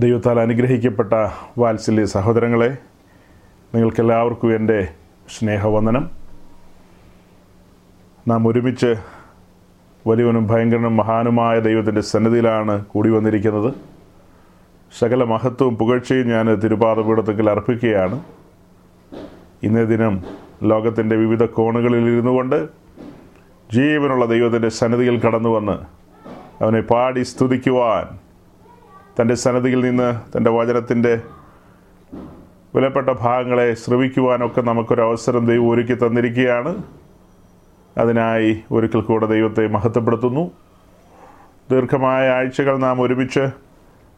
ദൈവത്താൽ അനുഗ്രഹിക്കപ്പെട്ട വാത്സല്യ സഹോദരങ്ങളെ നിങ്ങൾക്കെല്ലാവർക്കും എന്റെ സ്നേഹവന്ദനം. നാം ഒരുമിച്ച് വലിയവനും ഭയങ്കരനും മഹാനുമായ ദൈവത്തിന്റെ സന്നിധിയിലാണ് കൂടി വന്നിരിക്കുന്നത്. സകല മഹത്വവും പുകഴ്ചയും ഞാൻ തിരുപാതപീഠത്തിൽ അർപ്പിക്കുകയാണ്. ഇന്നേ ദിനം ലോകത്തിന്റെ വിവിധ കോണുകളിൽ ഇരുന്നു കൊണ്ട് ജീവനുള്ള ദൈവത്തിന്റെ സന്നിധിയിൽ കടന്നു വന്ന് അവനെ പാടി സ്തുതിക്കുവാൻ തന്റെ സന്നദ്ധിയിൽ നിന്ന് തന്റെ വചനത്തിന്റെ വിലപ്പെട്ട ഭാഗങ്ങളെ ശ്രവിക്കുവാനൊക്കെ നമുക്കൊരു അവസരം ദൈവം ഒരുക്കി തന്നിരിക്കുകയാണ്. അതിനായി ഒരിക്കൽ കൂടെ ദൈവത്തെ മഹത്വപ്പെടുത്തുന്നു. ദീർഘമായ ആഴ്ചകൾ നാം ഒരുമിച്ച്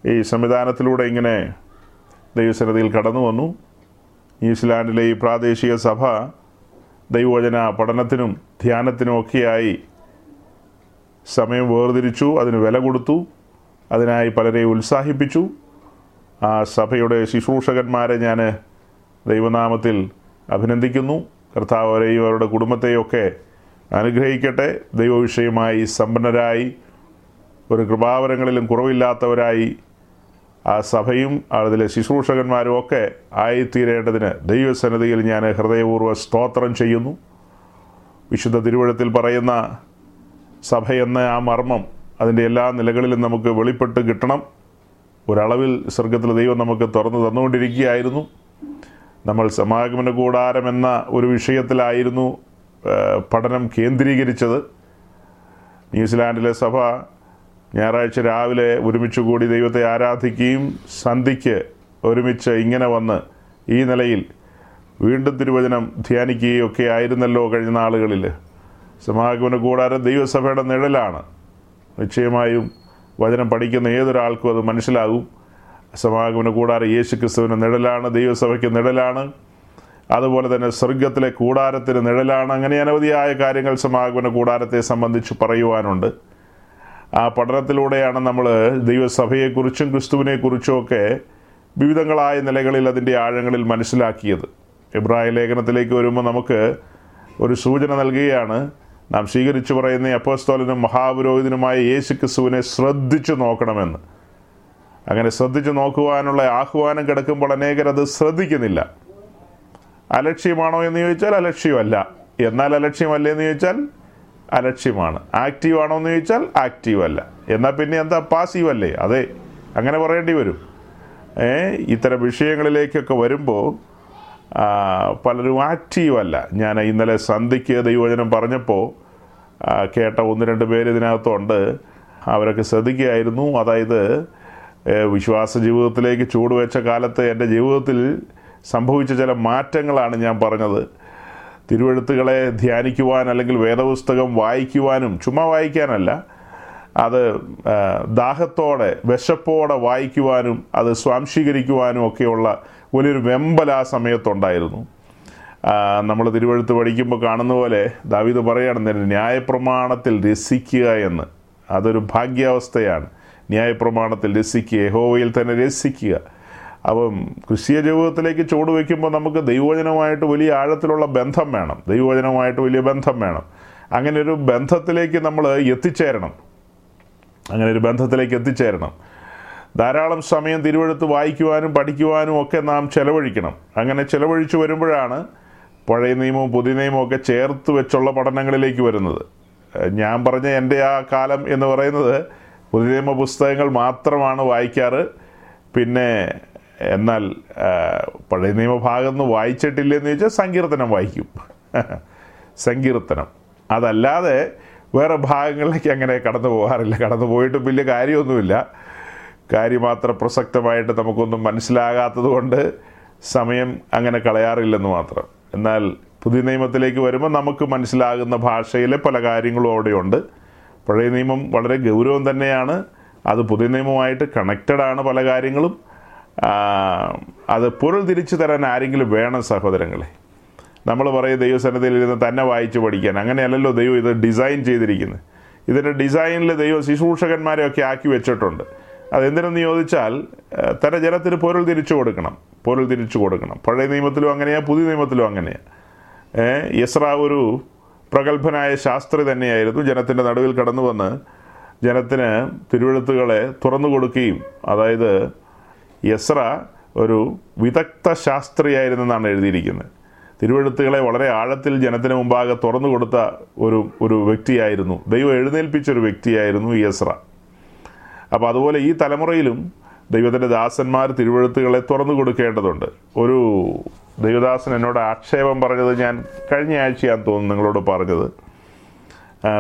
ഈ സംവിധാനത്തിലൂടെ ഇങ്ങനെ ദൈവസന്നദ്ധിയിൽ കടന്നു വന്നു. ന്യൂസിലാൻഡിലെ ഈ പ്രാദേശിക സഭ ദൈവവചന പഠനത്തിനും ധ്യാനത്തിനും ഒക്കെയായി സമയം വേർതിരിച്ചു അതിന് വില കൊടുത്തു. അതിനായി പലരെ ഉത്സാഹിപ്പിച്ചു. ആ സഭയുടെ ശുശ്രൂഷകന്മാരെ ഞാൻ ദൈവനാമത്തിൽ അഭിനന്ദിക്കുന്നു. കർത്താവ് അവരെയും അവരുടെ കുടുംബത്തെയൊക്കെ അനുഗ്രഹിക്കട്ടെ. ദൈവവിഷയമായി സമ്പന്നരായി ഒരു കൃപാവരങ്ങളിലും കുറവില്ലാത്തവരായി ആ സഭയും അതിലെ ശുശ്രൂഷകന്മാരും ഒക്കെ ആയിത്തീരേണ്ടതിന് ദൈവസന്നിധിയിൽ ഞാൻ ഹൃദയപൂർവ സ്തോത്രം ചെയ്യുന്നു. വിശുദ്ധ തിരുവഴുത്തിൽ പറയുന്ന സഭയെന്ന ആ മർമ്മം അതിന്റെ എല്ലാ നിലകളിലും നമുക്ക് വെളിപ്പെട്ട് കിട്ടണം. ഒരളവിൽ സ്വർഗത്തിൽ ദൈവം നമുക്ക് തുറന്നു തന്നുകൊണ്ടിരിക്കുകയായിരുന്നു. നമ്മൾ സമാഗമന കൂടാരം എന്ന ഒരു വിഷയത്തിലായിരുന്നു പഠനം കേന്ദ്രീകരിച്ചത്. ന്യൂസിലാൻഡിലെ സഭ ഞായറാഴ്ച രാവിലെ ഒരുമിച്ച് കൂടി ദൈവത്തെ ആരാധിക്കുകയും സന്ധിക്ക് ഒരുമിച്ച് ഇങ്ങനെ വന്ന് ഈ നിലയിൽ വീണ്ടും തിരുവചനം ധ്യാനിക്കുകയും ഒക്കെ ആയിരുന്നല്ലോ കഴിഞ്ഞ നാളുകളിൽ സമാഗമന കൂടാരം ദൈവസഭയുടെ നിഴലാണ്. നിശ്ചയമായും വചനം പഠിക്കുന്ന ഏതൊരാൾക്കും അത് മനസ്സിലാകും. സമാഗമന കൂടാരം യേശു ക്രിസ്തുവിന് നിഴലാണ് ദൈവസഭയ്ക്ക് നിഴലാണ്. അതുപോലെ തന്നെ സ്വർഗത്തിലെ കൂടാരത്തിന് നിഴലാണ്. അങ്ങനെ അനവധിയായ കാര്യങ്ങൾ സമാഗമന കൂടാരത്തെ സംബന്ധിച്ച് പറയുവാനുണ്ട്. ആ പഠനത്തിലൂടെയാണ് നമ്മൾ ദൈവസഭയെക്കുറിച്ചും ക്രിസ്തുവിനെക്കുറിച്ചും ഒക്കെ വിവിധങ്ങളായ നിലകളിൽ അതിന്റെ ആഴങ്ങളിൽ മനസ്സിലാക്കിയത്. എബ്രായ ലേഖനത്തിലേക്ക് വരുമ്പോൾ നമുക്ക് ഒരു സൂചന നൽകുകയാണ്. നാം സ്വീകരിച്ചു പറയുന്ന അപ്പോസ്തോലനും മഹാപുരോഹിതനുമായ യേശു ക്രിസ്തുവിനെ ശ്രദ്ധിച്ചു നോക്കണമെന്ന്. അങ്ങനെ ശ്രദ്ധിച്ചു നോക്കുവാനുള്ള ആഹ്വാനം കിടക്കുമ്പോൾ അനേകരത് ശ്രദ്ധിക്കുന്നില്ല. അലക്ഷ്യമാണോ എന്ന് ചോദിച്ചാൽ അലക്ഷ്യമല്ല. എന്നാൽ അലക്ഷ്യമല്ല എന്ന് ചോദിച്ചാൽ അലക്ഷ്യമാണ്. ആക്റ്റീവ് ആണോ എന്ന് ചോദിച്ചാൽ ആക്റ്റീവ് അല്ല എന്നാൽ പിന്നെ എന്താ? പാസീവ് അല്ലേ അതെ അങ്ങനെ പറയേണ്ടി വരും. ഇത്തരം വിഷയങ്ങളിലേക്കൊക്കെ വരുമ്പോൾ പലരും ആക്റ്റീവല്ല. ഞാൻ ഇന്നലെ സന്ധ്യയ്ക്ക് ദൈവവചനം പറഞ്ഞപ്പോൾ കേട്ട ഒന്ന് രണ്ട് പേര് ഇതിനകത്തുണ്ട്. അവരൊക്കെ ശ്രദ്ധിക്കുകയായിരുന്നു. അതായത് വിശ്വാസ ജീവിതത്തിലേക്ക് ചൂടുവെച്ച കാലത്ത് എന്റെ ജീവിതത്തിൽ സംഭവിച്ച ചില മാറ്റങ്ങളാണ് ഞാൻ പറഞ്ഞത്. തിരുവഴുത്തുകളെ ധ്യാനിക്കുവാൻ അല്ലെങ്കിൽ വേദപുസ്തകം വായിക്കുവാനും ചുമ്മാ വായിക്കാനല്ല അത് ദാഹത്തോടെ വിശപ്പോടെ വായിക്കുവാനും അത് സ്വാംശീകരിക്കുവാനും ഒക്കെയുള്ള വലിയൊരു വെമ്പൽ ആ സമയത്തുണ്ടായിരുന്നു. നമ്മൾ തിരുവഴുത്ത് പഠിക്കുമ്പോൾ കാണുന്ന പോലെ ദാവീദ് പറയുകയാണെന്ന് ന്യായപ്രമാണത്തിൽ രസിക്കുക എന്ന്. അതൊരു ഭാഗ്യാവസ്ഥയാണ്. ന്യായപ്രമാണത്തിൽ രസിക്കുക യഹോവയിൽ തന്നെ രസിക്കുക. അപ്പം ക്രിസ്തീയ ജീവിതത്തിലേക്ക് ചുവട് വയ്ക്കുമ്പോൾ നമുക്ക് ദൈവവചനമായിട്ട് വലിയ ആഴത്തിലുള്ള ബന്ധം വേണം. ദൈവവചനമായിട്ട് വലിയ ബന്ധം വേണം. അങ്ങനെ ഒരു ബന്ധത്തിലേക്ക് നമ്മൾ എത്തിച്ചേരണം. അങ്ങനെ ഒരു ബന്ധത്തിലേക്ക് എത്തിച്ചേരണം. ധാരാളം സമയം തിരുവഴുത്ത് വായിക്കുവാനും പഠിക്കുവാനും ഒക്കെ നാം ചെലവഴിക്കണം. അങ്ങനെ ചെലവഴിച്ചു വരുമ്പോഴാണ് പഴയ നിയമവും പുതിയ നിയമവും ഒക്കെ ചേർത്ത് വെച്ചുള്ള പഠനങ്ങളിലേക്ക് വരുന്നത്. ഞാൻ പറഞ്ഞ എന്റെ ആ കാലം എന്ന് പറയുന്നത് പുതിയ നിയമ പുസ്തകങ്ങൾ മാത്രമാണ് വായിക്കാറ്. പിന്നെ എന്നാൽ പഴയ നിയമ ഭാഗം ഒന്നും വായിച്ചിട്ടില്ലെന്ന് ചോദിച്ചാൽ സങ്കീർത്തനം വായിക്കും. സങ്കീർത്തനം. അതല്ലാതെ വേറെ ഭാഗങ്ങളിലേക്ക് അങ്ങനെ കടന്നു പോകാറില്ല. കടന്നു പോയിട്ടും വലിയ കാര്യമൊന്നുമില്ല. കാര്യമാത്ര പ്രസക്തമായിട്ട് നമുക്കൊന്നും മനസ്സിലാകാത്തത് കൊണ്ട് സമയം അങ്ങനെ കളയാറില്ലെന്ന് മാത്രം. എന്നാൽ പുതിയ നിയമത്തിലേക്ക് വരുമ്പോൾ നമുക്ക് മനസ്സിലാകുന്ന ഭാഷയിലെ പല കാര്യങ്ങളും അവിടെയുണ്ട്. പഴയ നിയമം വളരെ ഗൗരവം തന്നെയാണ്. അത് പുതിയ നിയമവുമായിട്ട് കണക്റ്റഡ് ആണ് പല കാര്യങ്ങളും. അത് പൊരുൾ തിരിച്ചു തരാൻ ആരെങ്കിലും വേണം സഹോദരങ്ങളെ. നമ്മൾ പറയും ദൈവസന്നദ്ധയിൽ ഇരുന്ന് തന്നെ വായിച്ച് പഠിക്കാൻ. അങ്ങനെയല്ലല്ലോ ദൈവം ഇത് ഡിസൈൻ ചെയ്തിരിക്കുന്നത്. ഇതിന്റെ ഡിസൈനിൽ ദൈവം ശുശ്രൂഷകന്മാരെയൊക്കെ ആക്കി വെച്ചിട്ടുണ്ട്. അതെന്തിനെന്ന് ചോദിച്ചാൽ തന്റെ ജനത്തിന് പൊരുൾ തിരിച്ചു കൊടുക്കണം. പൊരുൾ തിരിച്ചു കൊടുക്കണം. പഴയ നിയമത്തിലും അങ്ങനെയാണ് പുതിയ നിയമത്തിലും അങ്ങനെയാണ് യസ്ര ഒരു പ്രഗത്ഭനായ ശാസ്ത്രി തന്നെയായിരുന്നു. ജനത്തിന്റെ നടുവിൽ കടന്നു വന്ന് ജനത്തിന് തിരുവെഴുത്തുകളെ തുറന്നു കൊടുക്കുകയും അതായത് യസ്ര ഒരു വിദഗ്ധ ശാസ്ത്രിയായിരുന്നെന്നാണ് എഴുതിയിരിക്കുന്നത്. തിരുവഴുത്തുകളെ വളരെ ആഴത്തിൽ ജനത്തിന് മുമ്പാകെ തുറന്നു കൊടുത്ത ഒരു ഒരു വ്യക്തിയായിരുന്നു. ദൈവം എഴുന്നേൽപ്പിച്ച ഒരു വ്യക്തിയായിരുന്നു യസ്ര. അപ്പോൾ അതുപോലെ ഈ തലമുറയിലും ദൈവത്തിന്റെ ദാസന്മാർ തിരുവഴുത്തുകളെ തുറന്നു കൊടുക്കേണ്ടതുണ്ട്. ഒരു ദൈവദാസൻ എന്നോട് ആക്ഷേപം പറഞ്ഞത് ഞാൻ കഴിഞ്ഞ ആഴ്ചയാണ് തോന്നുന്നു നിങ്ങളോട് പറഞ്ഞത്.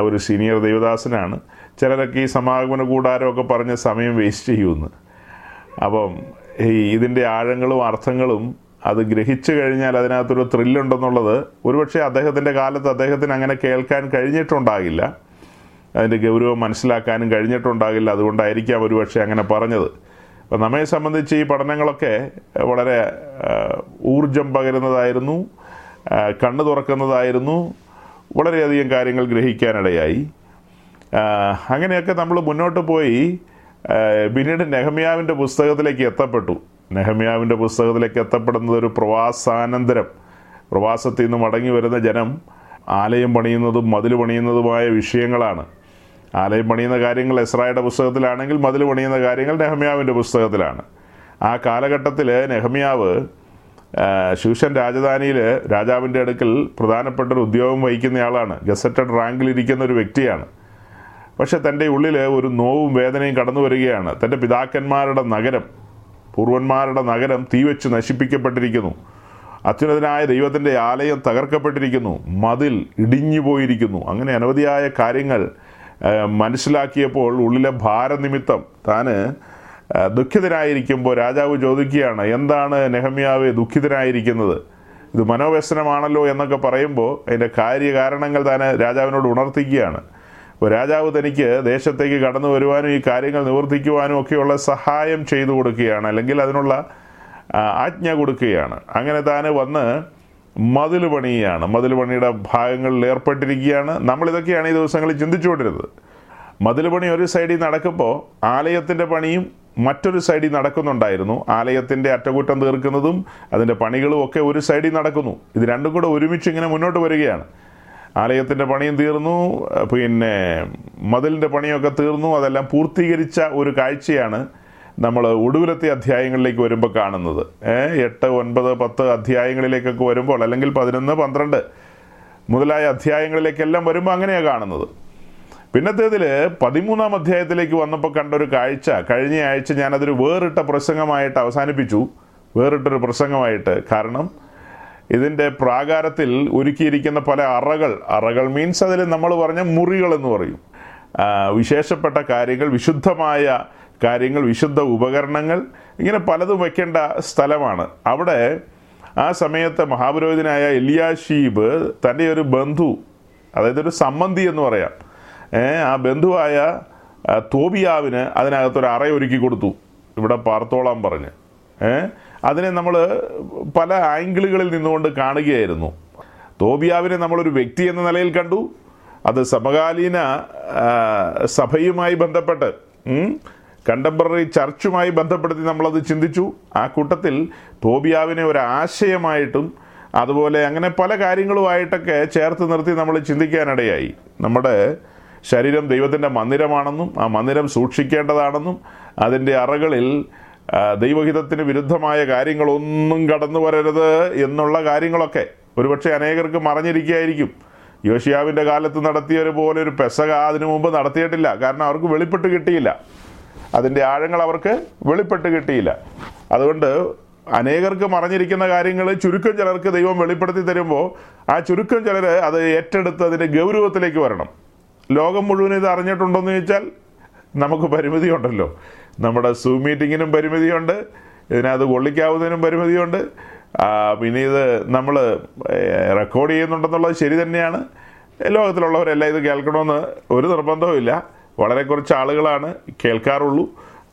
ഒരു സീനിയർ ദൈവദാസനാണ്. ചിലരൊക്കെ ഈ സമാഗമന കൂടാരമൊക്കെ പറഞ്ഞ് സമയം വേസ്റ്റ് ചെയ്യുമെന്ന്. അപ്പം ഈ ഇതിന്റെ ആഴങ്ങളും അർത്ഥങ്ങളും അത് ഗ്രഹിച്ചു കഴിഞ്ഞാൽ അതിനകത്തൊരു ത്രില്ലുണ്ടെന്നുള്ളത് ഒരുപക്ഷെ അദ്ദേഹത്തിന്റെ കാലത്ത് അദ്ദേഹത്തിന് അങ്ങനെ കേൾക്കാൻ കഴിഞ്ഞിട്ടുണ്ടാകില്ല. അതിന്റെ ഗൗരവം മനസ്സിലാക്കാനും കഴിഞ്ഞിട്ടുണ്ടാകില്ല. അതുകൊണ്ടായിരിക്കാം ഒരുപക്ഷെ അങ്ങനെ പറഞ്ഞത്. അപ്പം നമ്മെ സംബന്ധിച്ച് ഈ പഠനങ്ങളൊക്കെ വളരെ ഊർജം പകരുന്നതായിരുന്നു കണ്ണു തുറക്കുന്നതായിരുന്നു വളരെയധികം കാര്യങ്ങൾ ഗ്രഹിക്കാനിടയായി. അങ്ങനെയൊക്കെ നമ്മൾ മുന്നോട്ട് പോയി പിന്നീട് നെഹമ്യാവിന്റെ പുസ്തകത്തിലേക്ക് എത്തപ്പെട്ടു. നെഹമ്യാവിന്റെ പുസ്തകത്തിലേക്ക് എത്തപ്പെടുന്നത് ഒരു പ്രവാസാനന്തരം. പ്രവാസത്തിൽ നിന്ന് മടങ്ങി വരുന്ന ജനം ആലയം പണിയുന്നതും മതിൽ പണിയുന്നതുമായ വിഷയങ്ങളാണ്. ആലയം പണിയുന്ന കാര്യങ്ങൾ എസ്രായുടെ പുസ്തകത്തിലാണെങ്കിൽ മതിൽ പണിയുന്ന കാര്യങ്ങൾ നെഹമ്യാവിന്റെ പുസ്തകത്തിലാണ്. ആ കാലഘട്ടത്തിൽ നെഹമ്യാവ് ശൂഷൻ രാജധാനിയിൽ രാജാവിന്റെ അടുക്കൽ പ്രധാനപ്പെട്ട ഒരു ഉദ്യോഗം വഹിക്കുന്നയാളാണ്. ഗസറ്റഡ് റാങ്കിൽ ഇരിക്കുന്ന ഒരു വ്യക്തിയാണ്. പക്ഷേ തന്റെ ഉള്ളിൽ ഒരു നോവും വേദനയും കടന്നു വരികയാണ്. തന്റെ പിതാക്കന്മാരുടെ നഗരം പൂർവന്മാരുടെ നഗരം തീവച്ച് നശിപ്പിക്കപ്പെട്ടിരിക്കുന്നു. അത്യുന്നതനായ ദൈവത്തിന്റെ ആലയം തകർക്കപ്പെട്ടിരിക്കുന്നു. മതിൽ ഇടിഞ്ഞു പോയിരിക്കുന്നു അങ്ങനെ അനവധിയായ കാര്യങ്ങൾ മനസ്സിലാക്കിയപ്പോൾ ഉള്ളിലെ ഭാരനിമിത്തം താന് ദുഃഖിതനായിരിക്കുമ്പോൾ രാജാവ് ചോദിക്കുകയാണ് എന്താണ് നെഹമ്യാവെ ദുഃഖിതനായിരിക്കുന്നത് ഇത് മനോവ്യസനമാണല്ലോ എന്നൊക്കെ പറയുമ്പോൾ അതിന്റെ കാര്യകാരണങ്ങൾ താൻ രാജാവിനോട് ഉണർത്തിക്കുകയാണ്. അപ്പോൾ രാജാവ് തനിക്ക് ദേശത്തേക്ക് കടന്നു വരുവാനും ഈ കാര്യങ്ങൾ നിവർത്തിക്കുവാനും ഒക്കെയുള്ള സഹായം ചെയ്തു കൊടുക്കുകയാണ് അല്ലെങ്കിൽ അതിനുള്ള ആജ്ഞ കൊടുക്കുകയാണ്. അങ്ങനെ താൻ വന്ന് മതിൽ പണിയാണ് മതിൽ പണിയുടെ ഭാഗങ്ങളിൽ ഏർപ്പെട്ടിരിക്കുകയാണ്. നമ്മളിതൊക്കെയാണ് ഈ ദിവസങ്ങളിൽ ചിന്തിച്ചുകൊണ്ടിരുന്നത്. മതിൽ പണി ഒരു സൈഡിൽ നടക്കുമ്പോൾ ആലയത്തിന്റെ പണിയും മറ്റൊരു സൈഡിൽ നടക്കുന്നുണ്ടായിരുന്നു. ആലയത്തിന്റെ അറ്റകുറ്റം തീർക്കുന്നതും അതിന്റെ പണികളും ഒക്കെ ഒരു സൈഡിൽ നടക്കുന്നു. ഇത് രണ്ടും കൂടെ ഒരുമിച്ച് ഇങ്ങനെ മുന്നോട്ട് വരികയാണ്. ആലയത്തിന്റെ പണിയും തീർന്നു. പിന്നെ മതിലിന്റെ പണിയൊക്കെ തീർന്നു. അതെല്ലാം പൂർത്തീകരിച്ച ഒരു കാഴ്ചയാണ് നമ്മൾ ഒടുവിലത്തെ അധ്യായങ്ങളിലേക്ക് വരുമ്പോൾ കാണുന്നത്. എട്ട് ഒൻപത് പത്ത് അധ്യായങ്ങളിലേക്കൊക്കെ വരുമ്പോൾ അല്ലെങ്കിൽ പതിനൊന്ന് പന്ത്രണ്ട് മുതലായ അധ്യായങ്ങളിലേക്കെല്ലാം വരുമ്പോൾ അങ്ങനെയാണ് കാണുന്നത്. പിന്നത്തേതിൽ പതിമൂന്നാം അധ്യായത്തിലേക്ക് വന്നപ്പോൾ കണ്ട ഒരു കാഴ്ച. കഴിഞ്ഞ ആഴ്ച ഞാനതൊരു വേറിട്ട പ്രസംഗമായിട്ട് അവസാനിപ്പിച്ചു. വേറിട്ടൊരു പ്രസംഗമായിട്ട്. കാരണം ഇതിന്റെ പ്രാകാരത്തിൽ ഒരുക്കിയിരിക്കുന്ന പല അറകൾ അറകൾ മീൻസ് അതിൽ നമ്മൾ പറഞ്ഞ മുറികൾ എന്ന് പറയും. വിശേഷപ്പെട്ട കാര്യങ്ങൾ വിശുദ്ധമായ കാര്യങ്ങൾ വിശുദ്ധ ഉപകരണങ്ങൾ ഇങ്ങനെ പലതും വയ്ക്കേണ്ട സ്ഥലമാണ്. അവിടെ ആ സമയത്തെ മഹാപുരോഹിതനായ എലിയാഷീബ് തന്റെ ഒരു ബന്ധു അതായത് ഒരു സമ്മന്തി എന്ന് പറയാം ആ ബന്ധുവായ തോബിയാവിന് അതിനകത്തൊരു അറ ഒരുക്കി കൊടുത്തു ഇവിടെ പാർത്തോളാൻ പറഞ്ഞ്. അതിനെ നമ്മൾ പല ആംഗിളുകളിൽ നിന്നുകൊണ്ട് കാണുകയായിരുന്നു. തോബിയാവിനെ നമ്മളൊരു വ്യക്തി എന്ന നിലയിൽ കണ്ടു. അത് സമകാലീന സഭയുമായി ബന്ധപ്പെട്ട് കണ്ടംപററി ചർച്ചുമായി ബന്ധപ്പെടുത്തി നമ്മളത് ചിന്തിച്ചു. ആ കൂട്ടത്തിൽ തോബിയാവിനെ ഒരു ആശയമായിട്ടും അതുപോലെ അങ്ങനെ പല കാര്യങ്ങളുമായിട്ടൊക്കെ ചേർത്ത് നിർത്തി നമ്മൾ ചിന്തിക്കാനിടയായി. നമ്മുടെ ശരീരം ദൈവത്തിന്റെ മന്ദിരമാണെന്നും ആ മന്ദിരം സൂക്ഷിക്കേണ്ടതാണെന്നും അതിന്റെ അറകളിൽ ദൈവഹിതത്തിന് വിരുദ്ധമായ കാര്യങ്ങളൊന്നും കടന്നു വരരുത് എന്നുള്ള കാര്യങ്ങളൊക്കെ. ഒരുപക്ഷെ അനേകർക്ക് മറിഞ്ഞിരിക്കുകയായിരിക്കും. യോഷിയാവിന്റെ കാലത്ത് നടത്തിയൊരു പോലെ ഒരു പെസക അതിനു മുമ്പ് നടത്തിയിട്ടില്ല. കാരണം അവർക്ക് വെളിപ്പെട്ട് കിട്ടിയില്ല. അതിന്റെ ആഴങ്ങൾ അവർക്ക് വെളിപ്പെട്ട് കിട്ടിയില്ല. അതുകൊണ്ട് അനേകർക്ക് മറഞ്ഞിരിക്കുന്ന കാര്യങ്ങൾ ചുരുക്കം ചിലർക്ക് ദൈവം വെളിപ്പെടുത്തി തരുമ്പോൾ ആ ചുരുക്കം ചിലർ അത് ഏറ്റെടുത്ത് അതിന്റെ ഗൗരവത്തിലേക്ക് വരണം. ലോകം മുഴുവൻ ഇത് അറിഞ്ഞിട്ടുണ്ടോയെന്ന് ചോദിച്ചാൽ നമുക്ക് പരിമിതിയുണ്ടല്ലോ. നമ്മുടെ സൂം മീറ്റിങ്ങിനും പരിമിതിയുണ്ട്. ഇതിനകത്ത് കൊള്ളിക്കാവുന്നതിനും പരിമിതിയുണ്ട്. പിന്നെ ഇത് നമ്മൾ റെക്കോർഡ് ചെയ്യുന്നുണ്ടെന്നുള്ളത് ശരി തന്നെയാണ്. ലോകത്തിലുള്ളവരെല്ലാം ഇത് കേൾക്കണമെന്ന് ഒരു നിർബന്ധവുമില്ല. വളരെ കുറച്ച് ആളുകളാണ് കേൾക്കാറുള്ളൂ.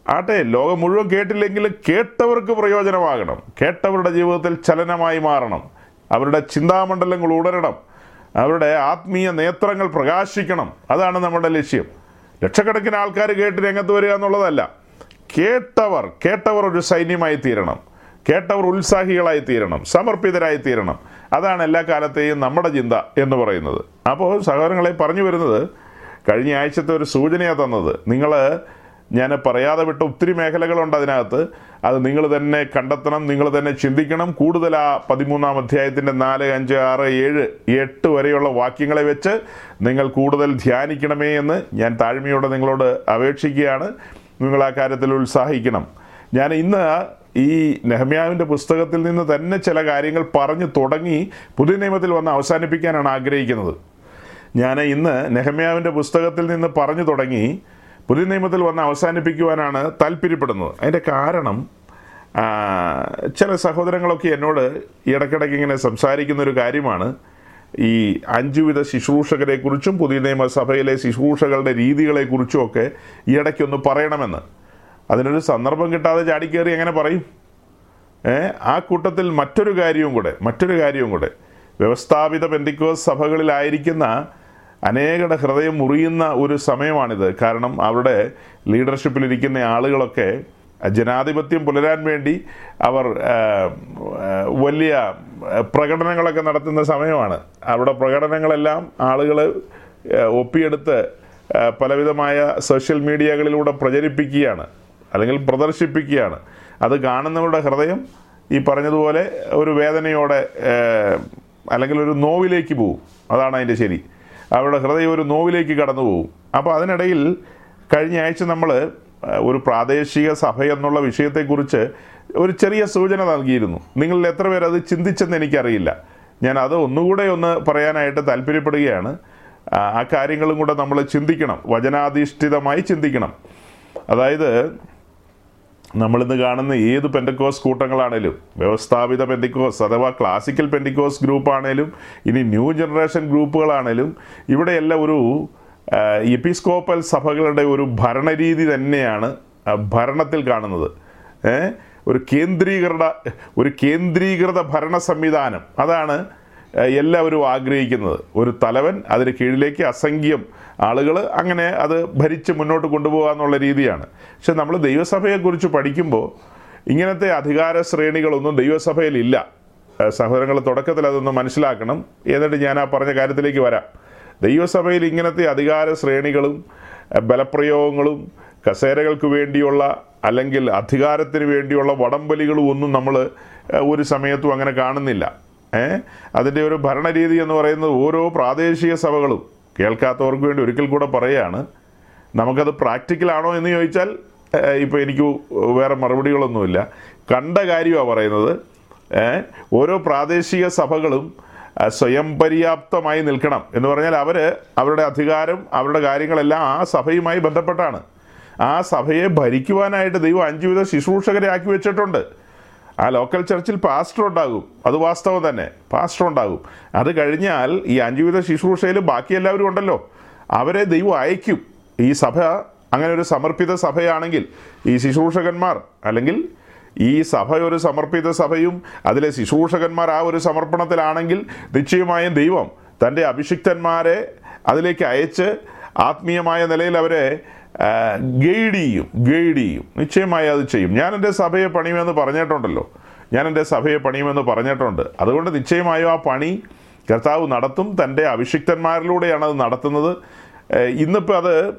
ആട്ടെ ലോകം മുഴുവൻ കേട്ടില്ലെങ്കിൽ കേട്ടവർക്ക് പ്രയോജനമാകണം. കേട്ടവരുടെ ജീവിതത്തിൽ ചലനമായി മാറണം. അവരുടെ ചിന്താമണ്ഡലങ്ങൾ ഉണരണം അവരുടെ ആത്മീയ നേത്രങ്ങൾ പ്രകാശിക്കണം. അതാണ് നമ്മുടെ ലക്ഷ്യം. ലക്ഷക്കണക്കിന് ആൾക്കാർ കേട്ട് രംഗത്ത് വരിക എന്നുള്ളതല്ല. കേട്ടവർ കേട്ടവർ ഒരു സൈന്യമായി തീരണം. കേട്ടവർ ഉത്സാഹികളായി തീരണം. സമർപ്പിതരായി തീരണം. അതാണ് എല്ലാ കാലത്തെയും നമ്മുടെ ചിന്ത എന്ന് പറയുന്നത്. അപ്പോൾ സഹോദരങ്ങളെ പറഞ്ഞു വരുന്നത് കഴിഞ്ഞ ആഴ്ചത്തെ ഒരു സൂചനയാണ് തന്നത്. നിങ്ങൾ ഞാൻ പറയാതെ വിട്ട ഒത്തിരി മേഖലകളുണ്ട് അതിനകത്ത്. അത് നിങ്ങൾ തന്നെ കണ്ടെത്തണം നിങ്ങൾ തന്നെ ചിന്തിക്കണം. കൂടുതൽ ആ പതിമൂന്നാം അധ്യായത്തിന്റെ നാല് അഞ്ച് ആറ് ഏഴ് എട്ട് വരെയുള്ള വാക്യങ്ങളെ വെച്ച് നിങ്ങൾ കൂടുതൽ ധ്യാനിക്കണമേ എന്ന് ഞാൻ താഴ്മയോടെ നിങ്ങളോട് അപേക്ഷിക്കുകയാണ്. നിങ്ങൾ ആ കാര്യത്തിൽ ഉത്സാഹിക്കണം. ഞാൻ ഇന്ന് ഈ നെഹമ്യാവിന്റെ പുസ്തകത്തിൽ നിന്ന് തന്നെ ചില കാര്യങ്ങൾ പറഞ്ഞു തുടങ്ങി പുതിയ നിയമത്തിൽ വന്ന് അവസാനിപ്പിക്കാനാണ് ആഗ്രഹിക്കുന്നത്. ഞാൻ ഇന്ന് നെഹമ്യാവിന്റെ പുസ്തകത്തിൽ നിന്ന് പറഞ്ഞു തുടങ്ങി പുതിയ നിയമത്തിൽ വന്ന് അവസാനിപ്പിക്കുവാനാണ് താല്പര്യപ്പെടുന്നത്. അതിന്റെ കാരണം ചില സഹോദരങ്ങളൊക്കെ എന്നോട് ഇടയ്ക്കിടയ്ക്ക് ഇങ്ങനെ സംസാരിക്കുന്ന ഒരു കാര്യമാണ്. ഈ അഞ്ചുവിധ ശുശ്രൂഷകരെക്കുറിച്ചും പുതിയ നിയമസഭയിലെ ശുശ്രൂഷകളുടെ രീതികളെക്കുറിച്ചും ഒക്കെ ഇടയ്ക്കൊന്ന് പറയണമെന്ന്. അതിനൊരു സന്ദർഭം കിട്ടാതെ ചാടിക്കേറി എങ്ങനെ പറയും? ആ കൂട്ടത്തിൽ മറ്റൊരു കാര്യവും കൂടെ മറ്റൊരു കാര്യവും കൂടെ. വ്യവസ്ഥാപിത പെന്തിക്കോസ് സഭകളിലായിരിക്കുന്ന അനേകരുടെ ഹൃദയം മുറിയുന്ന ഒരു സമയമാണിത്. കാരണം അവരുടെ ലീഡർഷിപ്പിലിരിക്കുന്ന ആളുകളൊക്കെ ജനാധിപത്യം പുലരാൻ വേണ്ടി അവർ വലിയ പ്രകടനങ്ങളൊക്കെ നടത്തുന്ന സമയമാണ്. അവരുടെ പ്രകടനങ്ങളെല്ലാം ആളുകൾ ഒപ്പിയെടുത്ത് പലവിധമായ സോഷ്യൽ മീഡിയകളിലൂടെ പ്രചരിപ്പിക്കുകയാണ്. അല്ലെങ്കിൽ പ്രദർശിപ്പിക്കുകയാണ്. അത് കാണുന്നവരുടെ ഹൃദയം ഈ പറഞ്ഞതുപോലെ ഒരു വേദനയോടെ അല്ലെങ്കിൽ ഒരു നോവിലേക്ക് പോവും. അതാണ് അതിന്റെ ശരി. അവരുടെ ഹൃദയം ഒരു നോവിലേക്ക് കടന്നു പോകും അപ്പോൾ അതിനിടയിൽ കഴിഞ്ഞ ആഴ്ച നമ്മൾ ഒരു പ്രാദേശിക സഭ എന്നുള്ള വിഷയത്തെക്കുറിച്ച് ഒരു ചെറിയ സൂചന നൽകിയിരുന്നു. നിങ്ങളിൽ എത്ര പേർ അത് ചിന്തിച്ചെന്ന് എനിക്കറിയില്ല. ഞാൻ അത് ഒന്നുകൂടെ ഒന്ന് പറയാനായിട്ട് താല്പര്യപ്പെടുകയാണ്. ആ ആ കാര്യങ്ങളും കൂടെ നമ്മൾ ചിന്തിക്കണം. വചനാധിഷ്ഠിതമായി ചിന്തിക്കണം. അതായത് നമ്മളിന്ന് കാണുന്ന ഏത് പെൻഡക്കോസ് കൂട്ടങ്ങളാണേലും വ്യവസ്ഥാപിത പെൻഡിക്കോസ് അഥവാ ക്ലാസിക്കൽ പെൻഡിക്കോസ് ഗ്രൂപ്പാണേലും ഇനി ന്യൂ ജനറേഷൻ ഗ്രൂപ്പുകളാണേലും ഇവിടെയെല്ലാം ഒരു എപ്പിസ്കോപ്പൽ സഭകളുടെ ഒരു ഭരണരീതി തന്നെയാണ് ഭരണത്തിൽ കാണുന്നത്. ഒരു കേന്ദ്രീകൃത ഒരു കേന്ദ്രീകൃത ഭരണ സംവിധാനം അതാണ് എല്ലാവരും ആഗ്രഹിക്കുന്നത്. ഒരു തലവൻ അതിന് കീഴിലേക്ക് അസംഖ്യം ആളുകൾ അങ്ങനെ അത് ഭരിച്ച് മുന്നോട്ട് കൊണ്ടുപോകുക എന്നുള്ള രീതിയാണ്. പക്ഷെ നമ്മൾ ദൈവസഭയെക്കുറിച്ച് പഠിക്കുമ്പോൾ ഇങ്ങനത്തെ അധികാര ശ്രേണികളൊന്നും ദൈവസഭയിൽ ഇല്ല സഹോദരങ്ങൾ തുടക്കത്തിൽ അതൊന്ന് മനസ്സിലാക്കണം. എന്നിട്ട് ഞാൻ ആ പറഞ്ഞ കാര്യത്തിലേക്ക് വരാം. ദൈവസഭയിൽ ഇങ്ങനത്തെ അധികാര ശ്രേണികളും ബലപ്രയോഗങ്ങളും കസേരകൾക്ക് വേണ്ടിയുള്ള അല്ലെങ്കിൽ അധികാരത്തിന് വേണ്ടിയുള്ള വടംവലികളും ഒന്നും നമ്മൾ ഒരു സമയത്തും അങ്ങനെ കാണുന്നില്ല. അതിന്റെ ഒരു ഭരണരീതി എന്ന് പറയുന്നത് ഓരോ പ്രാദേശിക സഭകളും. കേൾക്കാത്തവർക്ക് വേണ്ടി ഒരിക്കൽ കൂടെ പറയുകയാണ് നമുക്കത് പ്രാക്ടിക്കലാണോ എന്ന് ചോദിച്ചാൽ ഇപ്പോൾ എനിക്ക് വേറെ മറുപടികളൊന്നുമില്ല. കണ്ട കാര്യമാണ് പറയുന്നത് ഓരോ പ്രാദേശിക സഭകളും സ്വയം പര്യാപ്തമായി നിൽക്കണം. എന്ന് പറഞ്ഞാൽ അവർ അവരുടെ അധികാരം അവരുടെ കാര്യങ്ങളെല്ലാം ആ സഭയുമായി ബന്ധപ്പെട്ടാണ്. ആ സഭയെ ഭരിക്കുവാനായിട്ട് ദൈവം അഞ്ചുവിധ ശുശ്രൂഷകരെ ആക്കി വെച്ചിട്ടുണ്ട്. ആ ലോക്കൽ ചർച്ചിൽ പാസ്റ്റർ ഉണ്ടാകും. അത് വാസ്തവം തന്നെ. പാസ്റ്റർ ഉണ്ടാകും. അത് കഴിഞ്ഞാൽ ഈ അഞ്ചുവിധ ശുശ്രൂഷയിൽ ബാക്കി എല്ലാവരും ഉണ്ടല്ലോ. അവരെ ദൈവം അയക്കും. ഈ സഭ അങ്ങനെ ഒരു സമർപ്പിത സഭയാണെങ്കിൽ ഈ ശുശ്രൂഷകന്മാർ അല്ലെങ്കിൽ ഈ സഭ ഒരു സമർപ്പിത സഭയും അതിലെ ശുശ്രൂഷകന്മാർ ആ ഒരു സമർപ്പണത്തിലാണെങ്കിൽ നിശ്ചയമായും ദൈവം തന്റെ അഭിഷിക്തന്മാരെ അതിലേക്ക് അയച്ച് ആത്മീയമായ നിലയിൽ അവരെ ഗൈഡ് ചെയ്യും ഗൈഡ് ചെയ്യും. നിശ്ചയമായി അത് ചെയ്യും. ഞാൻ എന്റെ സഭയെ പണിയുമെന്ന് പറഞ്ഞിട്ടുണ്ടല്ലോ. ഞാൻ എന്റെ സഭയെ പണിയുമെന്ന് പറഞ്ഞിട്ടുണ്ട്. അതുകൊണ്ട് നിശ്ചയമായും ആ പണി കർത്താവ് നടത്തും. തന്റെ അഭിഷിക്തന്മാരിലൂടെയാണ് അത് നടത്തുന്നത്. ഇന്നിപ്പോൾ അത്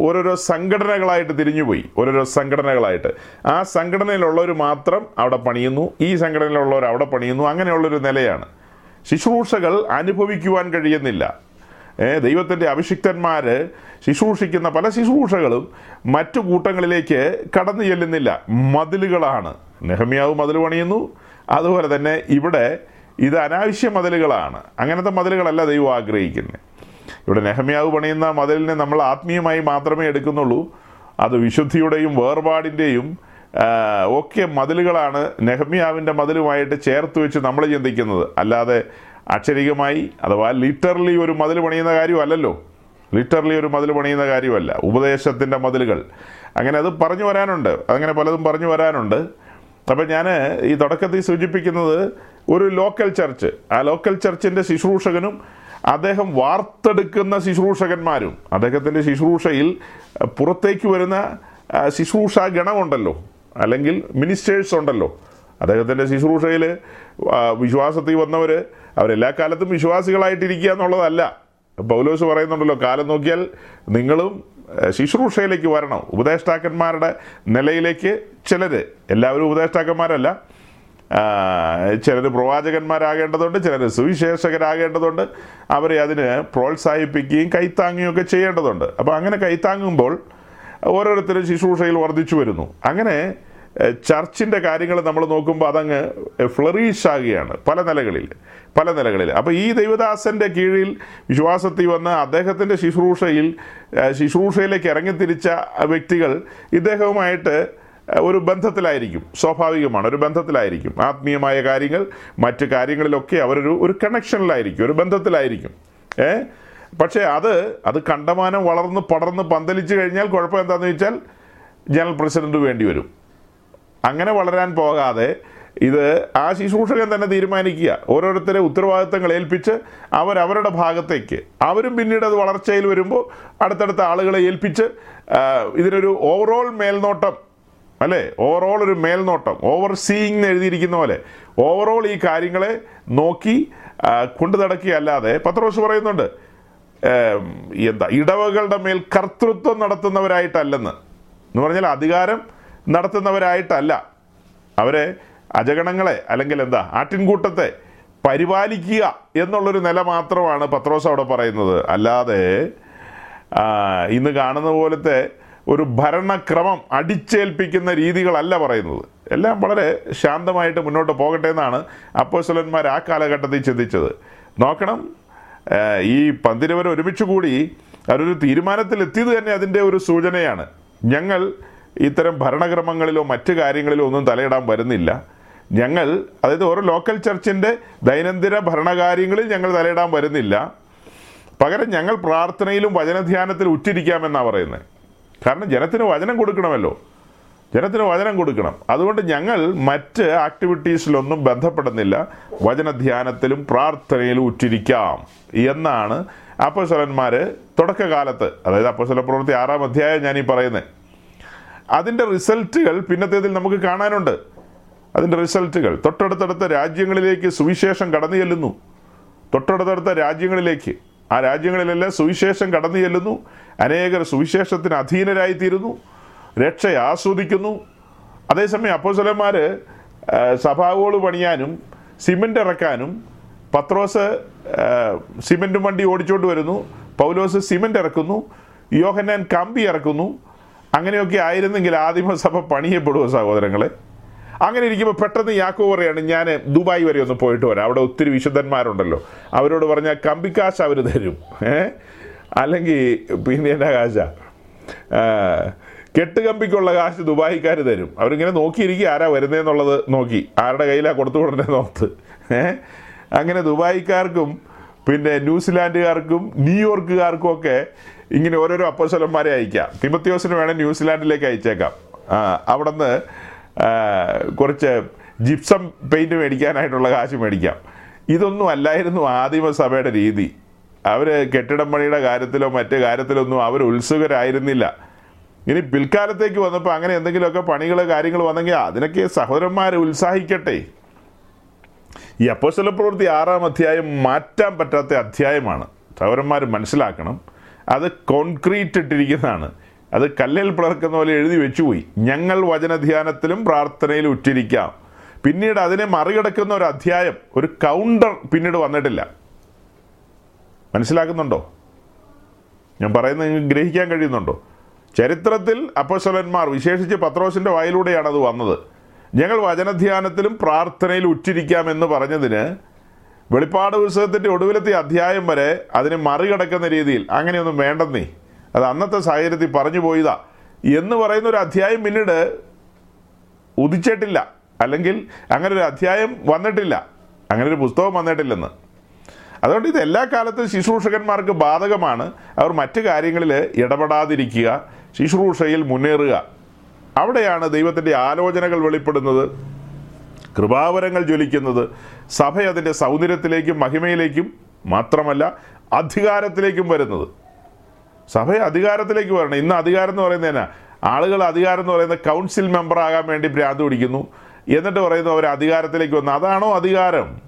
ഓരോരോ സംഘടനകളായിട്ട് തിരിഞ്ഞുപോയി. ഓരോരോ സംഘടനകളായിട്ട്. ആ സംഘടനയിലുള്ളവർ മാത്രം അവിടെ പണിയുന്നു. ഈ സംഘടനയിലുള്ളവർ അവിടെ പണിയുന്നു. അങ്ങനെയുള്ളൊരു നിലയാണ്. ശുശ്രൂഷകൾ അനുഭവിക്കുവാൻ കഴിയുന്നില്ല. ദൈവത്തിന്റെ അഭിഷിക്തന്മാർ ശുശ്രൂഷിക്കുന്ന പല ശുശ്രൂഷകളും മറ്റു കൂട്ടങ്ങളിലേക്ക് കടന്നു ചെല്ലുന്നില്ല. മതിലുകളാണ്. നെഹമ്യാവ് മതിൽ പണിയുന്നു. അതുപോലെ തന്നെ ഇവിടെ ഇത് അനാവശ്യ മതിലുകളാണ്. അങ്ങനത്തെ മതിലുകളല്ല ദൈവം ആഗ്രഹിക്കുന്നത് ഇവിടെ നെഹമ്യാവ് പണിയുന്ന മതിലിനെ നമ്മൾ ആത്മീയമായി മാത്രമേ എടുക്കുന്നുള്ളൂ. അത് വിശുദ്ധിയുടെയും വേർപാടിന്റെയും ഒക്കെ മതിലുകളാണ് നെഹമ്യാവിന്റെ മതിലുമായിട്ട് ചേർത്ത് വെച്ച് നമ്മൾ ചിന്തിക്കുന്നത്. അല്ലാതെ അക്ഷരികമായി അഥവാ ലിറ്ററലി ഒരു മതിൽ പണിയുന്ന കാര്യമല്ലല്ലോ. ലിറ്ററലി ഒരു മതിൽ പണിയുന്ന കാര്യമല്ല. ഉപദേശത്തിന്റെ മതിലുകൾ. അങ്ങനെ അത് പറഞ്ഞു വരാനുണ്ട്. അങ്ങനെ പലതും പറഞ്ഞു വരാനുണ്ട്. അപ്പം ഞാൻ ഈ തുടക്കത്തിൽ സൂചിപ്പിക്കുന്നത് ഒരു ലോക്കൽ ചർച്ച് ആ ലോക്കൽ ചർച്ചിന്റെ ശുശ്രൂഷകനും അദ്ദേഹം വാർത്തെടുക്കുന്ന ശുശ്രൂഷകന്മാരും. അദ്ദേഹത്തിന്റെ ശുശ്രൂഷയിൽ പുറത്തേക്ക് വരുന്ന ശുശ്രൂഷാ ഗണമുണ്ടല്ലോ. അല്ലെങ്കിൽ മിനിസ്റ്റേഴ്സ് ഉണ്ടല്ലോ. അദ്ദേഹത്തിന്റെ ശുശ്രൂഷയിൽ വിശ്വാസത്തിൽ വന്നവർ അവരെല്ലാ കാലത്തും വിശ്വാസികളായിട്ടിരിക്കുക എന്നുള്ളതല്ല. പൗലോസ് പറയുന്നുണ്ടല്ലോ കാലം നോക്കിയാൽ നിങ്ങളും ശുശ്രൂഷയിലേക്ക് വരണം. ഉപദേഷ്ടാക്കന്മാരുടെ നിലയിലേക്ക് ചിലർ എല്ലാവരും ഉപദേഷ്ടാക്കന്മാരല്ല. ചിലർ പ്രവാചകന്മാരാകേണ്ടതുണ്ട് ചിലർ സുവിശേഷകരാകേണ്ടതുണ്ട്. അവരെ അതിന് പ്രോത്സാഹിപ്പിക്കുകയും കൈത്താങ്ങുകയും ഒക്കെ ചെയ്യേണ്ടതുണ്ട്. അപ്പോൾ അങ്ങനെ കൈത്താങ്ങുമ്പോൾ ഓരോരുത്തരും ശുശ്രൂഷയിൽ വർദ്ധിച്ചു വരുന്നു. അങ്ങനെ ചർച്ചിന്റെ കാര്യങ്ങൾ നമ്മൾ നോക്കുമ്പോൾ അതങ്ങ് ഫ്ലറീഷ് ആകുകയാണ് പല നിലകളിൽ പല നിലകളിൽ. അപ്പോൾ ഈ ദൈവദാസന്റെ കീഴിൽ വിശ്വാസത്തിൽ വന്ന് അദ്ദേഹത്തിന്റെ ശുശ്രൂഷയിൽ ശുശ്രൂഷയിലേക്ക് ഇറങ്ങിത്തിരിച്ച വ്യക്തികൾ ഇദ്ദേഹവുമായിട്ട് ഒരു ബന്ധത്തിലായിരിക്കും. സ്വാഭാവികമാണ് ഒരു ബന്ധത്തിലായിരിക്കും. ആത്മീയമായ കാര്യങ്ങൾ മറ്റ് കാര്യങ്ങളിലൊക്കെ അവരൊരു ഒരു കണക്ഷനിലായിരിക്കും ഒരു ബന്ധത്തിലായിരിക്കും. ഏ പക്ഷേ അത് അത് കണ്ടമാനം വളർന്ന് പടർന്ന് പന്തലിച്ച് കഴിഞ്ഞാൽ കുഴപ്പം എന്താണെന്ന് വെച്ചാൽ ജനറൽ പ്രസിഡന്റ് വേണ്ടി വരും. അങ്ങനെ വളരാൻ പോകാതെ ഇത് ആ ശുശ്രൂഷകൻ തന്നെ തീരുമാനിക്കുക. ഓരോരുത്തരെ ഉത്തരവാദിത്തങ്ങൾ ഏൽപ്പിച്ച് അവരവരുടെ ഭാഗത്തേക്ക്. അവരും പിന്നീട് അത് വളർച്ചയിൽ വരുമ്പോൾ അടുത്തടുത്ത ആളുകളെ ഏൽപ്പിച്ച് ഇതിനൊരു ഓവറോൾ മേൽനോട്ടം അല്ലേ? ഓവറോൾ ഒരു മേൽനോട്ടം ഓവർ സീയിങ് എന്ന് എഴുതിയിരിക്കുന്ന പോലെ. ഓവറോൾ ഈ കാര്യങ്ങളെ നോക്കി കൊണ്ടു നടക്കുകയല്ലാതെ പത്രോസ് പറയുന്നുണ്ട് എന്താ ഇടവകളുടെ മേൽ കർത്തൃത്വം നടത്തുന്നവരായിട്ടല്ലെന്ന്. എന്ന് പറഞ്ഞാൽ അധികാരം നടത്തുന്നവരായിട്ടല്ല. അവരെ അജഗണങ്ങളെ അല്ലെങ്കിൽ എന്താ ആട്ടിൻകൂട്ടത്തെ പരിപാലിക്കുക എന്നുള്ളൊരു നില മാത്രമാണ് പത്രോസ് അവിടെ പറയുന്നത്. അല്ലാതെ ഇന്ന് കാണുന്ന പോലത്തെ ഒരു ഭരണക്രമം അടിച്ചേൽപ്പിക്കുന്ന രീതികളല്ല പറയുന്നത്. എല്ലാം വളരെ ശാന്തമായിട്ട് മുന്നോട്ട് പോകട്ടെ എന്നാണ് അപ്പോസ്വലന്മാർ ആ കാലഘട്ടത്തിൽ ചിന്തിച്ചത്. നോക്കണം ഈ പന്തിരവർ ഒരുമിച്ച് കൂടി അവരൊരു തീരുമാനത്തിൽ എത്തിയത് തന്നെ അതിന്റെ ഒരു സൂചനയാണ്. ഞങ്ങൾ ഇത്തരം ഭരണക്രമങ്ങളിലോ മറ്റു കാര്യങ്ങളിലോ ഒന്നും തലയിടാൻ വരുന്നില്ല. ഞങ്ങൾ അതായത് ഓരോ ലോക്കൽ ചർച്ചിന്റെ ദൈനംദിന ഭരണകാര്യങ്ങളിൽ ഞങ്ങൾ തലയിടാൻ വരുന്നില്ല. പകരം ഞങ്ങൾ പ്രാർത്ഥനയിലും വചനധ്യാനത്തിലും ഉറ്റിരിക്കാമെന്നാണ് പറയുന്നത് കാരണം ജനത്തിന് വചനം കൊടുക്കണമല്ലോ. ജനത്തിന് വചനം കൊടുക്കണം. അതുകൊണ്ട് ഞങ്ങൾ മറ്റ് ആക്ടിവിറ്റീസിലൊന്നും ബന്ധപ്പെടുന്നില്ല. വചനധ്യാനത്തിലും പ്രാർത്ഥനയിലും ഉറ്റിരിക്കാം എന്നാണ് അപ്പസ്വലന്മാർ തുടക്കകാലത്ത് അതായത് അപ്പസ്വല പ്രവൃത്തി ആറാം അധ്യായം ഞാൻ ഈ പറയുന്നത് അതിന്റെ റിസൾട്ടുകൾ പിന്നത്തേതിൽ നമുക്ക് കാണാനുണ്ട്. അതിന്റെ റിസൾട്ടുകൾ. തൊട്ടടുത്തടുത്ത രാജ്യങ്ങളിലേക്ക് സുവിശേഷം കടന്നു ചെല്ലുന്നു. തൊട്ടടുത്തടുത്ത രാജ്യങ്ങളിലേക്ക്. ആ രാജ്യങ്ങളിലെല്ലാം സുവിശേഷം കടന്നു ചെല്ലുന്നു. അനേകർ സുവിശേഷത്തിന് അധീനരായിത്തീരുന്നു. രക്ഷ ആസ്വദിക്കുന്നു. അതേസമയം അപ്പോസലന്മാർ സഭാവോൾ പണിയാനും സിമന്റ് ഇറക്കാനും പത്രോസ് സിമന്റും വണ്ടി ഓടിച്ചുകൊണ്ട് വരുന്നു. പൗലോസ് സിമന്റ് ഇറക്കുന്നു. യോഹന്നാൻ കമ്പി ഇറക്കുന്നു. അങ്ങനെയൊക്കെ ആയിരുന്നെങ്കിൽ ആദിമസഭ പണിയപ്പെടുമോ സഹോദരങ്ങളെ? അങ്ങനെ ഇരിക്കുമ്പോൾ പെട്ടെന്ന് യാക്കോ പറയാണ് ഞാൻ ദുബായ് വരെ ഒന്ന് പോയിട്ട് വരാം. അവിടെ ഒത്തിരി വിശുദ്ധന്മാരുണ്ടല്ലോ. അവരോട് പറഞ്ഞാൽ കമ്പിക്കാശ് അവർ തരും. ഏ? അല്ലെങ്കിൽ പിന്നെ എന്നാ കാശ? കെട്ടുകമ്പിക്കുള്ള കാശ് ദുബായിക്കാർ തരും. അവരിങ്ങനെ നോക്കിയിരിക്കുക ആരാ വരുന്നതെന്നുള്ളത് നോക്കി. ആരുടെ കയ്യിലാണ് കൊടുത്തു കൊടുത്തേ നോത്ത് ഏ? അങ്ങനെ ദുബായിക്കാർക്കും പിന്നെ ന്യൂസിലാൻഡുകാർക്കും ന്യൂയോർക്കുകാർക്കും ഒക്കെ ഇങ്ങനെ ഓരോരോ അപ്പോസലന്മാരെ അയക്കാം. തിമത്യോസിന് വേണേൽ ന്യൂസിലാൻഡിലേക്ക് അയച്ചേക്കാം. അവിടുന്ന് കുറച്ച് ജിപ്സം പെയിന്റ് മേടിക്കാനായിട്ടുള്ള കാശ് മേടിക്കാം. ഇതൊന്നും അല്ലായിരുന്നു ആദിമസഭയുടെ രീതി. അവർ കെട്ടിടം പണിയുടെ കാര്യത്തിലോ മറ്റു കാര്യത്തിലൊന്നും അവർ ഉത്സുകരായിരുന്നില്ല. ഇനി പിൽക്കാലത്തേക്ക് വന്നപ്പോൾ അങ്ങനെ എന്തെങ്കിലുമൊക്കെ പണികൾ കാര്യങ്ങൾ വന്നെങ്കിൽ അതിനൊക്കെ സഹോദരന്മാരെ ഉത്സാഹിക്കട്ടെ. ഈ അപ്പോസ്റ്റല പ്രവൃത്തി ആറാം അധ്യായം മാറ്റാൻ പറ്റാത്ത അധ്യായമാണ്. സഹോദരന്മാർ മനസ്സിലാക്കണം. അത് കോൺക്രീറ്റ് ഇട്ടിരിക്കുന്നതാണ്. അത് കല്ലിൽ പിളർക്കുന്ന പോലെ എഴുതി വെച്ചുപോയി. ഞങ്ങൾ വചനധ്യാനത്തിലും പ്രാർത്ഥനയിലും ഉറ്റിരിക്കാം. പിന്നീട് അതിനെ മറികടക്കുന്ന ഒരു അധ്യായം ഒരു കൗണ്ടർ പിന്നീട് വന്നിട്ടില്ല. മനസ്സിലാക്കുന്നുണ്ടോ? ഞാൻ പറയുന്നത് നിങ്ങൾക്ക് ഗ്രഹിക്കാൻ കഴിയുന്നുണ്ടോ? ചരിത്രത്തിൽ അപ്പസ്വലന്മാർ വിശേഷിച്ച് പത്രോസിന്റെ വായിലൂടെയാണ് അത് വന്നത്. ഞങ്ങൾ വചനധ്യാനത്തിലും പ്രാർത്ഥനയിലും ഉറ്റിരിക്കാമെന്ന് പറഞ്ഞതിന് വെളിപ്പാട് പുസ്തകത്തിന്റെ ഒടുവിലത്തെ അധ്യായം വരെ അതിനെ മറികടക്കുന്ന രീതിയിൽ അങ്ങനെയൊന്നും വേണ്ടെന്നേ അത് അന്നത്തെ സാഹചര്യത്തിൽ പറഞ്ഞു പോയതാ. എന്ന് പറയുന്ന ഒരു അധ്യായം പിന്നീട് ഉദിച്ചിട്ടില്ല. അല്ലെങ്കിൽ അങ്ങനെ ഒരു അധ്യായം വന്നിട്ടില്ല. അങ്ങനെ ഒരു പുസ്തകം വന്നിട്ടില്ലെന്ന്. അതുകൊണ്ട് ഇത് എല്ലാ കാലത്തും ശുശ്രൂഷകന്മാർക്ക് ബാധകമാണ്. അവർ മറ്റു കാര്യങ്ങളിൽ ഇടപെടാതിരിക്കുക ശുശ്രൂഷയിൽ മുന്നേറുക. അവിടെയാണ് ദൈവത്തിന്റെ ആലോചനകൾ വെളിപ്പെടുന്നത്. കൃപാവരങ്ങൾ ജ്വലിക്കുന്നത് സഭ അതിന്റെ സൗന്ദര്യത്തിലേക്കും മഹിമയിലേക്കും മാത്രമല്ല അധികാരത്തിലേക്കും വരുന്നത്. സഭ അധികാരത്തിലേക്ക് വരണം. ഇന്ന് അധികാരം എന്ന് പറയുന്നത് തന്നെ ആളുകൾ അധികാരം എന്ന് പറയുന്ന കൗൺസിൽ മെമ്പറാകാൻ വേണ്ടി ഭ്രാന്ത് പിടിക്കുന്നു. എന്നിട്ട് പറയുന്നു അവർ അധികാരത്തിലേക്ക് വന്നു. അതാണോ അധികാരം?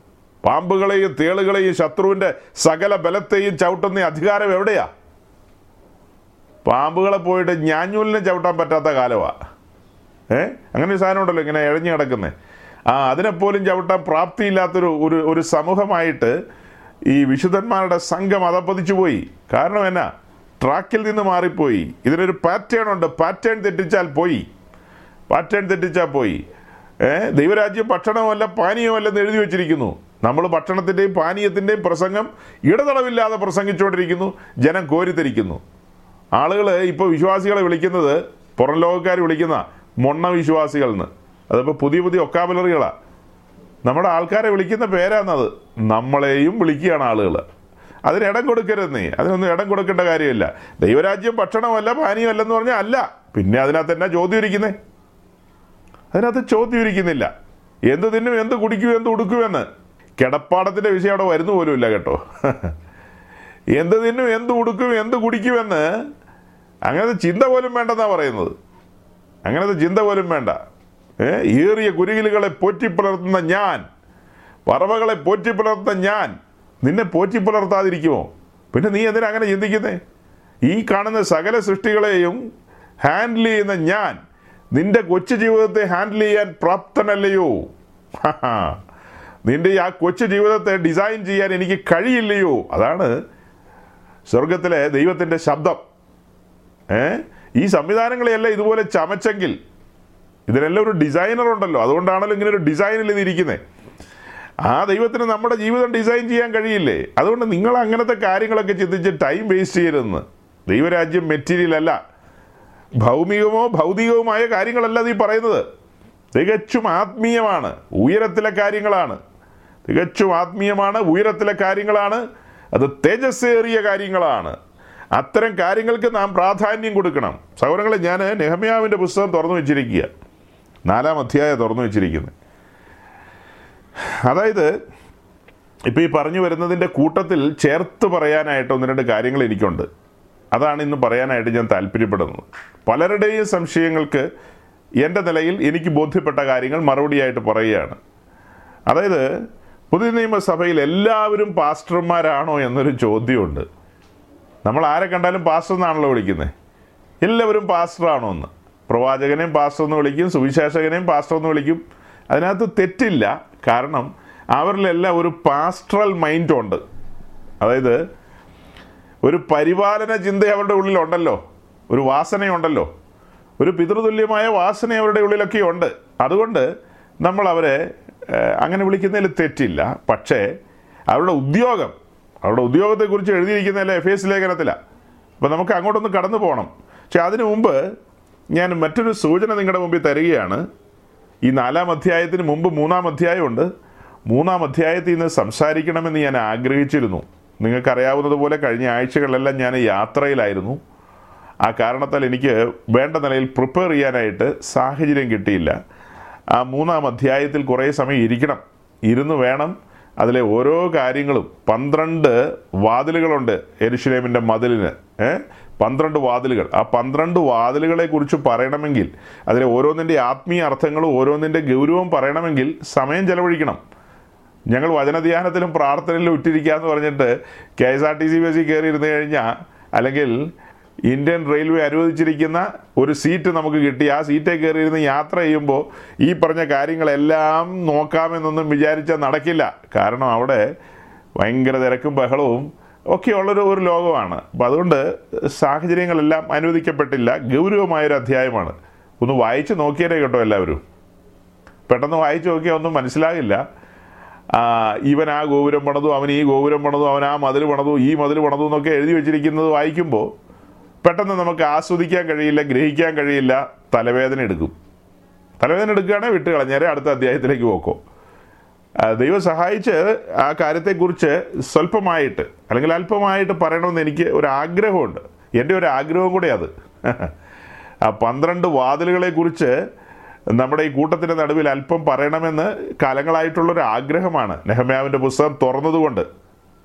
പാമ്പുകളെയും തേളുകളെയും ശത്രുവിന്റെ സകല ബലത്തെയും ചവിട്ടുന്ന അധികാരം എവിടെയാ? പാമ്പുകളെ പോയിട്ട് ഞാഞ്ഞൂലിനെ ചവിട്ടാൻ പറ്റാത്ത കാലമാണ് ഏ? അങ്ങനെ ഒരു സാധനം ഉണ്ടല്ലോ ഇങ്ങനെ ഇഴഞ്ഞു കിടക്കുന്നത് ആ അതിനെപ്പോലും ചവിട്ടാൻ പ്രാപ്തിയില്ലാത്തൊരു ഒരു ഒരു സമൂഹമായിട്ട് ഈ വിശുദ്ധന്മാരുടെ സംഘം അതപ്പതിച്ചു പോയി. കാരണം എന്നാ? ട്രാക്കിൽ നിന്ന് മാറിപ്പോയി. ഇതിനൊരു പാറ്റേൺ ഉണ്ട്. പാറ്റേൺ തെറ്റിച്ചാൽ പോയി. പാറ്റേൺ തെറ്റിച്ചാൽ പോയി. ഏ ദൈവരാജ്യം ഭക്ഷണമല്ല പാനീയമല്ലെന്ന് എഴുതി വെച്ചിരിക്കുന്നു. നമ്മൾ ഭക്ഷണത്തിന്റെയും പാനീയത്തിന്റെയും പ്രസംഗം ഇടതടവില്ലാതെ പ്രസംഗിച്ചുകൊണ്ടിരിക്കുന്നു. ജനം കോരിത്തരിക്കുന്നു ആളുകൾ ഇപ്പോൾ വിശ്വാസികളെ വിളിക്കുന്നത് പുറം ലോകക്കാർ വിളിക്കുന്ന മൊണ്ണ വിശ്വാസികൾ എന്ന് അതിപ്പോൾ പുതിയ പുതിയ ഒക്കാബലറികളാണ് നമ്മുടെ ആൾക്കാരെ വിളിക്കുന്ന പേരാന്നത് നമ്മളെയും വിളിക്കുകയാണ് ആളുകൾ അതിന് ഇടം കൊടുക്കരുതെന്നേ. അതിനൊന്നും ഇടം കൊടുക്കേണ്ട കാര്യമില്ല. ദൈവരാജ്യം ഭക്ഷണമല്ല പാനീയമല്ലെന്ന് പറഞ്ഞാൽ അല്ല. പിന്നെ അതിനകത്ത് എന്നാ ചോദ്യം ഇരിക്കുന്നേ? അതിനകത്ത് ചോദ്യം ഇരിക്കുന്നില്ല. എന്ത് തിന്നും എന്ത് കുടിക്കും എന്ത് ഉടുക്കുമെന്ന്. കിടപ്പാടത്തിന്റെ വിഷയം അവിടെ വരുന്നു പോലുമില്ല കേട്ടോ. എന്ത് തിന്നും എന്ത് ഉടുക്കും എന്ത് കുടിക്കുമെന്ന് അങ്ങനത്തെ ചിന്ത പോലും വേണ്ടെന്നാണ് പറയുന്നത്. അങ്ങനത്തെ ചിന്ത പോലും വേണ്ട. ഏറിയ കുരുകിലുകളെ പോറ്റിപ്പുലർത്തുന്ന ഞാൻ. പറവകളെ പോറ്റിപ്പുലർത്തുന്ന ഞാൻ. നിന്നെ പോറ്റിപ്പുലർത്താതിരിക്കുമോ പിന്നെ നീ എന്തിനാ അങ്ങനെ ചിന്തിക്കുന്നേ? ഈ കാണുന്ന സകല സൃഷ്ടികളെയും ഹാൻഡിൽ ചെയ്യുന്ന ഞാൻ. നിന്റെ കൊച്ചു ജീവിതത്തെ ഹാൻഡിൽ ചെയ്യാൻ പ്രാപ്തനല്ലയോ? നിന്റെ ആ കൊച്ചു ജീവിതത്തെ ഡിസൈൻ ചെയ്യാൻ എനിക്ക് കഴിയില്ലയോ? അതാണ് സ്വർഗത്തിലെ ദൈവത്തിന്റെ ശബ്ദം. ഈ സംവിധാനങ്ങളെയല്ല ഇതുപോലെ ചമച്ചെങ്കിൽ. ഇതിനെല്ലാം ഒരു ഡിസൈനർ ഉണ്ടല്ലോ. അതുകൊണ്ടാണല്ലോ ഇങ്ങനെ ഒരു ഡിസൈനിൽ ഇതിരിക്കുന്നത് ആ ദൈവത്തിന് നമ്മുടെ ജീവിതം ഡിസൈൻ ചെയ്യാൻ കഴിയില്ലേ? അതുകൊണ്ട് നിങ്ങൾ അങ്ങനത്തെ കാര്യങ്ങളൊക്കെ ചിന്തിച്ച് ടൈം വേസ്റ്റ് ചെയ്യരുതെന്ന്. ദൈവരാജ്യം മെറ്റീരിയൽ അല്ല. ഭൗമികമോ ഭൗതികവുമായ കാര്യങ്ങളല്ല നീ പറയുന്നത്. തികച്ചും ആത്മീയമാണ്. ഉയരത്തിലെ കാര്യങ്ങളാണ്. തികച്ചും ആത്മീയമാണ് ഉയരത്തിലെ കാര്യങ്ങളാണ്. അത് തേജസ്സേറിയ കാര്യങ്ങളാണ്. അത്തരം കാര്യങ്ങൾക്ക് നാം പ്രാധാന്യം കൊടുക്കണം. സൗരങ്ങളെ ഞാൻ നെഹമ്യാവിന്റെ പുസ്തകം തുറന്നു വെച്ചിരിക്കുക നാലാം അധ്യായം തുറന്നു വെച്ചിരിക്കുന്നത് അതായത് ഇപ്പോൾ ഈ പറഞ്ഞു വരുന്നതിന്റെ കൂട്ടത്തിൽ ചേർത്ത് പറയാനായിട്ട് ഒന്ന് രണ്ട് കാര്യങ്ങൾ എനിക്കുണ്ട്. അതാണ് ഇന്ന് പറയാനായിട്ട് ഞാൻ താല്പര്യപ്പെടുന്നത്. പലരുടെയും സംശയങ്ങൾക്ക് എന്റെ നിലയിൽ എനിക്ക് ബോധ്യപ്പെട്ട കാര്യങ്ങൾ മറുപടിയായിട്ട് പറയുകയാണ്. അതായത് പുതിയ നിയമസഭയിൽ എല്ലാവരും പാസ്റ്റർമാരാണോ എന്നൊരു ചോദ്യമുണ്ട്. നമ്മൾ ആരെ കണ്ടാലും പാസ്റ്റർ എന്നാണല്ലോ വിളിക്കുന്നത് എല്ലാവരും പാസ്റ്ററാണോ എന്ന്. പ്രവാചകനെയും പാസ്റ്റർ എന്ന് വിളിക്കും സുവിശേഷകനെയും പാസ്റ്റർ എന്ന് വിളിക്കും. അതിനകത്ത് തെറ്റില്ല. കാരണം അവരിലെല്ലാം ഒരു പാസ്റ്ററൽ മൈൻഡ് ഉണ്ട് അതായത് ഒരു പരിപാലന ചിന്ത അവരുടെ ഉള്ളിലുണ്ടല്ലോ. ഒരു വാസനയുണ്ടല്ലോ. ഒരു പിതൃതുല്യമായ വാസന അവരുടെ ഉള്ളിലൊക്കെ ഉണ്ട് അതുകൊണ്ട് നമ്മൾ അവരെ അങ്ങനെ വിളിക്കുന്നതിൽ തെറ്റില്ല. പക്ഷേ അവരുടെ ഉദ്യോഗം അവരുടെ ഉദ്യോഗത്തെക്കുറിച്ച് എഴുതിയിരിക്കുന്നതിൽ എഫ് എസ് ലേഖനത്തിലാണ് അപ്പോൾ നമുക്ക് അങ്ങോട്ടൊന്ന് കടന്നു പോകണം പക്ഷെ അതിനു മുമ്പ് ഞാൻ മറ്റൊരു സൂചന നിങ്ങളുടെ മുമ്പിൽ തരികയാണ്. ഈ നാലാം അധ്യായത്തിന് മുമ്പ് മൂന്നാം അധ്യായമുണ്ട്. മൂന്നാം അധ്യായത്തിൽ നിന്ന് സംസാരിക്കണമെന്ന് ഞാൻ ആഗ്രഹിച്ചിരുന്നു. നിങ്ങൾക്കറിയാവുന്നതുപോലെ കഴിഞ്ഞ ആഴ്ചകളിലെല്ലാം ഞാൻ യാത്രയിലായിരുന്നു. ആ കാരണത്താൽ എനിക്ക് വേണ്ട നിലയിൽ പ്രിപ്പയർ ചെയ്യാനായിട്ട് സാഹചര്യം കിട്ടിയില്ല. ആ മൂന്നാം അധ്യായത്തിൽ കുറേ സമയം ഇരിക്കണം. ഇരുന്ന് വേണം. അതിലെ ഓരോ കാര്യങ്ങളും പന്ത്രണ്ട് വാതിലുകളുണ്ട് എരുഷലേമിന്റെ മതിലിന്. ഏ? പന്ത്രണ്ട് വാതിലുകൾ. ആ പന്ത്രണ്ട് വാതിലുകളെ കുറിച്ച് പറയണമെങ്കിൽ അതിലെ ഓരോന്നിന്റെ ആത്മീയ അർത്ഥങ്ങളും ഓരോന്നിന്റെ ഗൗരവം പറയണമെങ്കിൽ സമയം ചെലവഴിക്കണം. ഞങ്ങൾ വചനധ്യാനത്തിലും പ്രാർത്ഥനയിലും ഉറ്റിരിക്കുക എന്ന് പറഞ്ഞിട്ട് K S R T C ബസ്സിൽ കയറി ഇരുന്ന് കഴിഞ്ഞാൽ അല്ലെങ്കിൽ ഇന്ത്യൻ റെയിൽവേ അനുവദിച്ചിരിക്കുന്ന ഒരു സീറ്റ് നമുക്ക് കിട്ടി. ആ സീറ്റേ കയറി ഇരുന്ന് യാത്ര ചെയ്യുമ്പോൾ ഈ പറഞ്ഞ കാര്യങ്ങളെല്ലാം നോക്കാമെന്നൊന്നും വിചാരിച്ചാൽ നടക്കില്ല. കാരണം അവിടെ ഭയങ്കര തിരക്കും ബഹളവും ഒക്കെ ഉള്ളൊരു ഒരു ലോകമാണ്. അപ്പം അതുകൊണ്ട് സാഹചര്യങ്ങളെല്ലാം അനുവദിക്കപ്പെട്ടില്ല. ഗൗരവമായൊരു അധ്യായമാണ്. ഒന്ന് വായിച്ച് നോക്കിയാലേ കേട്ടോ എല്ലാവരും. പെട്ടെന്ന് വായിച്ച് നോക്കിയാൽ ഒന്നും മനസ്സിലാകില്ല. ഇവൻ ആ ഗോപുരം പണതു അവൻ ഈ ഗോപുരം പണതു അവൻ ആ മതിൽ പണതു ഈ മതിൽ പണതു എന്നൊക്കെ എഴുതി വെച്ചിരിക്കുന്നത് വായിക്കുമ്പോൾ പെട്ടെന്ന് നമുക്ക് ആസ്വദിക്കാൻ കഴിയില്ല ഗ്രഹിക്കാൻ കഴിയില്ല തലവേദന എടുക്കും. തലവേദന എടുക്കുകയാണെങ്കിൽ വിട്ട് കളഞ്ഞേരെ അടുത്ത അധ്യായത്തിലേക്ക് പോക്കോ. ദൈവം സഹായിച്ച് ആ കാര്യത്തെക്കുറിച്ച് സ്വല്പമായിട്ട് അല്ലെങ്കിൽ അല്പമായിട്ട് പറയണമെന്ന് എനിക്ക് ഒരു ആഗ്രഹമുണ്ട് എന്റെ ഒരു ആഗ്രഹം കൂടെ അത്. ആ പന്ത്രണ്ട് വാതിലുകളെ കുറിച്ച് നമ്മുടെ ഈ കൂട്ടത്തിന്റെ നടുവിൽ അല്പം പറയണമെന്ന് കാലങ്ങളായിട്ടുള്ളൊരു ആഗ്രഹമാണ്. നെഹമ്യാവിന്റെ പുസ്തകം തുറന്നതുകൊണ്ട്.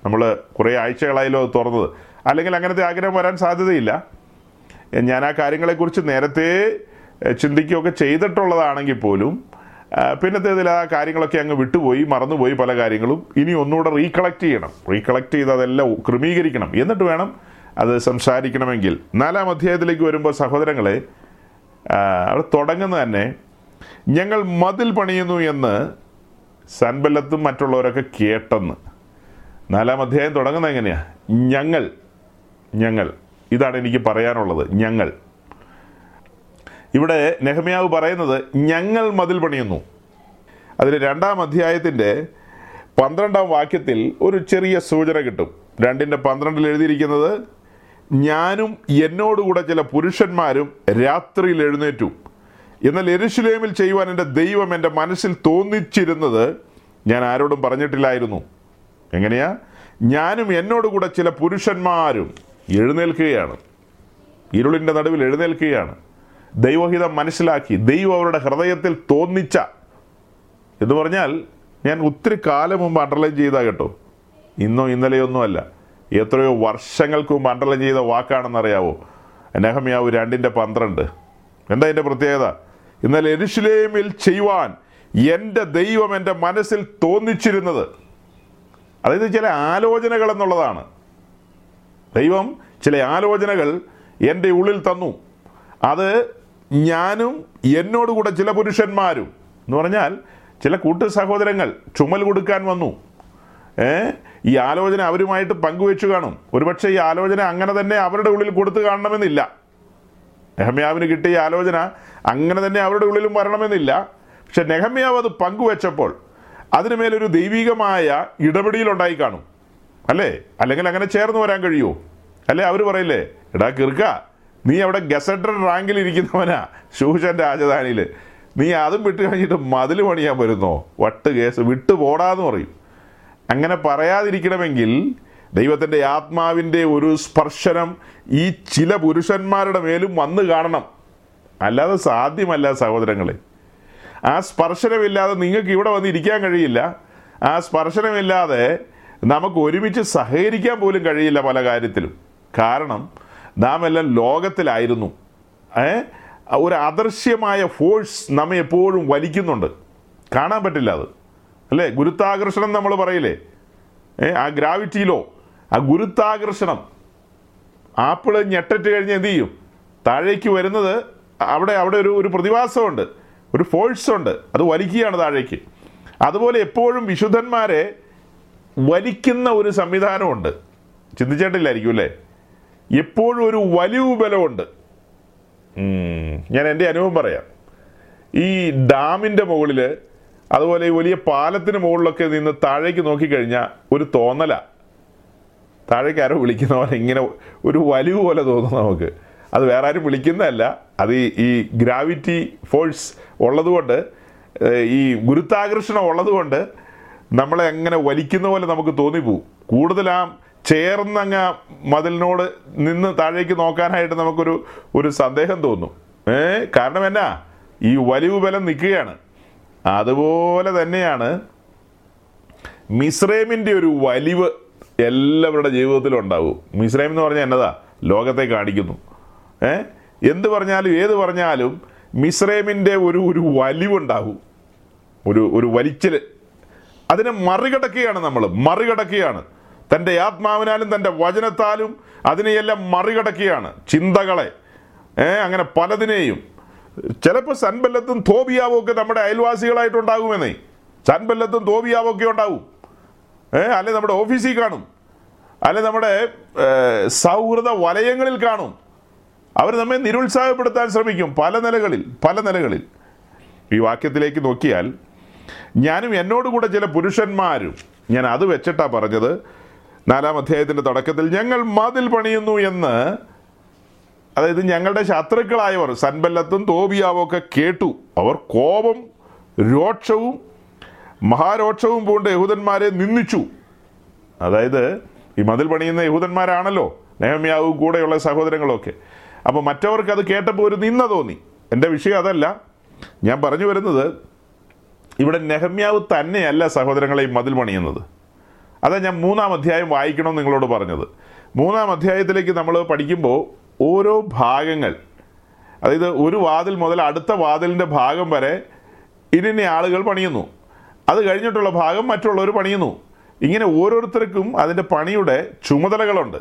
നമ്മൾ കുറേ ആഴ്ചകളായാലും അത് തുറന്നത്. അല്ലെങ്കിൽ അങ്ങനത്തെ ആഗ്രഹം വരാൻ സാധ്യതയില്ല. ഞാൻ ആ കാര്യങ്ങളെക്കുറിച്ച് നേരത്തെ ചിന്തിക്കുകയൊക്കെ ചെയ്തിട്ടുള്ളതാണെങ്കിൽ പോലും പിന്നത്തേതിൽ ആ കാര്യങ്ങളൊക്കെ അങ്ങ് വിട്ടുപോയി മറന്നുപോയി പല കാര്യങ്ങളും. ഇനി ഒന്നുകൂടെ റീകളക്ട് ചെയ്യണം. റീകളക്ട് ചെയ്ത് അതെല്ലാം ക്രമീകരിക്കണം. എന്നിട്ട് വേണം അത് സംസാരിക്കണമെങ്കിൽ. നാലാം അധ്യായത്തിലേക്ക് വരുമ്പോൾ സഹോദരങ്ങളെ അവിടെ തുടങ്ങുന്ന തന്നെ ഞങ്ങൾ മതിൽ പണിയുന്നു എന്ന് സൻബല്ലത്തും മറ്റുള്ളവരൊക്കെ കേട്ടെന്ന്. നാലാം അധ്യായം തുടങ്ങുന്നത് എങ്ങനെയാണ് ഞങ്ങൾ ഞങ്ങൾ. ഇതാണ് എനിക്ക് പറയാനുള്ളത്. ഞങ്ങൾ. ഇവിടെ നെഹമ്യാവ് പറയുന്നത് ഞങ്ങൾ മതിൽ പണിയുന്നു. അതിൽ രണ്ടാം അധ്യായത്തിന്റെ പന്ത്രണ്ടാം വാക്യത്തിൽ ഒരു ചെറിയ സൂചന കിട്ടും. രണ്ടിന്റെ പന്ത്രണ്ടിൽ എഴുതിയിരിക്കുന്നത് ഞാനും എന്നോടുകൂടെ ചില പുരുഷന്മാരും രാത്രിയിൽ എഴുന്നേറ്റു. എന്നാൽ എരുശുലേമിൽ ചെയ്യുവാൻ എന്റെ ദൈവം എന്റെ മനസ്സിൽ തോന്നിച്ചിരുന്നത് ഞാൻ ആരോടും പറഞ്ഞിട്ടില്ലായിരുന്നു. എങ്ങനെയാ? ഞാനും എന്നോടുകൂടെ ചില പുരുഷന്മാരും എഴുന്നേൽക്കുകയാണ്. ഇരുളിന്റെ നടുവിൽ എഴുന്നേൽക്കുകയാണ്. ദൈവഹിതം മനസ്സിലാക്കി ദൈവം അവരുടെ ഹൃദയത്തിൽ തോന്നിച്ച എന്ന് പറഞ്ഞാൽ ഞാൻ ഒത്തിരി കാലം മുമ്പ് അണ്ടർലൈൻ ചെയ്താൽ കേട്ടോ. ഇന്നോ ഇന്നലെയൊന്നും അല്ല. എത്രയോ വർഷങ്ങൾക്ക് മുമ്പ് അണ്ടർലൈൻ ചെയ്ത വാക്കാണെന്നറിയാവോ? നെഹമ്യാവ് രണ്ടിന്റെ പന്ത്രണ്ട്. എന്താ അതിന്റെ പ്രത്യേകത? എന്നാൽ എരുഷലേമിൽ ചെയ്യുവാൻ എന്റെ ദൈവം എന്റെ മനസ്സിൽ തോന്നിച്ചിരുന്നത്. അതായത് ചില ആലോചനകൾ എന്നുള്ളതാണ്. ദൈവം ചില ആലോചനകൾ എന്റെ ഉള്ളിൽ തന്നു. അത് ഞാനും എന്നോടുകൂടെ ചില പുരുഷന്മാരും എന്ന് പറഞ്ഞാൽ ചില കൂട്ടു സഹോദരങ്ങൾ ചുമൽ കൊടുക്കാൻ വന്നു. ഈ ആലോചന അവരുമായിട്ട് പങ്കുവെച്ചു കാണും. ഒരുപക്ഷെ ഈ ആലോചന അങ്ങനെ തന്നെ അവരുടെ ഉള്ളിൽ കൊടുത്തു കാണണമെന്നില്ല. നെഹമ്യാവിന് കിട്ടിയ ആലോചന അങ്ങനെ തന്നെ അവരുടെ ഉള്ളിലും വരണമെന്നില്ല. പക്ഷെ നെഹമ്യാവ് അത് പങ്കുവെച്ചപ്പോൾ അതിനുമേലൊരു ദൈവികമായ ഇടപെടിയിലുണ്ടായി കാണും. അല്ലേ? അല്ലെങ്കിൽ അങ്ങനെ ചേർന്ന് വരാൻ കഴിയുമോ? അല്ലേ? അവർ പറയില്ലേ എടാ കിറുക്ക നീ അവിടെ ഗസറ്റഡ് റാങ്കിൽ ഇരിക്കുന്നവനാ ശൂഷൻ രാജധാനിയിൽ നീ അതും വിട്ട് കഴിഞ്ഞിട്ട് മതിൽ പണിയാൻ വരുന്നോ? വട്ട് കേസ് വിട്ടു പോടാന്ന് പറയും. അങ്ങനെ പറയാതിരിക്കണമെങ്കിൽ ദൈവത്തിന്റെ ആത്മാവിന്റെ ഒരു സ്പർശനം ഈ ചില പുരുഷന്മാരുടെ മേലും വന്ന് കാണണം. അല്ലാതെ സാധ്യമല്ല സഹോദരങ്ങളെ. ആ സ്പർശനമില്ലാതെ നിങ്ങൾക്ക് ഇവിടെ വന്ന് ഇരിക്കാൻ കഴിയില്ല. ആ സ്പർശനമില്ലാതെ നമുക്ക് ഒരുമിച്ച് സഹകരിക്കാൻ പോലും കഴിയില്ല പല കാര്യത്തിലും. കാരണം നാം എല്ലാം ലോകത്തിലായിരുന്നു ഒരു അദൃശ്യമായ ഫോഴ്സ് നമ്മെ എപ്പോഴും വലിക്കുന്നുണ്ട്. കാണാൻ പറ്റില്ല അത്. അല്ലേ? ഗുരുത്വാകർഷണം നമ്മൾ പറയില്ലേ? ആ ഗ്രാവിറ്റിയിലോ? ആ ഗുരുത്വാകർഷണം. ആപ്പിൾ ഞെട്ടിട്ട് കഴിഞ്ഞ് എന്ത് ചെയ്യും? താഴേക്ക് വരുന്നത് അവിടെ അവിടെ ഒരു ഒരു പ്രതിഭാസമുണ്ട്. ഒരു ഫോഴ്സ് ഉണ്ട് അത് വലിക്കുകയാണ് താഴേക്ക്. അതുപോലെ എപ്പോഴും വിശുദ്ധന്മാരെ വലിക്കുന്ന ഒരു സംവിധാനമുണ്ട്. ചിന്തിച്ചിട്ടില്ലായിരിക്കും അല്ലേ? എപ്പോഴും ഒരു വലിവ് ബലമുണ്ട്. ഞാൻ എന്റെ അനുഭവം പറയാം. ഈ ഡാമിന്റെ മുകളിൽ അതുപോലെ ഈ വലിയ പാലത്തിന് മുകളിലൊക്കെ നിന്ന് താഴേക്ക് നോക്കിക്കഴിഞ്ഞാൽ ഒരു തോന്നല. താഴേക്ക് ആരോ വിളിക്കുന്ന പോലെ ഇങ്ങനെ ഒരു വലിവ് പോലെ തോന്നും നമുക്ക്. അത് വേറെ ആരും വിളിക്കുന്നതല്ല. അത് ഈ- ഈ ഗ്രാവിറ്റി ഫോഴ്സ് ഉള്ളതുകൊണ്ട് ഈ ഗുരുത്വാകർഷണം ഉള്ളതുകൊണ്ട് നമ്മളെ അങ്ങനെ വലിക്കുന്ന പോലെ നമുക്ക് തോന്നിപ്പോവും. കൂടുതലാം ചേർന്നങ്ങ് മതിലിനോട് നിന്ന് താഴേക്ക് നോക്കാനായിട്ട് നമുക്കൊരു ഒരു സന്ദേഹം തോന്നും. ഏ? കാരണം എന്നാ? ഈ വലിവ് ബലം നിൽക്കുകയാണ്. അതുപോലെ തന്നെയാണ് മിസ്രൈമിന്റെ ഒരു വലിവ് എല്ലാവരുടെ ജീവിതത്തിലും ഉണ്ടാവും. മിസ്രൈം എന്ന് പറഞ്ഞാൽ എന്നതാ? ലോകത്തെ കാണിക്കുന്നു. ഏ? എന്ത് പറഞ്ഞാലും ഏത് പറഞ്ഞാലും മിസ്രൈമിന്റെ ഒരു ഒരു വലിവുണ്ടാവും. ഒരു ഒരു വലിച്ചിൽ അതിനെ മറികടക്കുകയാണ് നമ്മൾ മറികടക്കുകയാണ്. തന്റെ ആത്മാവിനാലും തന്റെ വചനത്താലും അതിനെയെല്ലാം മറികടക്കുകയാണ്. ചിന്തകളെ. അങ്ങനെ പലതിനെയും. ചിലപ്പോൾ സൻബല്ലത്തും തോബിയാവും ഒക്കെ നമ്മുടെ അയൽവാസികളായിട്ടുണ്ടാകുമെന്നേ. സൻബല്ലത്തും തോബിയാവും ഒക്കെ ഉണ്ടാവും. ഏ അല്ലെ നമ്മുടെ ഓഫീസിൽ കാണും. അല്ലെ നമ്മുടെ സൗഹൃദ വലയങ്ങളിൽ കാണും. അവർ നമ്മെ നിരുത്സാഹപ്പെടുത്താൻ ശ്രമിക്കും പല നിലകളിൽ പല നിലകളിൽ. ഈ വാക്യത്തിലേക്ക് നോക്കിയാൽ ഞാനും എന്നോട് എന്നോടുകൂടെ ചില പുരുഷന്മാരും ഞാൻ അത് വെച്ചിട്ടാണ് പറഞ്ഞത് നാലാം അധ്യായത്തിന്റെ തുടക്കത്തിൽ ഞങ്ങൾ മതിൽ പണിയുന്നു എന്ന് അതായത് ഞങ്ങളുടെ ശത്രുക്കളായവർ സൻബല്ലത്തും തോബിയാവും ഒക്കെ കേട്ടു. അവർ കോപം രോക്ഷവും മഹാരോക്ഷവും പൂണ്ട് യഹൂദന്മാരെ നിന്ദിച്ചു. അതായത് ഈ മതിൽ പണിയുന്ന യഹൂദന്മാരാണല്ലോ നേഹമ്യാവും കൂടെയുള്ള സഹോദരങ്ങളൊക്കെ. അപ്പോൾ മറ്റവർക്ക് അത് കേട്ടപ്പോൾ ഒരു നിന്ന തോന്നി. എന്റെ വിഷയം അതല്ല. ഞാൻ പറഞ്ഞു വരുന്നത് ഇവിടെ നെഹമ്യാവ് തന്നെയല്ല സഹോദരങ്ങളെ ഈ മതിൽ പണിയുന്നത്. അതാ ഞാൻ മൂന്നാം അധ്യായം വായിക്കണമെന്ന് നിങ്ങളോട് പറഞ്ഞത്. മൂന്നാം അധ്യായത്തിലേക്ക് നമ്മൾ പഠിക്കുമ്പോൾ ഓരോ ഭാഗങ്ങൾ അതായത് ഒരു വാതിൽ മുതൽ അടുത്ത വാതിലിന്റെ ഭാഗം വരെ ഇനി ആളുകൾ പണിയുന്നു. അത് കഴിഞ്ഞിട്ടുള്ള ഭാഗം മറ്റുള്ളവർ പണിയുന്നു. ഇങ്ങനെ ഓരോരുത്തർക്കും അതിന്റെ പണിയുടെ ചുമതലകളുണ്ട്.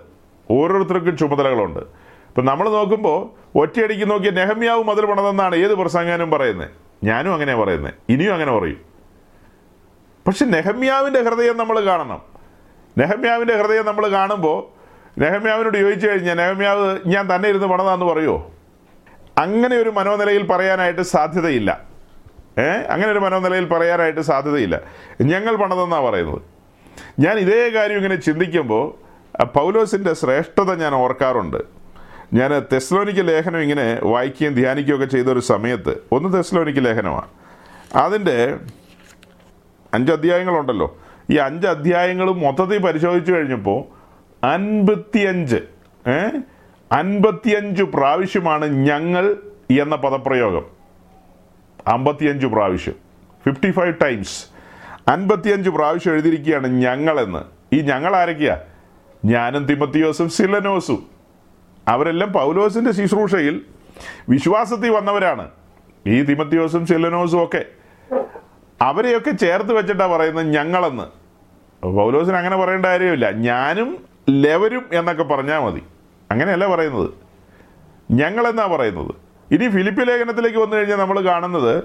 ഓരോരുത്തർക്കും ചുമതലകളുണ്ട്. ഇപ്പം നമ്മൾ നോക്കുമ്പോൾ ഒറ്റയടിക്ക് നോക്കിയ നെഹമ്യാവ് മതിൽ പണിതെന്നാണ് ഏത് പ്രസംഗാനും പറയുന്നത് ഞാനും അങ്ങനെയാണ് പറയുന്നത് ഇനിയും അങ്ങനെ പറയും. പക്ഷെ നെഹമ്യാവിന്റെ ഹൃദയം നമ്മൾ കാണണം. നെഹമ്യാവിന്റെ ഹൃദയം നമ്മൾ കാണുമ്പോൾ നെഹമ്യാവിനോട് ചോദിച്ചു കഴിഞ്ഞാൽ നെഹമ്യാവ് ഞാൻ തന്നെ ഇരുന്ന് പണതാന്ന് പറയുമോ അങ്ങനെ ഒരു മനോനിലയിൽ പറയാനായിട്ട് സാധ്യതയില്ല. ഏ? അങ്ങനെ ഒരു മനോനിലയിൽ പറയാനായിട്ട് സാധ്യതയില്ല. ഞങ്ങൾ പണതെന്നാണ് പറയുന്നത്? ഞാൻ ഇതേ കാര്യം ഇങ്ങനെ ചിന്തിക്കുമ്പോൾ പൗലോസിന്റെ ശ്രേഷ്ഠത ഞാൻ ഓർക്കാറുണ്ട്. ഞാൻ തെസ്ലോനിക്ക് ലേഖനം ഇങ്ങനെ വായിക്കുകയും ധ്യാനിക്കുകയൊക്കെ ചെയ്ത ഒരു സമയത്ത് ഒന്ന് തെസ്ലോനിക്ക് ലേഖനമാണ് അതിന്റെ അഞ്ച് അധ്യായങ്ങളുണ്ടല്ലോ. ഈ അഞ്ച് അധ്യായങ്ങളും മൊത്തത്തിൽ പരിശോധിച്ചു കഴിഞ്ഞപ്പോൾ അൻപത്തിയഞ്ച് ഏ? അൻപത്തിയഞ്ച് പ്രാവശ്യമാണ് ഞങ്ങൾ എന്ന പദപ്രയോഗം. അമ്പത്തിയഞ്ച് പ്രാവശ്യം. ഫിഫ്റ്റി ഫൈവ് ടൈംസ് അൻപത്തിയഞ്ച് പ്രാവശ്യം എഴുതിയിരിക്കുകയാണ് ഞങ്ങളെന്ന്. ഈ ഞങ്ങൾ ആരൊക്കെയാ? ഞാനും തിമത്തിയോസും സിലനോസും അവരെല്ലാം പൗലോസിന്റെ ശുശ്രൂഷയിൽ വിശ്വാസത്തിൽ വന്നവരാണ്. ഈ തിമത്തിയോസും സിലനോസും ഒക്കെ. അവരെയൊക്കെ ചേർത്ത് വെച്ചിട്ടാണ് പറയുന്നത് ഞങ്ങളെന്ന്. പൗലോസിന് അങ്ങനെ പറയേണ്ട കാര്യമില്ല. ഞാനും ലെവരും എന്നൊക്കെ പറഞ്ഞാൽ മതി. അങ്ങനെയല്ല പറയുന്നത്. ഞങ്ങളെന്നാ പറയുന്നത്? ഇനി ഫിലിപ്പ് ലേഖനത്തിലേക്ക് വന്നു കഴിഞ്ഞാൽ നമ്മൾ കാണുന്നത്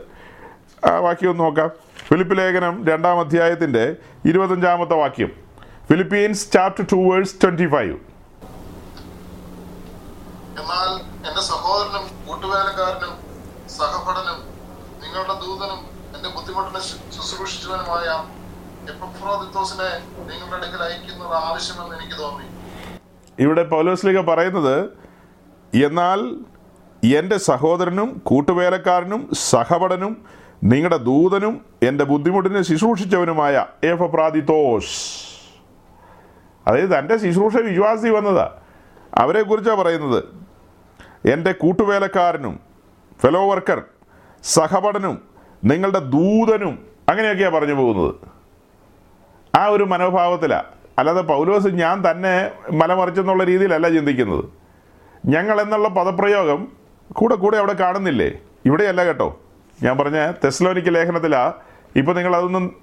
വാക്യം ഒന്ന് നോക്കാം. ഫിലിപ്പ് ലേഖനം രണ്ടാം അധ്യായത്തിന്റെ ഇരുപത്തഞ്ചാമത്തെ വാക്യം. Philippians chapter two verse twenty five. എന്നാൽ എന്റെ സഹോദരനും കൂട്ടുവേലക്കാരനും സഹപഠനും നിങ്ങളുടെ ദൂതനും എന്റെ ബുദ്ധിമുട്ടിനെ ശുശ്രൂഷിച്ചവനുമായ എപ്പഫ്രോദിത്തോസിനെ നിങ്ങളുടെ അടുക്കൽ അയക്കുന്നത് ആവശ്യമെന്ന് എനിക്ക് തോന്നി. ഇവിടെ പൗലോസ്ലിക പറയുന്നത് എന്നാൽ എന്റെ സഹോദരനും കൂട്ടുവേലക്കാരനും സഹപടനും നിങ്ങളുടെ ദൂതനും എന്റെ ബുദ്ധിമുട്ടിനെ ശുശ്രൂഷിച്ചവനുമായ ഏഫപ്രാദിത്തോസ്. അതായത് തന്റെ ശുശ്രൂഷ വിശ്വാസി വന്നതാ. അവരെക്കുറിച്ചാണ് പറയുന്നത് എന്റെ കൂട്ടുവേലക്കാരനും ഫെലോ വർക്കർ സഹപടനും നിങ്ങളുടെ ദൂതനും അങ്ങനെയൊക്കെയാണ് പറഞ്ഞു പോകുന്നത്. ആ ഒരു മനോഭാവത്തിലാണ് അല്ലാതെ പൗലോസ് ഞാൻ തന്നെ മലമറിച്ചെന്നുള്ള രീതിയിലല്ല ചിന്തിക്കുന്നത്. ഞങ്ങൾ എന്നുള്ള പദപ്രയോഗം കൂടെ കൂടെ അവിടെ കാണുന്നില്ലേ? ഇവിടെയല്ല കേട്ടോ. ഞാൻ പറഞ്ഞ തെസ്ലോനിക്ക് ലേഖനത്തിലാ. ഇപ്പോൾ നിങ്ങൾ അതൊന്നും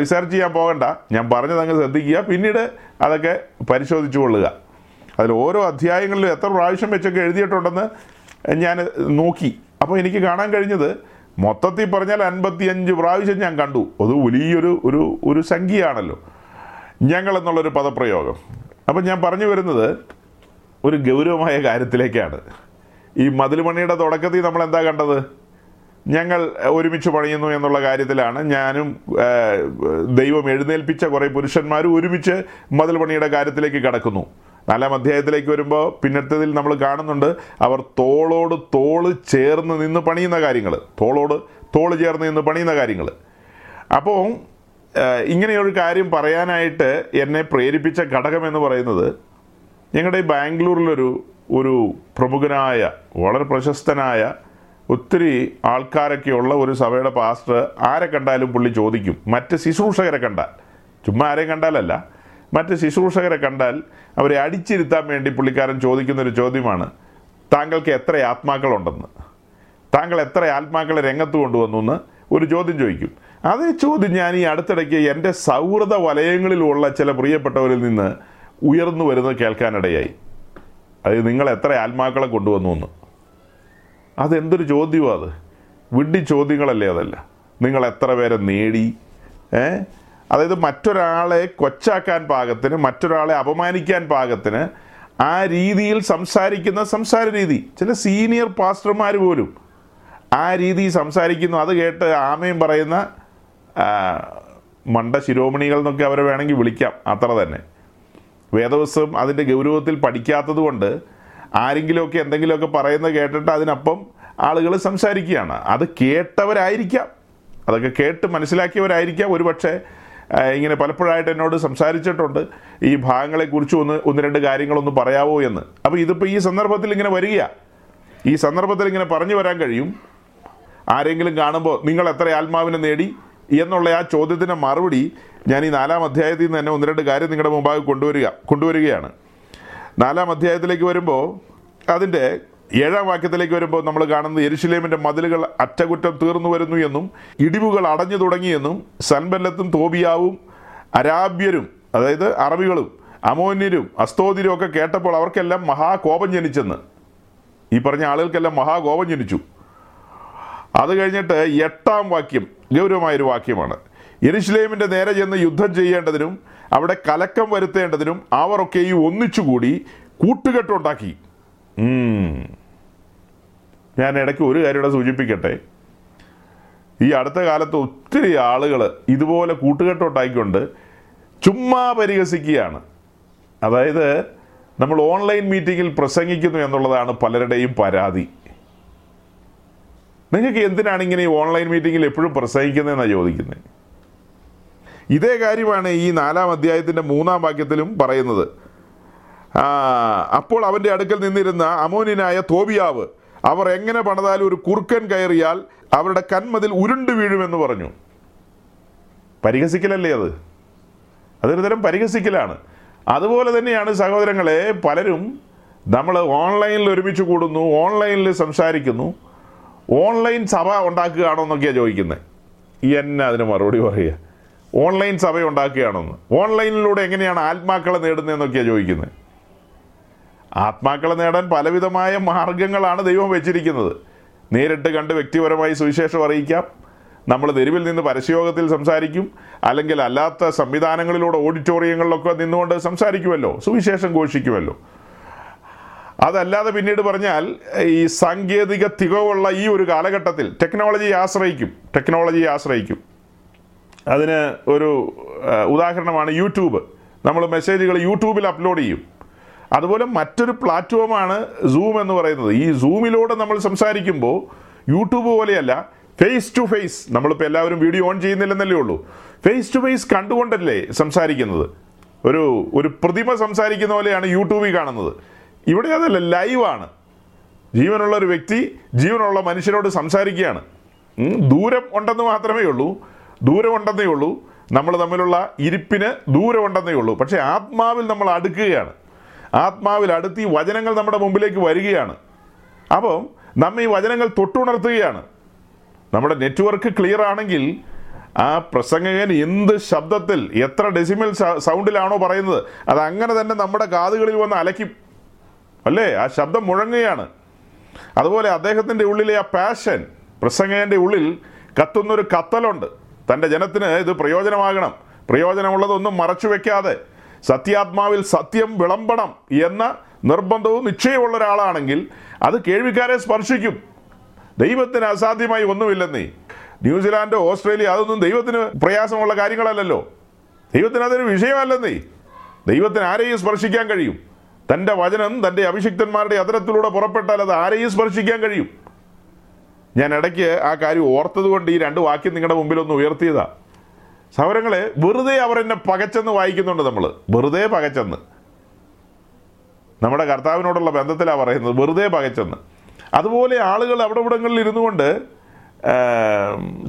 റിസർച്ച് ചെയ്യാൻ പോകണ്ട. ഞാൻ പറഞ്ഞത് അങ്ങ് ശ്രദ്ധിക്കുക. പിന്നീട് അതൊക്കെ പരിശോധിച്ചു കൊള്ളുക. അതിൽ ഓരോ അധ്യായങ്ങളിലും എത്ര പ്രാവശ്യം വെച്ചൊക്കെ എഴുതിയിട്ടുണ്ടെന്ന് ഞാൻ നോക്കി. അപ്പോൾ എനിക്ക് കാണാൻ കഴിഞ്ഞത് മൊത്തത്തിൽ പറഞ്ഞാൽ അൻപത്തിയഞ്ച് പ്രാവശ്യം ഞാൻ കണ്ടു. അത് വലിയൊരു ഒരു ഒരു സംഖ്യയാണല്ലോ. ഞങ്ങൾ എന്നുള്ളൊരു പദപ്രയോഗം. അപ്പം ഞാൻ പറഞ്ഞു വരുന്നത് ഒരു ഗൗരവമായ കാര്യത്തിലേക്കാണ്. ഈ മതിലുമണിയുടെ തുടക്കത്തിൽ നമ്മൾ എന്താ കണ്ടത്? ഞങ്ങൾ ഒരുമിച്ച് പണിയുന്നു എന്നുള്ള കാര്യത്തിലാണ് ഞാനും ദൈവം എഴുന്നേൽപ്പിച്ച കുറേ പുരുഷന്മാരും ഒരുമിച്ച് മതിൽ പണിയുടെ കാര്യത്തിലേക്ക് കടക്കുന്നു. നാലാം അധ്യായത്തിലേക്ക് വരുമ്പോൾ പിന്നത്തതിൽ നമ്മൾ കാണുന്നുണ്ട് അവർ തോളോട് തോൾ ചേർന്ന് നിന്ന് പണിയുന്ന കാര്യങ്ങൾ തോളോട് തോൾ ചേർന്ന് നിന്ന് പണിയുന്ന കാര്യങ്ങൾ അപ്പോൾ ഇങ്ങനെയൊരു കാര്യം പറയാനായിട്ട് എന്നെ പ്രേരിപ്പിച്ച ഘടകം എന്ന് പറയുന്നത് ഞങ്ങളുടെ ബാംഗ്ലൂരിലൊരു ഒരു പ്രമുഖനായ വളരെ പ്രശസ്തനായ ഒത്തിരി ആൾക്കാരൊക്കെയുള്ള ഒരു സഭയുടെ പാസ്റ്റർ ആരെ കണ്ടാലും പുള്ളി ചോദിക്കും. മറ്റ് ശുശ്രൂഷകരെ കണ്ടാൽ. ചുമ്മാ ആരെയും കണ്ടാലല്ല. മറ്റ് ശുശ്രൂഷകരെ കണ്ടാൽ അവരെ അടിച്ചിരുത്താൻ വേണ്ടി പുള്ളിക്കാരൻ ചോദിക്കുന്നൊരു ചോദ്യമാണ് താങ്കൾക്ക് എത്ര ആത്മാക്കളുണ്ടെന്ന്? താങ്കൾ എത്ര ആത്മാക്കളെ രംഗത്ത് കൊണ്ടുവന്നു എന്ന്? ഒരു ചോദ്യം ചോദിക്കും. അതേ ചോദ്യം ഞാൻ ഈ അടുത്തിടയ്ക്ക് എന്റെ സൗഹൃദ വലയങ്ങളിലുള്ള ചില പ്രിയപ്പെട്ടവരിൽ നിന്ന് ഉയർന്നു വരുന്നത് കേൾക്കാനിടയായി. അത് നിങ്ങൾ എത്ര ആത്മാക്കളെ കൊണ്ടുവന്നു എന്ന്? അതെന്തൊരു ചോദ്യമാണ് അത്? വിഡ്ഢി ചോദ്യങ്ങളല്ലേ അതല്ല. നിങ്ങൾ എത്ര പേരെ നേടി? ഏ? അതായത് മറ്റൊരാളെ കൊച്ചാക്കാൻ പാകത്തിന് മറ്റൊരാളെ അപമാനിക്കാൻ പാകത്തിന് ആ രീതിയിൽ സംസാരിക്കുന്ന സംസാര രീതി. ചില സീനിയർ പാസ്റ്റർമാർ പോലും ആ രീതി സംസാരിക്കുന്നു. അത് കേട്ട് ആമയും പറയുന്ന മണ്ട ശിരോമണികൾ എന്നൊക്കെ അവരെ വേണമെങ്കിൽ വിളിക്കാം. അത്ര തന്നെ. വേദവസ്വം അതിന്റെ ഗൗരവത്തിൽ പഠിക്കാത്തത് കൊണ്ട് ആരെങ്കിലുമൊക്കെ എന്തെങ്കിലുമൊക്കെ പറയുന്നത് കേട്ടിട്ട് അതിനപ്പം ആളുകൾ സംസാരിക്കുകയാണ്. അത് കേട്ടവരായിരിക്കാം. അതൊക്കെ കേട്ട് മനസ്സിലാക്കിയവരായിരിക്കാം. ഒരുപക്ഷെ ആ, ഇങ്ങനെ പലപ്പോഴായിട്ട് എന്നോട് സംസാരിച്ചിട്ടുണ്ട്. ഈ ഭാഗങ്ങളെക്കുറിച്ച് ഒന്ന് ഒന്ന് രണ്ട് കാര്യങ്ങളൊന്ന് പറയാവോ എന്ന്. അപ്പോൾ ഇതിപ്പോൾ ഈ സന്ദർഭത്തിൽ ഇങ്ങനെ വരിക ഈ സന്ദർഭത്തിൽ ഇങ്ങനെ പറഞ്ഞു വരാൻ കഴിയും. ആരെങ്കിലും കാണുമ്പോൾ നിങ്ങൾ എത്ര ആത്മാവിനെ നേടി എന്നുള്ള ആ ചോദ്യത്തിന് മറുപടി ഞാൻ ഈ നാലാം അധ്യായത്തിൽ നിന്ന് തന്നെ ഒന്ന് രണ്ട് കാര്യം നിങ്ങളുടെ മുമ്പാകെ കൊണ്ടുവരിക കൊണ്ടുവരികയാണ്. നാലാം അധ്യായത്തിലേക്ക് വരുമ്പോൾ അതിന്റെ ഏഴാം വാക്യത്തിലേക്ക് വരുമ്പോൾ നമ്മൾ കാണുന്നത് എരുഷലേമിന്റെ മതിലുകൾ അറ്റകുറ്റം തീർന്നു വരുന്നു എന്നും ഇടിവുകൾ അടഞ്ഞു തുടങ്ങിയെന്നും സൻബല്ലത്തും തോബിയാവും അരാബ്യരും അതായത് അറബികളും അമോന്യരും അസ്തോതിരും ഒക്കെ കേട്ടപ്പോൾ അവർക്കെല്ലാം മഹാകോപം ജനിച്ചെന്ന്. ഈ പറഞ്ഞ ആളുകൾക്കെല്ലാം മഹാകോപം ജനിച്ചു. അത് കഴിഞ്ഞിട്ട് എട്ടാം വാക്യം ഗൗരവമായൊരു വാക്യമാണ്. യെരുശലേമിന്റെ നേരെ ചെന്ന് യുദ്ധം ചെയ്യേണ്ടതിനും അവിടെ കലക്കം വരുത്തേണ്ടതിനും അവരൊക്കെ ഈ ഒന്നിച്ചുകൂടി കൂട്ടുകെട്ടുണ്ടാക്കി. ഞാൻ ഇടയ്ക്ക് ഒരു കാര്യം ഇവിടെ സൂചിപ്പിക്കട്ടെ. ഈ അടുത്ത കാലത്ത് ഒത്തിരി ആളുകൾ ഇതുപോലെ കൂട്ടുകെട്ടോട്ടായിക്കൊണ്ട് ചുമ്മാ പരിഹസിക്കുകയാണ്. അതായത് നമ്മൾ ഓൺലൈൻ മീറ്റിങ്ങിൽ പ്രസംഗിക്കുന്നു എന്നുള്ളതാണ് പലരുടെയും പരാതി. നിങ്ങൾക്ക് എന്തിനാണ് ഇങ്ങനെ ഈ ഓൺലൈൻ മീറ്റിങ്ങിൽ എപ്പോഴും പ്രസംഗിക്കുന്നതെന്നാണ് ചോദിക്കുന്നത് ഇതേ കാര്യമാണ് ഈ നാലാം അധ്യായത്തിന്റെ മൂന്നാം വാക്യത്തിലും പറയുന്നത്. അപ്പോൾ അവന്റെ അടുക്കൽ നിന്നിരുന്ന അമോനിനായ തോബിയാവ് അവർ എങ്ങനെ പണിതാലും ഒരു കുറുക്കൻ കയറിയാൽ അവരുടെ കന്മതിൽ ഉരുണ്ടു വീഴുമെന്ന് പറഞ്ഞു. പരിഹസിക്കലല്ലേ അത്? അതൊരു തരം പരിഹസിക്കലാണ്. അതുപോലെ തന്നെയാണ് സഹോദരങ്ങളെ പലരും നമ്മൾ ഓൺലൈനിൽ ഒരുമിച്ച് കൂടുന്നു ഓൺലൈനിൽ സംസാരിക്കുന്നു ഓൺലൈൻ സഭ ഉണ്ടാക്കുകയാണോ എന്നൊക്കെയാണ് ചോദിക്കുന്നത് എന്നെ അതിന് മറുപടി പറയുക. ഓൺലൈൻ സഭ ഉണ്ടാക്കുകയാണോന്ന് ഓൺലൈനിലൂടെ എങ്ങനെയാണ് ആത്മാക്കളെ നേടുന്നതെന്നൊക്കെയാണ് ചോദിക്കുന്നത് ആത്മാക്കളെ നേടാൻ പലവിധമായ മാർഗങ്ങളാണ് ദൈവം വെച്ചിരിക്കുന്നത്. നേരിട്ട് കണ്ട് വ്യക്തിപരമായി സുവിശേഷം അറിയിക്കാം. നമ്മൾ തെരുവിൽ നിന്ന് പരസ്യയോഗത്തിൽ സംസാരിക്കും. അല്ലെങ്കിൽ അല്ലാത്ത സംവിധാനങ്ങളിലൂടെ ഓഡിറ്റോറിയങ്ങളിലൊക്കെ നിന്നുകൊണ്ട് സംസാരിക്കുമല്ലോ. സുവിശേഷം ഘോഷിക്കുമല്ലോ. അതല്ലാതെ പിന്നീട് പറഞ്ഞാൽ ഈ സാങ്കേതിക തികവുള്ള ഈ ഒരു കാലഘട്ടത്തിൽ ടെക്നോളജിയെ ആശ്രയിക്കും. ടെക്നോളജിയെ ആശ്രയിക്കും. അതിന് ഒരു ഉദാഹരണമാണ് യൂട്യൂബ്. നമ്മൾ മെസ്സേജുകൾ യൂട്യൂബിൽ അപ്ലോഡ് ചെയ്യും. അതുപോലെ മറ്റൊരു പ്ലാറ്റ്ഫോമാണ് സൂം എന്ന് പറയുന്നത്. ഈ സൂമിലൂടെ നമ്മൾ സംസാരിക്കുമ്പോൾ യൂട്യൂബ് പോലെയല്ല ഫേസ് ടു ഫേസ് നമ്മളിപ്പോൾ എല്ലാവരും വീഡിയോ ഓൺ ചെയ്യുന്നില്ലെന്നല്ലേ ഉള്ളൂ. ഫേസ് ടു ഫേസ് കണ്ടുകൊണ്ടല്ലേ സംസാരിക്കുന്നത്? ഒരു ഒരു പ്രതിമ സംസാരിക്കുന്ന പോലെയാണ് യൂട്യൂബിൽ കാണുന്നത്. ഇവിടെ അതല്ല ലൈവാണ് ജീവനുള്ള ഒരു വ്യക്തി ജീവനുള്ള മനുഷ്യരോട് സംസാരിക്കുകയാണ്. ദൂരം ഉണ്ടെന്ന് മാത്രമേ ഉള്ളൂ. ദൂരം ഉണ്ടെന്നേ ഉള്ളൂ. നമ്മൾ തമ്മിലുള്ള ഇരിപ്പിന് ദൂരം ഉണ്ടെന്നേ ഉള്ളൂ. പക്ഷേ ആത്മാവിൽ നമ്മൾ അടുക്കുകയാണ്. ആത്മാവിൽ അടുത്ത് ഈ വചനങ്ങൾ നമ്മുടെ മുമ്പിലേക്ക് വരികയാണ്. അപ്പം നമ്മ ഈ വചനങ്ങൾ തൊട്ടുണർത്തുകയാണ്. നമ്മുടെ നെറ്റ്വർക്ക് ക്ലിയർ ആണെങ്കിൽ ആ പ്രസംഗകൻ എന്ത് ശബ്ദത്തിൽ എത്ര ഡെസിമൽ സൗണ്ടിലാണോ പറയുന്നത് അത് അങ്ങനെ തന്നെ നമ്മുടെ കാതുകളിൽ വന്ന് അലയ്ക്കും. അല്ലേ? ആ ശബ്ദം മുഴങ്ങുകയാണ്. അതുപോലെ അദ്ദേഹത്തിന്റെ ഉള്ളിലെ ആ പാഷൻ പ്രസംഗകന്റെ ഉള്ളിൽ കത്തുന്നൊരു കത്തലുണ്ട്. തന്റെ ജനത്തിന് ഇത് പ്രയോജനമാകണം. പ്രയോജനമുള്ളതൊന്നും മറച്ചു വെക്കാതെ. സത്യാത്മാവിൽ സത്യം വിളമ്പണം എന്ന നിർബന്ധവും നിശ്ചയമുള്ള ഒരാളാണെങ്കിൽ അത് കേൾവിക്കാരെ സ്പർശിക്കും. ദൈവത്തിന് അസാധ്യമായി ഒന്നുമില്ലെന്നേ. ന്യൂസിലാൻഡ് ഓസ്ട്രേലിയ അതൊന്നും ദൈവത്തിന് പ്രയാസമുള്ള കാര്യങ്ങളല്ലല്ലോ. ദൈവത്തിന് അതൊരു വിഷയമല്ലെന്നേ. ദൈവത്തിന് ആരെയും സ്പർശിക്കാൻ കഴിയും. തന്റെ വചനം തന്റെ അഭിഷിക്തന്മാരുടെ അതരത്തിലൂടെ പുറപ്പെട്ടാൽ അത് ആരെയും സ്പർശിക്കാൻ കഴിയും. ഞാൻ ഇടയ്ക്ക് ആ കാര്യം ഓർത്തതുകൊണ്ട് ഈ രണ്ട് വാക്യം നിങ്ങളുടെ മുമ്പിൽ ഒന്ന് ഉയർത്തിയതാ. സൗരങ്ങളെ വെറുതെ അവർ എന്നെ പകച്ചെന്ന് വായിക്കുന്നുണ്ട് നമ്മൾ വെറുതെ പകച്ചെന്ന്. നമ്മുടെ കർത്താവിനോടുള്ള ബന്ധത്തിലാണ് പറയുന്നത് വെറുതെ പകച്ചെന്ന്. അതുപോലെ ആളുകൾ അവിടെ ഇവിടങ്ങളിൽ ഇരുന്നു കൊണ്ട്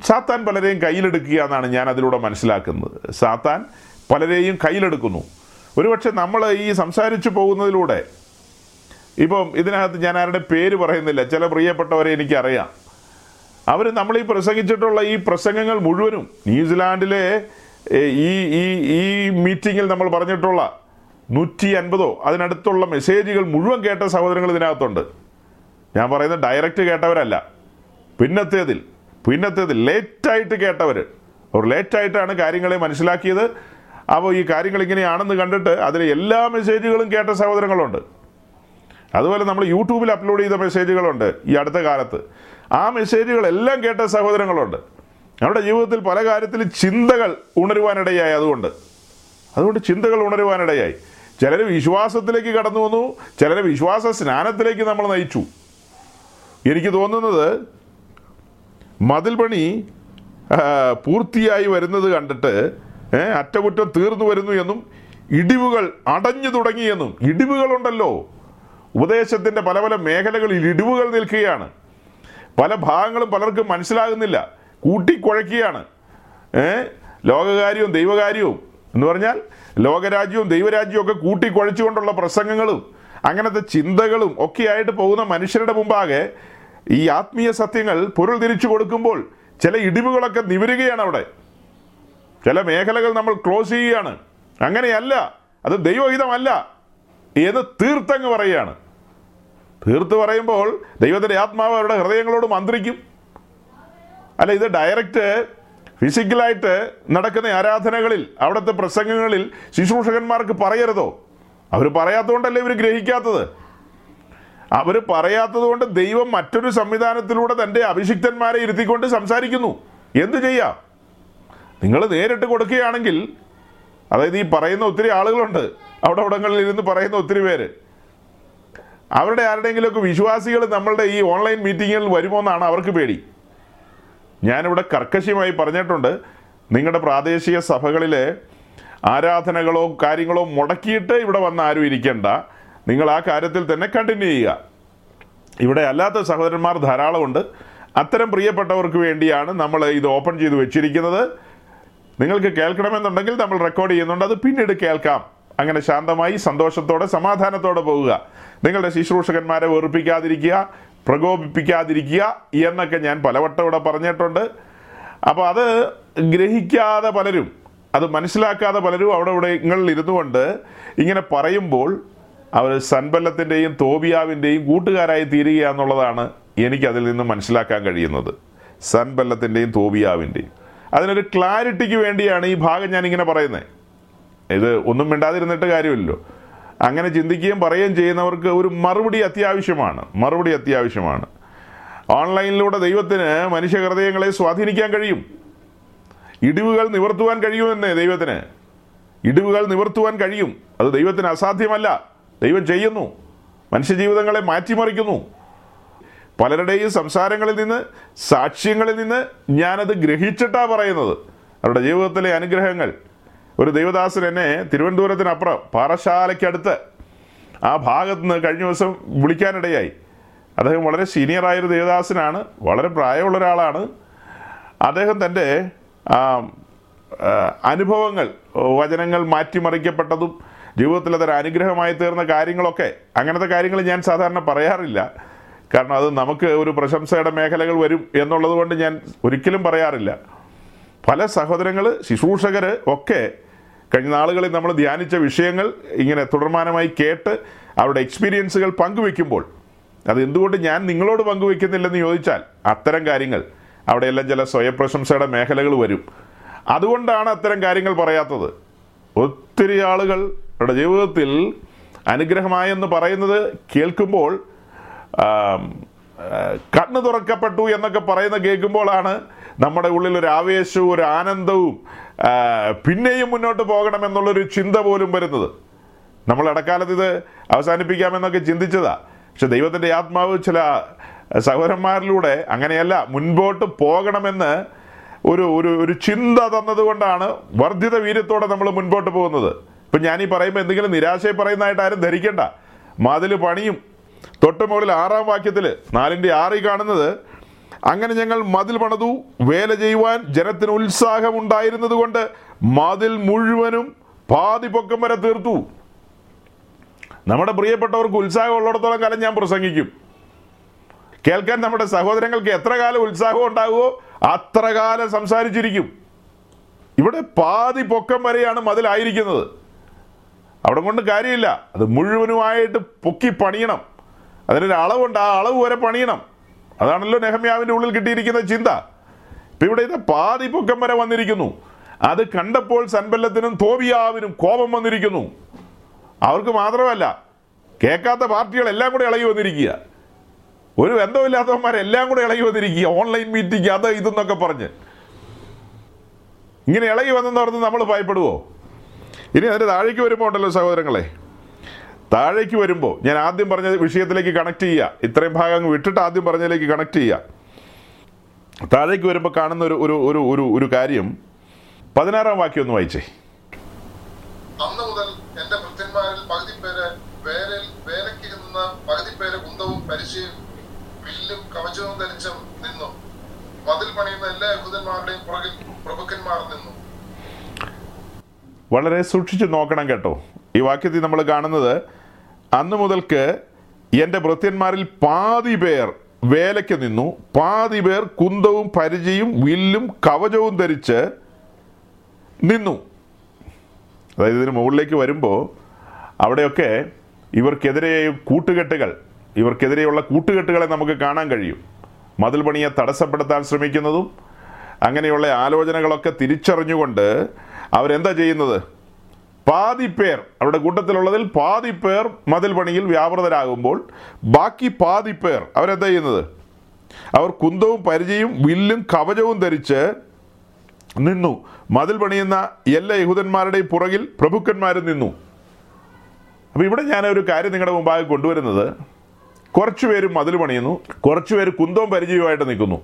സാത്താൻ പലരെയും കയ്യിലെടുക്കുക എന്നാണ് ഞാൻ അതിലൂടെ മനസ്സിലാക്കുന്നത്. സാത്താൻ പലരെയും കയ്യിലെടുക്കുന്നു. ഒരുപക്ഷെ നമ്മൾ ഈ സംസാരിച്ചു പോകുന്നതിലൂടെ ഇപ്പം ഇതിനകത്ത് ഞാൻ ആരുടെ പേര് പറയുന്നില്ല ചില പ്രിയപ്പെട്ടവരെ എനിക്കറിയാം. അവർ നമ്മൾ ഈ പ്രസംഗിച്ചിട്ടുള്ള ഈ പ്രസംഗങ്ങൾ മുഴുവനും ന്യൂസിലാൻഡിലെ ഈ ഈ ഈ മീറ്റിങ്ങിൽ നമ്മൾ പറഞ്ഞിട്ടുള്ള നൂറ്റി അൻപതോ അതിനടുത്തുള്ള മെസ്സേജുകൾ മുഴുവൻ കേട്ട സഹോദരങ്ങൾ ഇതിനകത്തുണ്ട്. ഞാൻ പറയുന്നത് ഡയറക്റ്റ് കേട്ടവരല്ല. പിന്നത്തേതിൽ പിന്നത്തേതിൽ ലേറ്റായിട്ട് കേട്ടവർ അവർ ലേറ്റായിട്ടാണ് കാര്യങ്ങളെ മനസ്സിലാക്കിയത്. അപ്പോൾ ഈ കാര്യങ്ങൾ ഇങ്ങനെയാണെന്ന് കണ്ടിട്ട് അതിലെ എല്ലാ മെസ്സേജുകളും കേട്ട സഹോദരങ്ങളുണ്ട്. അതുപോലെ നമ്മൾ യൂട്യൂബിൽ അപ്ലോഡ് ചെയ്ത മെസ്സേജുകളുണ്ട് ഈ അടുത്ത കാലത്ത്. ആ മെസ്സേജുകളെല്ലാം കേട്ട സഹോദരങ്ങളുണ്ട്. നമ്മുടെ ജീവിതത്തിൽ പല കാര്യത്തിൽ ചിന്തകൾ ഉണരുവാനിടയായി അതുകൊണ്ട്. അതുകൊണ്ട് ചിന്തകൾ ഉണരുവാനിടയായി. ചിലർ വിശ്വാസത്തിലേക്ക് കടന്നു വന്നു ചിലർ വിശ്വാസ സ്നാനത്തിലേക്ക് നമ്മൾ നയിച്ചു. എനിക്ക് തോന്നുന്നത് മതിൽ പണി പൂർത്തിയായി വരുന്നത് കണ്ടിട്ട് അറ്റകുറ്റം തീർന്നു വരുന്നു എന്നും ഇടിവുകൾ അടഞ്ഞു തുടങ്ങിയെന്നും ഇടിവുകളുണ്ടല്ലോ. ഉപദേശത്തിന്റെ പല പല മേഖലകളിൽ ഇടിവുകൾ നിൽക്കുകയാണ്. പല ഭാഗങ്ങളും പലർക്കും മനസ്സിലാകുന്നില്ല. കൂട്ടിക്കുഴക്കുകയാണ്. ഏ? ലോകകാര്യവും ദൈവകാര്യവും എന്ന് പറഞ്ഞാൽ ലോകരാജ്യവും ദൈവരാജ്യവും ഒക്കെ കൂട്ടിക്കുഴച്ചുകൊണ്ടുള്ള പ്രസംഗങ്ങളും അങ്ങനത്തെ ചിന്തകളും ഒക്കെയായിട്ട് പോകുന്ന മനുഷ്യരുടെ മുമ്പാകെ ഈ ആത്മീയ സത്യങ്ങൾ പൊരുൾ തിരിച്ചു കൊടുക്കുമ്പോൾ ചില ഇടിവുകളൊക്കെ നിവരുകയാണ് അവിടെ. ചില മേഖലകൾ നമ്മൾ ക്ലോസ് ചെയ്യുകയാണ്. അങ്ങനെയല്ല. അത് ദൈവഹിതമല്ല എന്ന് തീർത്തങ്ങ് പറയുകയാണ്. തീർത്ത് പറയുമ്പോൾ ദൈവത്തിന്റെ ആത്മാവ് അവരുടെ ഹൃദയങ്ങളോട് മന്ത്രിക്കും. അല്ല ഇത് ഡയറക്റ്റ് ഫിസിക്കലായിട്ട് നടക്കുന്ന ആരാധനകളിൽ അവിടുത്തെ പ്രസംഗങ്ങളിൽ ശുശ്രൂഷകന്മാർക്ക് പറയരുതോ? അവർ പറയാത്തതുകൊണ്ടല്ലേ ഇവർ ഗ്രഹിക്കാത്തത്? അവർ പറയാത്തതുകൊണ്ട് ദൈവം മറ്റൊരു സംവിധാനത്തിലൂടെ തന്റെ അഭിഷിക്തന്മാരെ ഇരുത്തിക്കൊണ്ട് സംസാരിക്കുന്നു. എന്തു ചെയ്യാം? നിങ്ങൾ നേരിട്ട് കൊടുക്കുകയാണെങ്കിൽ അതായത് ഈ പറയുന്ന ഒത്തിരി ആളുകളുണ്ട് അവിടെ അവിടങ്ങളിൽ ഇരുന്ന് പറയുന്ന ഒത്തിരി പേര്. അവരുടെ ആരുടെയെങ്കിലുമൊക്കെ വിശ്വാസികൾ നമ്മളുടെ ഈ ഓൺലൈൻ മീറ്റിങ്ങുകളിൽ വരുമോ എന്നാണ് അവർക്ക് പേടി. ഞാനിവിടെ കർക്കശമായി പറഞ്ഞിട്ടുണ്ട് നിങ്ങളുടെ പ്രാദേശിക സഭകളിലെ ആരാധനകളോ കാര്യങ്ങളോ മുടക്കിയിട്ട് ഇവിടെ വന്ന് ആരും ഇരിക്കേണ്ട. നിങ്ങൾ ആ കാര്യത്തിൽ തന്നെ കണ്ടിന്യൂ ചെയ്യുക. ഇവിടെ അല്ലാത്ത സഹോദരന്മാർ ധാരാളമുണ്ട്. അത്തരം പ്രിയപ്പെട്ടവർക്ക് വേണ്ടിയാണ് നമ്മൾ ഇത് ഓപ്പൺ ചെയ്ത് വെച്ചിരിക്കുന്നത്. നിങ്ങൾക്ക് കേൾക്കണമെന്നുണ്ടെങ്കിൽ നമ്മൾ റെക്കോർഡ് ചെയ്യുന്നുണ്ട്. അത് പിന്നീട് കേൾക്കാം. അങ്ങനെ ശാന്തമായി സന്തോഷത്തോടെ സമാധാനത്തോടെ പോവുക. നിങ്ങളുടെ ശുശ്രൂഷകന്മാരെ വെറുപ്പിക്കാതിരിക്കുക പ്രകോപിപ്പിക്കാതിരിക്കുക എന്നൊക്കെ ഞാൻ പലവട്ടം ഇവിടെ പറഞ്ഞിട്ടുണ്ട്. അപ്പോൾ അത് ഗ്രഹിക്കാതെ പലരും അത് മനസ്സിലാക്കാതെ പലരും അവിടെ ഇവിടെങ്ങളിൽ ഇരുന്നു കൊണ്ട് ഇങ്ങനെ പറയുമ്പോൾ അവർ സൻബല്ലത്തിന്റെയും തോബിയാവിന്റെയും കൂട്ടുകാരായി തീരുക എന്നുള്ളതാണ് എനിക്കതിൽ നിന്ന് മനസ്സിലാക്കാൻ കഴിയുന്നത്. സൻബല്ലത്തിന്റെയും തോബിയാവിന്റെയും. അതിനൊരു ക്ലാരിറ്റിക്ക് വേണ്ടിയാണ് ഈ ഭാഗം ഞാൻ ഇങ്ങനെ പറയുന്നത്. ഇത് ഒന്നും മിണ്ടാതിരുന്നിട്ട് കാര്യമില്ലല്ലോ. അങ്ങനെ ചിന്തിക്കുകയും പറയുകയും ചെയ്യുന്നവർക്ക് ഒരു മറുപടി അത്യാവശ്യമാണ്. മറുപടി അത്യാവശ്യമാണ്. ഓൺലൈനിലൂടെ ദൈവത്തിന് മനുഷ്യഹൃദയങ്ങളെ സ്വാധീനിക്കാൻ കഴിയും. ഇടിവുകൾ നിവർത്തുവാൻ കഴിയുമെന്നേ ദൈവത്തിന്. ഇടിവുകൾ നിവർത്തുവാൻ കഴിയും. അത് ദൈവത്തിന് അസാധ്യമല്ല. ദൈവം ചെയ്യുന്നു. മനുഷ്യജീവിതങ്ങളെ മാറ്റിമറിക്കുന്നു. പലരുടെയും സംസാരങ്ങളിൽ നിന്ന് സാക്ഷ്യങ്ങളിൽ നിന്ന് ഞാനത് ഗ്രഹിച്ചിട്ടാണ് പറയുന്നത്. അവരുടെ ജീവിതത്തിലെ അനുഗ്രഹങ്ങൾ. ഒരു ദൈവദാസൻ എന്നെ തിരുവനന്തപുരത്തിനപ്പുറം പാറശാലയ്ക്കടുത്ത് ആ ഭാഗത്ത് നിന്ന് കഴിഞ്ഞ ദിവസം വിളിക്കാനിടയായി. അദ്ദേഹം വളരെ സീനിയറായൊരു ദേവദാസനാണ് വളരെ പ്രായമുള്ള ഒരാളാണ്. അദ്ദേഹം തന്റെ അനുഭവങ്ങൾ വചനങ്ങൾ മാറ്റിമറിക്കപ്പെട്ടതും ജീവിതത്തിൽ അതൊരു അനുഗ്രഹമായി തീർന്ന കാര്യങ്ങളൊക്കെ അങ്ങനത്തെ കാര്യങ്ങൾ ഞാൻ സാധാരണ പറയാറില്ല. കാരണം അത് നമുക്ക് ഒരു പ്രശംസയുടെ മേഖലകൾ വരും എന്നുള്ളത് കൊണ്ട് ഞാൻ ഒരിക്കലും പറയാറില്ല. പല സഹോദരങ്ങൾ ശുശ്രൂഷകർ ഒക്കെ കഴിഞ്ഞ നാളുകളിൽ നമ്മൾ ധ്യാനിച്ച വിഷയങ്ങൾ ഇങ്ങനെ തുടർമാനമായി കേട്ട് അവരുടെ എക്സ്പീരിയൻസുകൾ പങ്കുവെക്കുമ്പോൾ അത് എന്തുകൊണ്ട് ഞാൻ നിങ്ങളോട് പങ്കുവെക്കുന്നില്ലെന്ന് ചോദിച്ചാൽ അത്തരം കാര്യങ്ങൾ. അവിടെയെല്ലാം ചില സ്വയപ്രശംസയുടെ മേഖലകൾ വരും. അതുകൊണ്ടാണ് അത്തരം കാര്യങ്ങൾ പറയാത്തത്. ഒത്തിരി ആളുകൾ അവരുടെ ജീവിതത്തിൽ അനുഗ്രഹമായെന്ന് പറയുന്നത് കേൾക്കുമ്പോൾ കണ്ണ് തുറക്കപ്പെട്ടു എന്നൊക്കെ പറയുന്ന കേൾക്കുമ്പോഴാണ് നമ്മുടെ ഉള്ളിൽ ഒരു ആവേശവും ഒരു ആനന്ദവും പിന്നെയും മുന്നോട്ട് പോകണം പോകണമെന്നുള്ളൊരു ചിന്ത പോലും വരുന്നത്. നമ്മൾ ഇടക്കാലത്ത് ഇത് അവസാനിപ്പിക്കാമെന്നൊക്കെ ചിന്തിച്ചതാ. പക്ഷെ ദൈവത്തിന്റെ ആത്മാവ് ചില സഹോദരന്മാരിലൂടെ അങ്ങനെയല്ല മുൻപോട്ട് പോകണമെന്ന് ഒരു ഒരു ഒരു ചിന്ത തന്നതുകൊണ്ടാണ് വർദ്ധിത വീര്യത്തോടെ നമ്മൾ മുൻപോട്ട് പോകുന്നത്. ഇപ്പം ഞാനീ പറയുമ്പോൾ എന്തെങ്കിലും നിരാശയെ പറയുന്നതായിട്ട് ആരും ധരിക്കണ്ട. മതിൽ പണിയും തൊട്ട് മുകളിൽ ആറാം വാക്യത്തിൽ നാലിന്റെ ആറിൽ കാണുന്നത് അങ്ങനെ ഞങ്ങൾ മതിൽ പണതു വേല ചെയ്യുവാൻ ജനത്തിന് ഉത്സാഹം ഉണ്ടായിരുന്നത് കൊണ്ട് മതിൽ മുഴുവനും പാതി പൊക്കം വരെ തീർത്തു. നമ്മുടെ പ്രിയപ്പെട്ടവർക്ക് ഉത്സാഹം ഉള്ളിടത്തോളം കാലം ഞാൻ പ്രസംഗിക്കും. കേൾക്കാൻ നമ്മുടെ സഹോദരങ്ങൾക്ക് എത്ര കാലം ഉത്സാഹം ഉണ്ടാകുമോ അത്ര കാലം സംസാരിച്ചിരിക്കും. ഇവിടെ പാതി പൊക്കം വരെയാണ് മതിലായിരിക്കുന്നത്. അവിടെ കൊണ്ട് കാര്യമില്ല. അത് മുഴുവനുമായിട്ട് പൊക്കി പണിയണം. അതിനൊരു അളവുണ്ട്. ആ അളവ് വരെ പണിയണം. അതാണല്ലോ നെഹമ്യാവിന്റെ ഉള്ളിൽ കിട്ടിയിരിക്കുന്ന ചിന്ത. ഇപ്പം ഇവിടെ ഇത് പാതി പൊക്കം വരെ വന്നിരിക്കുന്നു. അത് കണ്ടപ്പോൾ സൻബല്ലത്തിനും തോബിയാവിനും കോപം വന്നിരിക്കുന്നു. അവർക്ക് മാത്രമല്ല കേൾക്കാത്ത പാർട്ടികളെല്ലാം കൂടെ ഇളകി വന്നിരിക്കുക. ഒരു ബന്ധമില്ലാത്തവന്മാരെല്ലാം കൂടെ ഇളകി വന്നിരിക്കുക. ഓൺലൈൻ മീറ്റിംഗ് അത് ഇതെന്നൊക്കെ പറഞ്ഞ്. ഇങ്ങനെ ഇളകി വന്നെന്ന് പറഞ്ഞ് നമ്മൾ ഭയപ്പെടുവോ? ഇനി അതിന്റെ താഴേക്ക് വരുമ്പോൾ ഉണ്ടല്ലോ സഹോദരങ്ങളെ താഴേക്ക് വരുമ്പോൾ ഞാൻ ആദ്യം പറഞ്ഞ വിഷയത്തിലേക്ക് കണക്ട് ചെയ്യുക ഇത്രയും ഭാഗം അങ്ങ് വിട്ടിട്ട് ആദ്യം പറഞ്ഞതിലേക്ക് കണക്ട് ചെയ്യുക താഴേക്ക് വരുമ്പോൾ കാണുന്ന ഒരു ഒരു ഒരു ഒരു ഒരു കാര്യം പതിനാറാം വാക്യം ഒന്ന് വായിച്ചേ. അന്ന് മുതൽ എന്റെ ഭൃത്യന്മാരിൽ പകുതി പേര് വേലയിൽ വേലയ്ക്ക് നിന്ന് പകുതി പേര് കുന്തവും പരിചയം വില്ലും കവചവും ധരിച്ചും നിന്നു. മതിൽ പണിയുന്ന എല്ലാ യഹൂദന്മാരുടെയും പുറകിൽ പ്രഭുക്കന്മാർ നിന്നു. വളരെ സൂക്ഷിച്ചു നോക്കണം കേട്ടോ. ഈ വാക്യത്തിൽ നമ്മൾ കാണുന്നത് അന്ന് മുതൽക്ക് എന്റെ ഭൃത്യന്മാരിൽ പാതി പേർ വേലയ്ക്ക് നിന്നു. പാതി പേർ കുന്തവും പരിചയും വില്ലും കവചവും ധരിച്ച് നിന്നു. അതായത് ഇതിന് മുകളിലേക്ക് വരുമ്പോൾ അവിടെയൊക്കെ ഇവർക്കെതിരെ കൂട്ടുകെട്ടുകൾ ഇവർക്കെതിരെയുള്ള കൂട്ടുകെട്ടുകളെ നമുക്ക് കാണാൻ കഴിയും. മതിൽ പണിയെ തടസ്സപ്പെടുത്താൻ ശ്രമിക്കുന്നതും അങ്ങനെയുള്ള ആലോചനകളൊക്കെ തിരിച്ചറിഞ്ഞുകൊണ്ട് അവരെന്താ ചെയ്യുന്നത്? പാതി പേർ അവരുടെ കൂട്ടത്തിലുള്ളതിൽ പാതി പേർ മതിൽ പണിയിൽ വ്യാപൃതരാകുമ്പോൾ ബാക്കി പാതി പേർ അവരെന്താ ചെയ്യുന്നത്? അവർ കുന്തവും പരിചയും വില്ലും കവചവും ധരിച്ച് നിന്നു. മതിൽ പണിയുന്ന എല്ലാ യഹൂദന്മാരുടെയും പുറകിൽ പ്രഭുക്കന്മാരും നിന്നു. അപ്പോൾ ഇവിടെ ഞാൻ ഒരു കാര്യം നിങ്ങളുടെ മുമ്പാകെ കൊണ്ടുവരുന്നത്. കുറച്ചു പേര് മതിൽ പണിയുന്നു കുറച്ചു പേര് കുന്തവും പരിചയവുമായിട്ട് നിൽക്കുന്നു.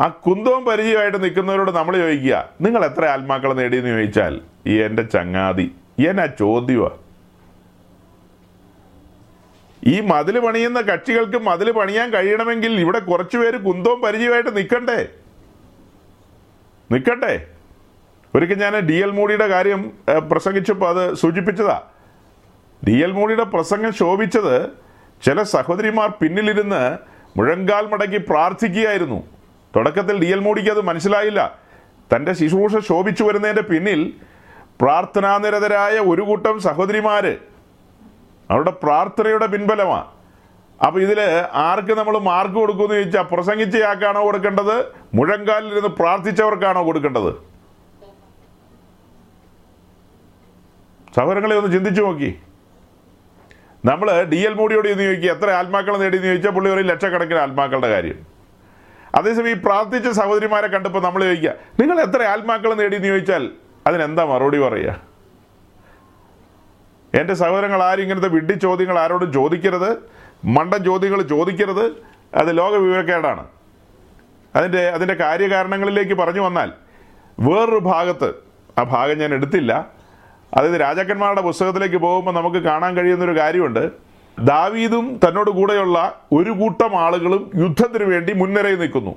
ആ കുന്തവും പരിചയമായിട്ട് നിൽക്കുന്നവരോട് നമ്മൾ ചോദിക്കുക നിങ്ങൾ എത്ര ആത്മാക്കളെ നേടിയെന്ന് ചോദിച്ചാൽ എന്റെ ചങ്ങാതി. എന്നാ ചോദ്യമാ ഈ മതിൽ പണിയുന്ന കക്ഷികൾക്ക് മതിൽ പണിയാൻ കഴിയണമെങ്കിൽ ഇവിടെ കുറച്ചു പേര് കുന്തവും പരിചയമായിട്ട് നിൽക്കണ്ടേ നിൽക്കട്ടെ ഒരിക്കൽ ഞാൻ ഡി എൽ മോഡിയുടെ കാര്യം പ്രസംഗിച്ചപ്പോൾ അത് സൂചിപ്പിച്ചതാ. ഡി എൽ മോഡിയുടെ പ്രസംഗം ശോഭിച്ചത് ചില സഹോദരിമാർ പിന്നിലിരുന്ന് മുഴങ്കാൽ മടക്കി പ്രാർത്ഥിക്കുകയായിരുന്നു. തുടക്കത്തിൽ ഡി എൽ മോഡിക്ക് അത് മനസ്സിലായില്ല. തന്റെ ശുശ്രൂഷ ശോഭിച്ചു വരുന്നതിന്റെ പിന്നിൽ പ്രാർത്ഥനാനിരതരായ ഒരു കൂട്ടം സഹോദരിമാര് അവരുടെ പ്രാർത്ഥനയുടെ പിൻബലമാണ് അപ്പൊ ഇതിൽ ആർക്ക് നമ്മൾ മാർക്ക് കൊടുക്കുമെന്ന് ചോദിച്ചാൽ പ്രസംഗിച്ചയാൾക്കാണോ കൊടുക്കേണ്ടത്? മുഴങ്കാലിലിരുന്ന് പ്രാർത്ഥിച്ചവർക്കാണോ കൊടുക്കേണ്ടത്? സഹോദരങ്ങളെ ഒന്ന് ചിന്തിച്ചു നോക്കി. നമ്മൾ ഡി എൽ മോഡിയോട് ഇന്ന് ചോദിക്കുക എത്ര ആത്മാക്കളെ നേടിയെന്ന് ചോദിച്ചാൽ പുള്ളി ഒരു ലക്ഷക്കണക്കിന് ആത്മാക്കളുടെ കാര്യം. അതേസമയം ഈ പ്രാർത്ഥിച്ച സഹോദരിമാരെ കണ്ടപ്പോൾ നമ്മൾ ചോദിക്കുക നിങ്ങൾ എത്ര ആത്മാക്കളെ നേടിയെന്ന് ചോദിച്ചാൽ അതിനെന്താ മറുപടി പറയുക? എന്റെ സഹോദരങ്ങൾ ആരും ഇങ്ങനത്തെ വിഡ്ഢി ചോദ്യങ്ങൾ ആരോടും ചോദിക്കരുത്. മണ്ടൻ ചോദ്യങ്ങൾ ചോദിക്കരുത്. അത് ലോക വിവരക്കേടാണ് അതിന്റെ അതിന്റെ കാര്യകാരണങ്ങളിലേക്ക് പറഞ്ഞു വന്നാൽ വേറൊരു ഭാഗത്ത് ആ ഭാഗം ഞാൻ എടുത്തില്ല. അതായത് രാജാക്കന്മാരുടെ പുസ്തകത്തിലേക്ക് പോകുമ്പോൾ നമുക്ക് കാണാൻ കഴിയുന്നൊരു കാര്യമുണ്ട്. ദാവീദും തന്നോട് കൂടെയുള്ള ഒരു കൂട്ടം ആളുകളും യുദ്ധത്തിന് വേണ്ടി മുൻനിരയിൽ നിൽക്കുന്നു.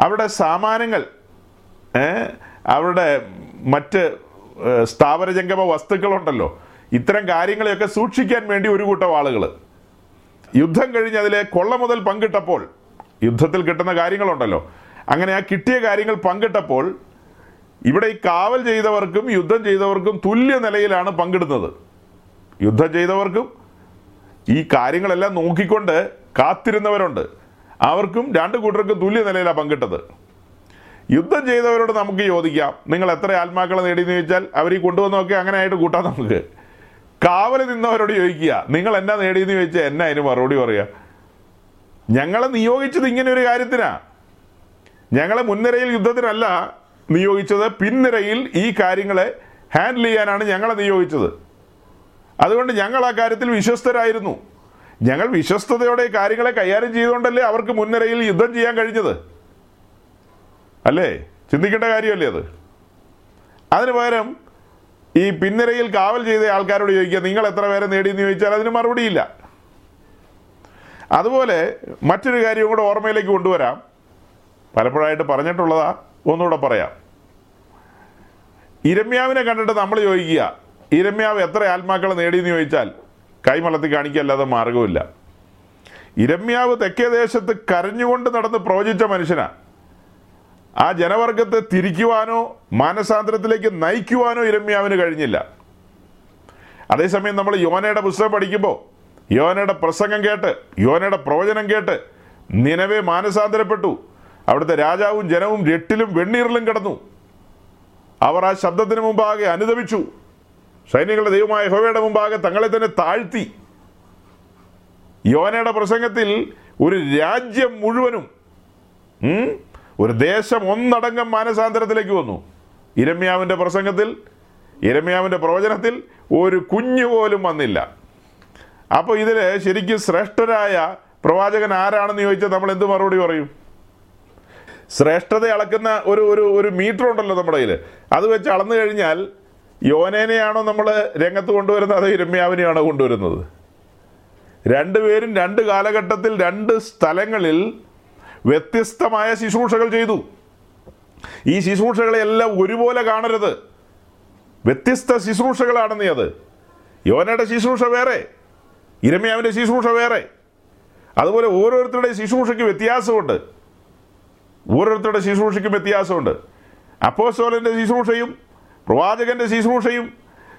അവിടെ സാമാനങ്ങൾ അവരുടെ മറ്റ് സ്ഥാപനജംഗമ വസ്തുക്കളുണ്ടല്ലോ. ഇത്തരം കാര്യങ്ങളെയൊക്കെ സൂക്ഷിക്കാൻ വേണ്ടി ഒരു കൂട്ടം ആളുകൾ യുദ്ധം കഴിഞ്ഞ് അതിലെ കൊള്ള മുതൽ പങ്കിട്ടപ്പോൾ യുദ്ധത്തിൽ കിട്ടുന്ന കാര്യങ്ങളുണ്ടല്ലോ. അങ്ങനെ ആ കിട്ടിയ കാര്യങ്ങൾ പങ്കിട്ടപ്പോൾ ഇവിടെ ഈ കാവൽ ചെയ്തവർക്കും യുദ്ധം ചെയ്തവർക്കും തുല്യ നിലയിലാണ് പങ്കിടുന്നത്. യുദ്ധം ചെയ്തവർക്കും ഈ കാര്യങ്ങളെല്ലാം നോക്കിക്കൊണ്ട് കാത്തിരുന്നവരുണ്ട്. അവർക്കും രണ്ട് കൂട്ടർക്കും തുല്യ നിലയിലാണ് പങ്കിട്ടത്. യുദ്ധം ചെയ്തവരോട് നമുക്ക് ചോദിക്കാം. നിങ്ങൾ എത്ര ആത്മാക്കളെ നേടിയെന്ന് ചോദിച്ചാൽ അവർ ഈ കൊണ്ടുവന്നൊക്കെ അങ്ങനെ ആയിട്ട് കൂട്ടാം നമുക്ക്. കാവൽ നിന്നവരോട് ചോദിക്കുക നിങ്ങൾ എന്നാ നേടിയെന്ന് ചോദിച്ചാൽ എന്നാ അതിന് മറുപടി പറയുക ഞങ്ങളെ നിയോഗിച്ചത് ഇങ്ങനെ ഒരു കാര്യത്തിനാ. ഞങ്ങളെ മുൻനിരയിൽ യുദ്ധത്തിനല്ല നിയോഗിച്ചത് പിൻനിരയിൽ ഈ കാര്യങ്ങളെ ഹാൻഡിൽ ചെയ്യാനാണ് ഞങ്ങളെ നിയോഗിച്ചത്. അതുകൊണ്ട് ഞങ്ങൾ ആ കാര്യത്തിൽ വിശ്വസ്തരായിരുന്നു. ഞങ്ങൾ വിശ്വസ്തയോടെ കാര്യങ്ങളെ കൈകാര്യം ചെയ്തുകൊണ്ടല്ലേ അവർക്ക് മുൻനിരയിൽ യുദ്ധം ചെയ്യാൻ കഴിഞ്ഞത്. അല്ലേ? ചിന്തിക്കേണ്ട കാര്യമല്ലേ അത്? അതിന് പകരം ഈ പിൻനിരയിൽ കാവൽ ചെയ്ത ആൾക്കാരോട് ചോദിക്കുക നിങ്ങൾ എത്ര പേരെ നേടിയെന്ന് ചോദിച്ചാൽ അതിന് മറുപടിയില്ല അതുപോലെ മറ്റൊരു കാര്യവും കൂടെ ഓർമ്മയിലേക്ക് കൊണ്ടുവരാം. പലപ്പോഴായിട്ട് പറഞ്ഞിട്ടുള്ളതാ ഒന്നുകൂടെ പറയാം. ഇരമ്യാവിനെ കണ്ടിട്ട് നമ്മൾ ചോദിക്കുക ഇരമ്യാവ് എത്ര ആത്മാക്കളെ നേടിയെന്ന് ചോദിച്ചാൽ? കൈമലത്തി കാണിക്കല്ലാതെ മാർഗമില്ല ഇരമ്യാവ് തെക്കേ ദേശത്ത് കരഞ്ഞുകൊണ്ട് നടന്ന് പ്രവചിച്ച മനുഷ്യനാ. ആ ജനവർഗത്തെ തിരിക്കുവാനോ മാനസാന്തരത്തിലേക്ക് നയിക്കുവാനോ ഇരമ്യാവിന് കഴിഞ്ഞില്ല. അതേസമയം നമ്മൾ യോനയുടെ പുസ്തകം പഠിക്കുമ്പോൾ യോനയുടെ പ്രസംഗം കേട്ട് യോനയുടെ പ്രവചനം കേട്ട് നിലവെ മാനസാന്തരപ്പെട്ടു. അവിടുത്തെ രാജാവും ജനവും രട്ടിലും വെണ്ണീറിലും കിടന്നു. അവർ ആ ശബ്ദത്തിന് മുമ്പാകെ അനുദമിച്ചു സൈനികളുടെ ദൈവമായ ഹോവയുടെ മുമ്പാകെ തങ്ങളെ തന്നെ താഴ്ത്തി. യോനയുടെ പ്രസംഗത്തിൽ ഒരു രാജ്യം മുഴുവനും ഒരു ദേശം ഒന്നടങ്കം മാനസാന്തരത്തിലേക്ക് വന്നു. ഇരമ്യാവിന്റെ പ്രസംഗത്തിൽ ഇരമ്യാവിന്റെ പ്രവചനത്തിൽ ഒരു കുഞ്ഞു പോലും വന്നില്ല. അപ്പോൾ ഇതിൽ ശരിക്കും ശ്രേഷ്ഠരായ പ്രവാചകൻ ആരാണെന്ന് ചോദിച്ചാൽ നമ്മൾ എന്ത് മറുപടി പറയും? ശ്രേഷ്ഠത അളക്കുന്ന ഒരു ഒരു ഒരു മീറ്റർ ഉണ്ടല്ലോ നമ്മുടെ കയ്യിൽ അത് വെച്ച് അളന്നു കഴിഞ്ഞാൽ യോനേനെയാണോ നമ്മൾ രംഗത്ത് കൊണ്ടുവരുന്നത് അതോ ഇരമ്യാവിനെയാണോ കൊണ്ടുവരുന്നത്? രണ്ടുപേരും രണ്ട് കാലഘട്ടത്തിൽ രണ്ട് സ്ഥലങ്ങളിൽ വ്യത്യസ്തമായ ശുശ്രൂഷകൾ ചെയ്തു. ഈ ശുശ്രൂഷകളെല്ലാം ഒരുപോലെ കാണരുത്. വ്യത്യസ്ത ശുശ്രൂഷകളാണ് നീ അത്. യോനയുടെ ശുശ്രൂഷ വേറെ ഇരമ്യാവിന്റെ ശുശ്രൂഷ വേറെ. അതുപോലെ ഓരോരുത്തരുടെ ശുശ്രൂഷയ്ക്ക് വ്യത്യാസമുണ്ട്. ഓരോരുത്തരുടെ ശുശ്രൂഷയ്ക്കും വ്യത്യാസമുണ്ട്. അപ്പോസ്തോലന്റെ ശുശ്രൂഷയും പ്രവാചകന്റെ ശുശ്രൂഷയും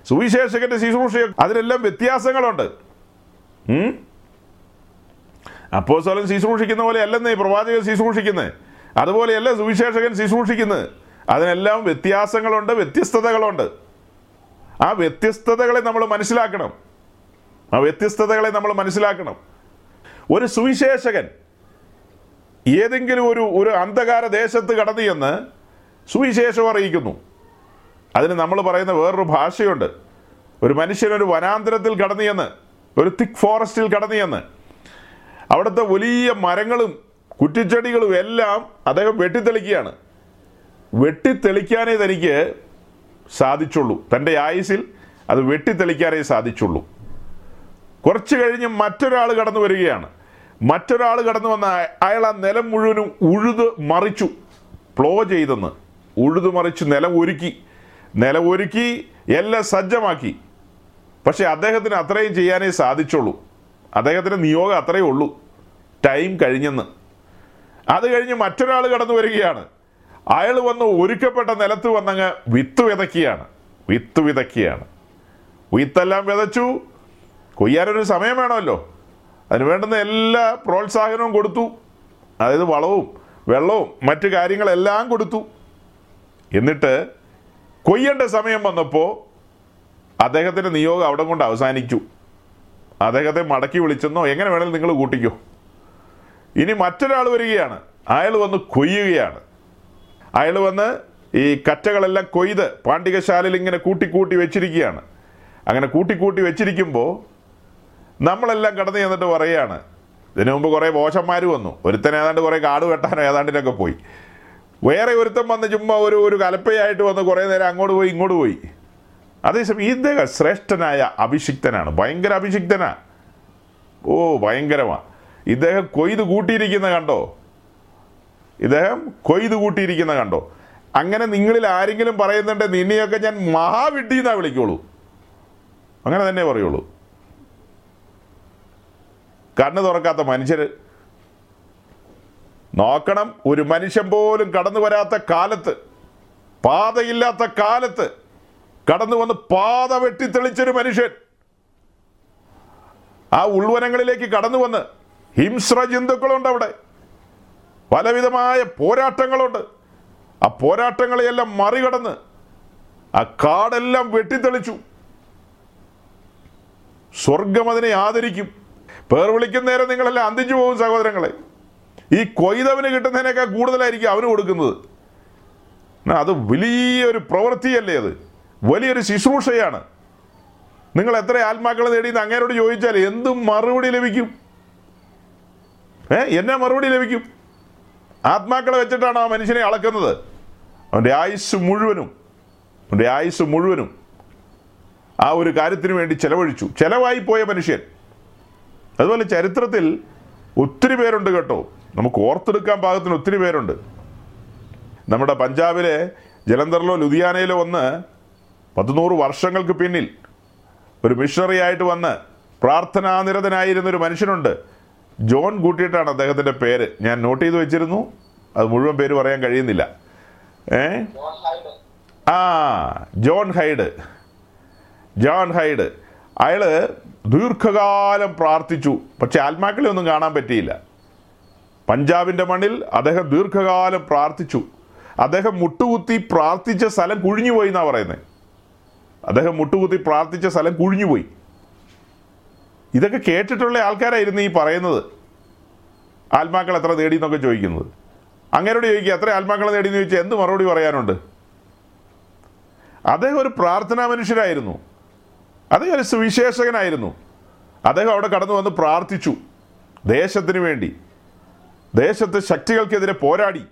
സുവിശേഷകന്റെ ശുശ്രൂഷയും അതിനെല്ലാം വ്യത്യാസങ്ങളുണ്ട്? അപ്പോസ്തലൻ ശുശ്രൂഷിക്കുന്ന പോലെ അല്ലെന്നേ പ്രവാചകൻ ശുശ്രൂഷിക്കുന്നത് അതുപോലെയല്ല സുവിശേഷകൻ ശുശ്രൂഷിക്കുന്നത് അതിനെല്ലാം വ്യത്യാസങ്ങളുണ്ട് വ്യത്യസ്തതകളുണ്ട്. ആ വ്യത്യസ്തതകളെ നമ്മൾ മനസ്സിലാക്കണം. ആ വ്യത്യസ്തതകളെ നമ്മൾ മനസ്സിലാക്കണം. ഒരു സുവിശേഷകൻ ഏതെങ്കിലും ഒരു ഒരു അന്ധകാര ദേശത്ത് കടന്നു ചെന്ന് സുവിശേഷം അറിയിക്കുന്നു. അതിന് നമ്മൾ പറയുന്ന വേറൊരു ഭാഷയുണ്ട്. ഒരു മനുഷ്യനൊരു വനാന്തരത്തിൽ കടന്നു ചെന്ന് ഒരു തിക് ഫോറസ്റ്റിൽ കടന്നു ചെന്ന് അവിടുത്തെ വലിയ മരങ്ങളും കുറ്റിച്ചെടികളും എല്ലാം അദ്ദേഹം വെട്ടിത്തെളിക്കുകയാണ്. വെട്ടിത്തെളിക്കാനേ തനിക്ക് സാധിച്ചുള്ളൂ. തന്റെ ആയുസിൽ അത് വെട്ടിത്തെളിക്കാനേ സാധിച്ചുള്ളൂ. കുറച്ച് കഴിഞ്ഞ് മറ്റൊരാൾ കടന്നു വരികയാണ്. മറ്റൊരാൾ കടന്നു വന്ന അയ- അയാൾ ആ നിലം മുഴുവനും ഉഴുത് മറിച്ചു. പ്ലോ ചെയ്തെന്ന്. ഉഴുത് മറിച്ച് നിലം ഒരുക്കി. നിലം ഒരുക്കി എല്ലാം സജ്ജമാക്കി. പക്ഷെ അദ്ദേഹത്തിന് അത്രയും ചെയ്യാനേ സാധിച്ചുള്ളൂ. അദ്ദേഹത്തിന് നിയോഗം അത്രയേ ഉള്ളൂ. ടൈം കഴിഞ്ഞെന്ന്. അത് കഴിഞ്ഞ് മറ്റൊരാൾ കടന്നു വരികയാണ്. അയാൾ വന്ന് ഒരുക്കപ്പെട്ട നിലത്ത് വന്നങ്ങ് വിത്ത് വിതയ്ക്കുകയാണ്. വിത്ത് വിതയ്ക്കുകയാണ്. വിത്തെല്ലാം വിതച്ചു. കൊയ്യാനൊരു സമയം വേണമല്ലോ. അതിന് വേണ്ടുന്ന എല്ലാ പ്രോത്സാഹനവും കൊടുത്തു. അതായത് വളവും വെള്ളവും മറ്റു കാര്യങ്ങളെല്ലാം കൊടുത്തു. എന്നിട്ട് കൊയ്യേണ്ട സമയം വന്നപ്പോൾ അദ്ദേഹത്തിന്റെ നിയോഗം അവിടെ കൊണ്ട് അവസാനിച്ചു. അദ്ദേഹത്തെ മടക്കി വിളിച്ചെന്നോ എങ്ങനെ വേണമെങ്കിലും നിങ്ങൾ കൂട്ടിക്കോ. ഇനി മറ്റൊരാൾ വരികയാണ്. അയാൾ വന്ന് കൊയ്യുകയാണ്. അയാൾ വന്ന് ഈ കറ്റകളെല്ലാം കൊയ്ത് പാണ്ഡികശാലയിൽ ഇങ്ങനെ കൂട്ടിക്കൂട്ടി വെച്ചിരിക്കുകയാണ്. അങ്ങനെ കൂട്ടിക്കൂട്ടി വെച്ചിരിക്കുമ്പോൾ നമ്മളെല്ലാം കടന്നു ചെന്നിട്ട് പറയുകയാണ് ഇതിനു മുമ്പ് കുറേ മോശന്മാർ വന്നു. ഒരുത്തൻ ഏതാണ്ട് കുറേ കാട് വെട്ടാനോ ഏതാണ്ടിനൊക്കെ പോയി. വേറെ ഒരുത്തൻ വന്ന് ചുമ്മാ ഒരു ഒരു കലപ്പയായിട്ട് വന്ന് കുറേ നേരം അങ്ങോട്ട് പോയി ഇങ്ങോട്ട് പോയി. അതേസമയം ഇദ്ദേഹം ശ്രേഷ്ഠനായ അഭിഷിക്തനാണ്. ഭയങ്കര അഭിഷിക്തനാ. ഓ ഭയങ്കരമാ. ഇദ്ദേഹം കൊയ്ത് കൂട്ടിയിരിക്കുന്ന കണ്ടോ? ഇദ്ദേഹം കൊയ്ത് കൂട്ടിയിരിക്കുന്ന കണ്ടോ? അങ്ങനെ നിങ്ങളിൽ ആരെങ്കിലും പറയുന്നുണ്ട് നിന്നെയൊക്കെ ഞാൻ മഹാവിഡ്ഢി എന്നാ വിളിക്കുള്ളൂ. അങ്ങനെ തന്നെ പറയുള്ളൂ. കണ്ണു തുറക്കാത്ത മനുഷ്യർ നോക്കണം ഒരു മനുഷ്യൻ പോലും കടന്നു വരാത്ത കാലത്ത് പാതയില്ലാത്ത കാലത്ത് കടന്നു വന്ന് പാത വെട്ടിത്തെളിച്ചൊരു മനുഷ്യൻ. ആ ഉൾവനങ്ങളിലേക്ക് കടന്നു വന്ന് ഹിംസ്ര ജന്തുക്കളുണ്ട് അവിടെ. പലവിധമായ പോരാട്ടങ്ങളുണ്ട്. ആ പോരാട്ടങ്ങളെയെല്ലാം മറികടന്ന് ആ കാടെല്ലാം വെട്ടിത്തെളിച്ചു. സ്വർഗം അതിനെ ആദരിക്കും. പേർ വിളിക്കുന്ന നേരം നിങ്ങളെല്ലാം അന്തിച്ചു പോകും സഹോദരങ്ങളെ. ഈ കൊയ്തവന് കിട്ടുന്നതിനേക്കാൾ കൂടുതലായിരിക്കും അവന് കൊടുക്കുന്നത്. അത് വലിയൊരു പ്രവൃത്തിയല്ലേ അത്? വലിയൊരു ശുശ്രൂഷയാണ്. നിങ്ങൾ എത്ര ആത്മാക്കളെ നേടിയെന്ന് അങ്ങേരോട് ചോദിച്ചാൽ എന്തും മറുപടി ലഭിക്കും. ഏ എന്നെ മറുപടി ലഭിക്കും. ആത്മാക്കളെ വെച്ചിട്ടാണ് ആ മനുഷ്യനെ അളക്കുന്നത്. അവന്റെ ആയുസ് മുഴുവനും അവന്റെ ആയുസ് മുഴുവനും ആ ഒരു കാര്യത്തിന് വേണ്ടി ചെലവഴിച്ചു. ചെലവായി പോയ മനുഷ്യൻ. അതുപോലെ ചരിത്രത്തിൽ ഒത്തിരി പേരുണ്ട് കേട്ടോ. നമുക്ക് ഓർത്തെടുക്കാൻ പാകത്തിന് ഒത്തിരി പേരുണ്ട്. നമ്മുടെ പഞ്ചാബിലെ ജലന്ധറിലോ ലുധിയാനയിലോ വന്ന് പത്തുനൂറ് വർഷങ്ങൾക്ക് പിന്നിൽ ഒരു മിഷണറി ആയിട്ട് വന്ന് പ്രാർത്ഥനാനിരതനായിരുന്ന ഒരു മനുഷ്യനുണ്ട്. ജോൺ കൂട്ടിയിട്ടാണ് അദ്ദേഹത്തിന്റെ പേര്. ഞാൻ നോട്ട് ചെയ്ത് വെച്ചിരുന്നു. അത് മുഴുവൻ പേര് പറയാൻ കഴിയുന്നില്ല. ഏ? ആ ജോൺ ഹൈഡ്. John hide. അയാൾ ദീർഘകാലം പ്രാർത്ഥിച്ചു. പക്ഷെ ആത്മാക്കളെ ഒന്നും കാണാൻ പറ്റിയില്ല. പഞ്ചാബിന്റെ മണ്ണിൽ അദ്ദേഹം ദീർഘകാലം പ്രാർത്ഥിച്ചു. അദ്ദേഹം മുട്ടുകുത്തി പ്രാർത്ഥിച്ച സ്ഥലം കുഴിഞ്ഞുപോയി എന്നാണ് പറയുന്നത് അദ്ദേഹം മുട്ടുകുത്തി പ്രാർത്ഥിച്ച സ്ഥലം കുഴിഞ്ഞുപോയി. ഇതൊക്കെ കേട്ടിട്ടുള്ള ആൾക്കാരായിരുന്നു ഈ പറയുന്നത്. ആത്മാക്കൾ എത്ര നേടി എന്നൊക്കെ ചോദിക്കുന്നത്. അങ്ങനോട് ചോദിക്കുക എത്ര ആത്മാക്കളെ നേടി എന്ന് ചോദിച്ചാൽ എന്ത് മറുപടി പറയാനുണ്ട്? അദ്ദേഹം ഒരു പ്രാർത്ഥനാ മനുഷ്യരായിരുന്നു. അദ്ദേഹം ഒരു സുവിശേഷകനായിരുന്നു. അദ്ദേഹം അവിടെ കടന്നു വന്ന് പ്രാർത്ഥിച്ചു. ദേശത്തിന് വേണ്ടി. ദേശത്തെ ശക്തികൾക്കെതിരെ പോരാടി.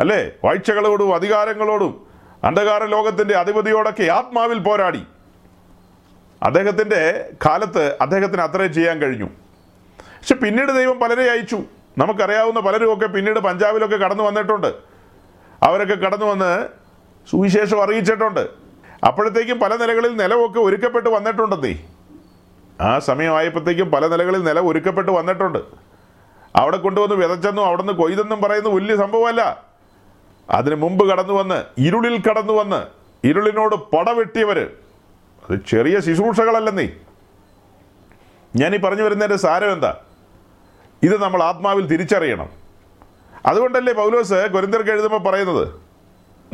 അല്ലേ? വാഴ്ചകളോടും അധികാരങ്ങളോടും അന്ധകാര ലോകത്തിന്റെ അധിപതിയോടൊക്കെ ആത്മാവിൽ പോരാടി. അദ്ദേഹത്തിന്റെ കാലത്ത് അദ്ദേഹത്തിന് അത്രയും ചെയ്യാൻ കഴിഞ്ഞു. പക്ഷെ പിന്നീട് ദൈവം പലരെ അയച്ചു. നമുക്കറിയാവുന്ന പലരുമൊക്കെ പിന്നീട് പഞ്ചാബിലൊക്കെ കടന്നു വന്നിട്ടുണ്ട്. അവരൊക്കെ കടന്നു വന്ന് സുവിശേഷം അറിയിച്ചിട്ടുണ്ട്. അപ്പോഴത്തേക്കും പല നിലകളിൽ നിലമൊക്കെ ഒരുക്കപ്പെട്ട് വന്നിട്ടുണ്ടെന്നേ. ആ സമയമായപ്പോഴത്തേക്കും പല നിലകളിൽ നില ഒരുക്കപ്പെട്ട് വന്നിട്ടുണ്ട്. അവിടെ കൊണ്ടുവന്ന് വിതച്ചെന്നും അവിടെ നിന്ന് കൊയ്തെന്നും പറയുന്ന വലിയ സംഭവമല്ല. അതിനു മുമ്പ് കടന്നു വന്ന് ഇരുളിൽ കടന്നു വന്ന് ഇരുളിനോട് പടവെട്ടിയവര് അത് ചെറിയ ശുശ്രൂഷകളല്ലെന്നേ. ഞാനീ പറഞ്ഞു വരുന്നതിന്റെ സാരം എന്താ? ഇത് നമ്മൾ ആത്മാവിൽ തിരിച്ചറിയണം. അതുകൊണ്ടല്ലേ പൗലോസ് ഗുരുന്ദർക്ക് എഴുതുമ്പോൾ പറയുന്നത്?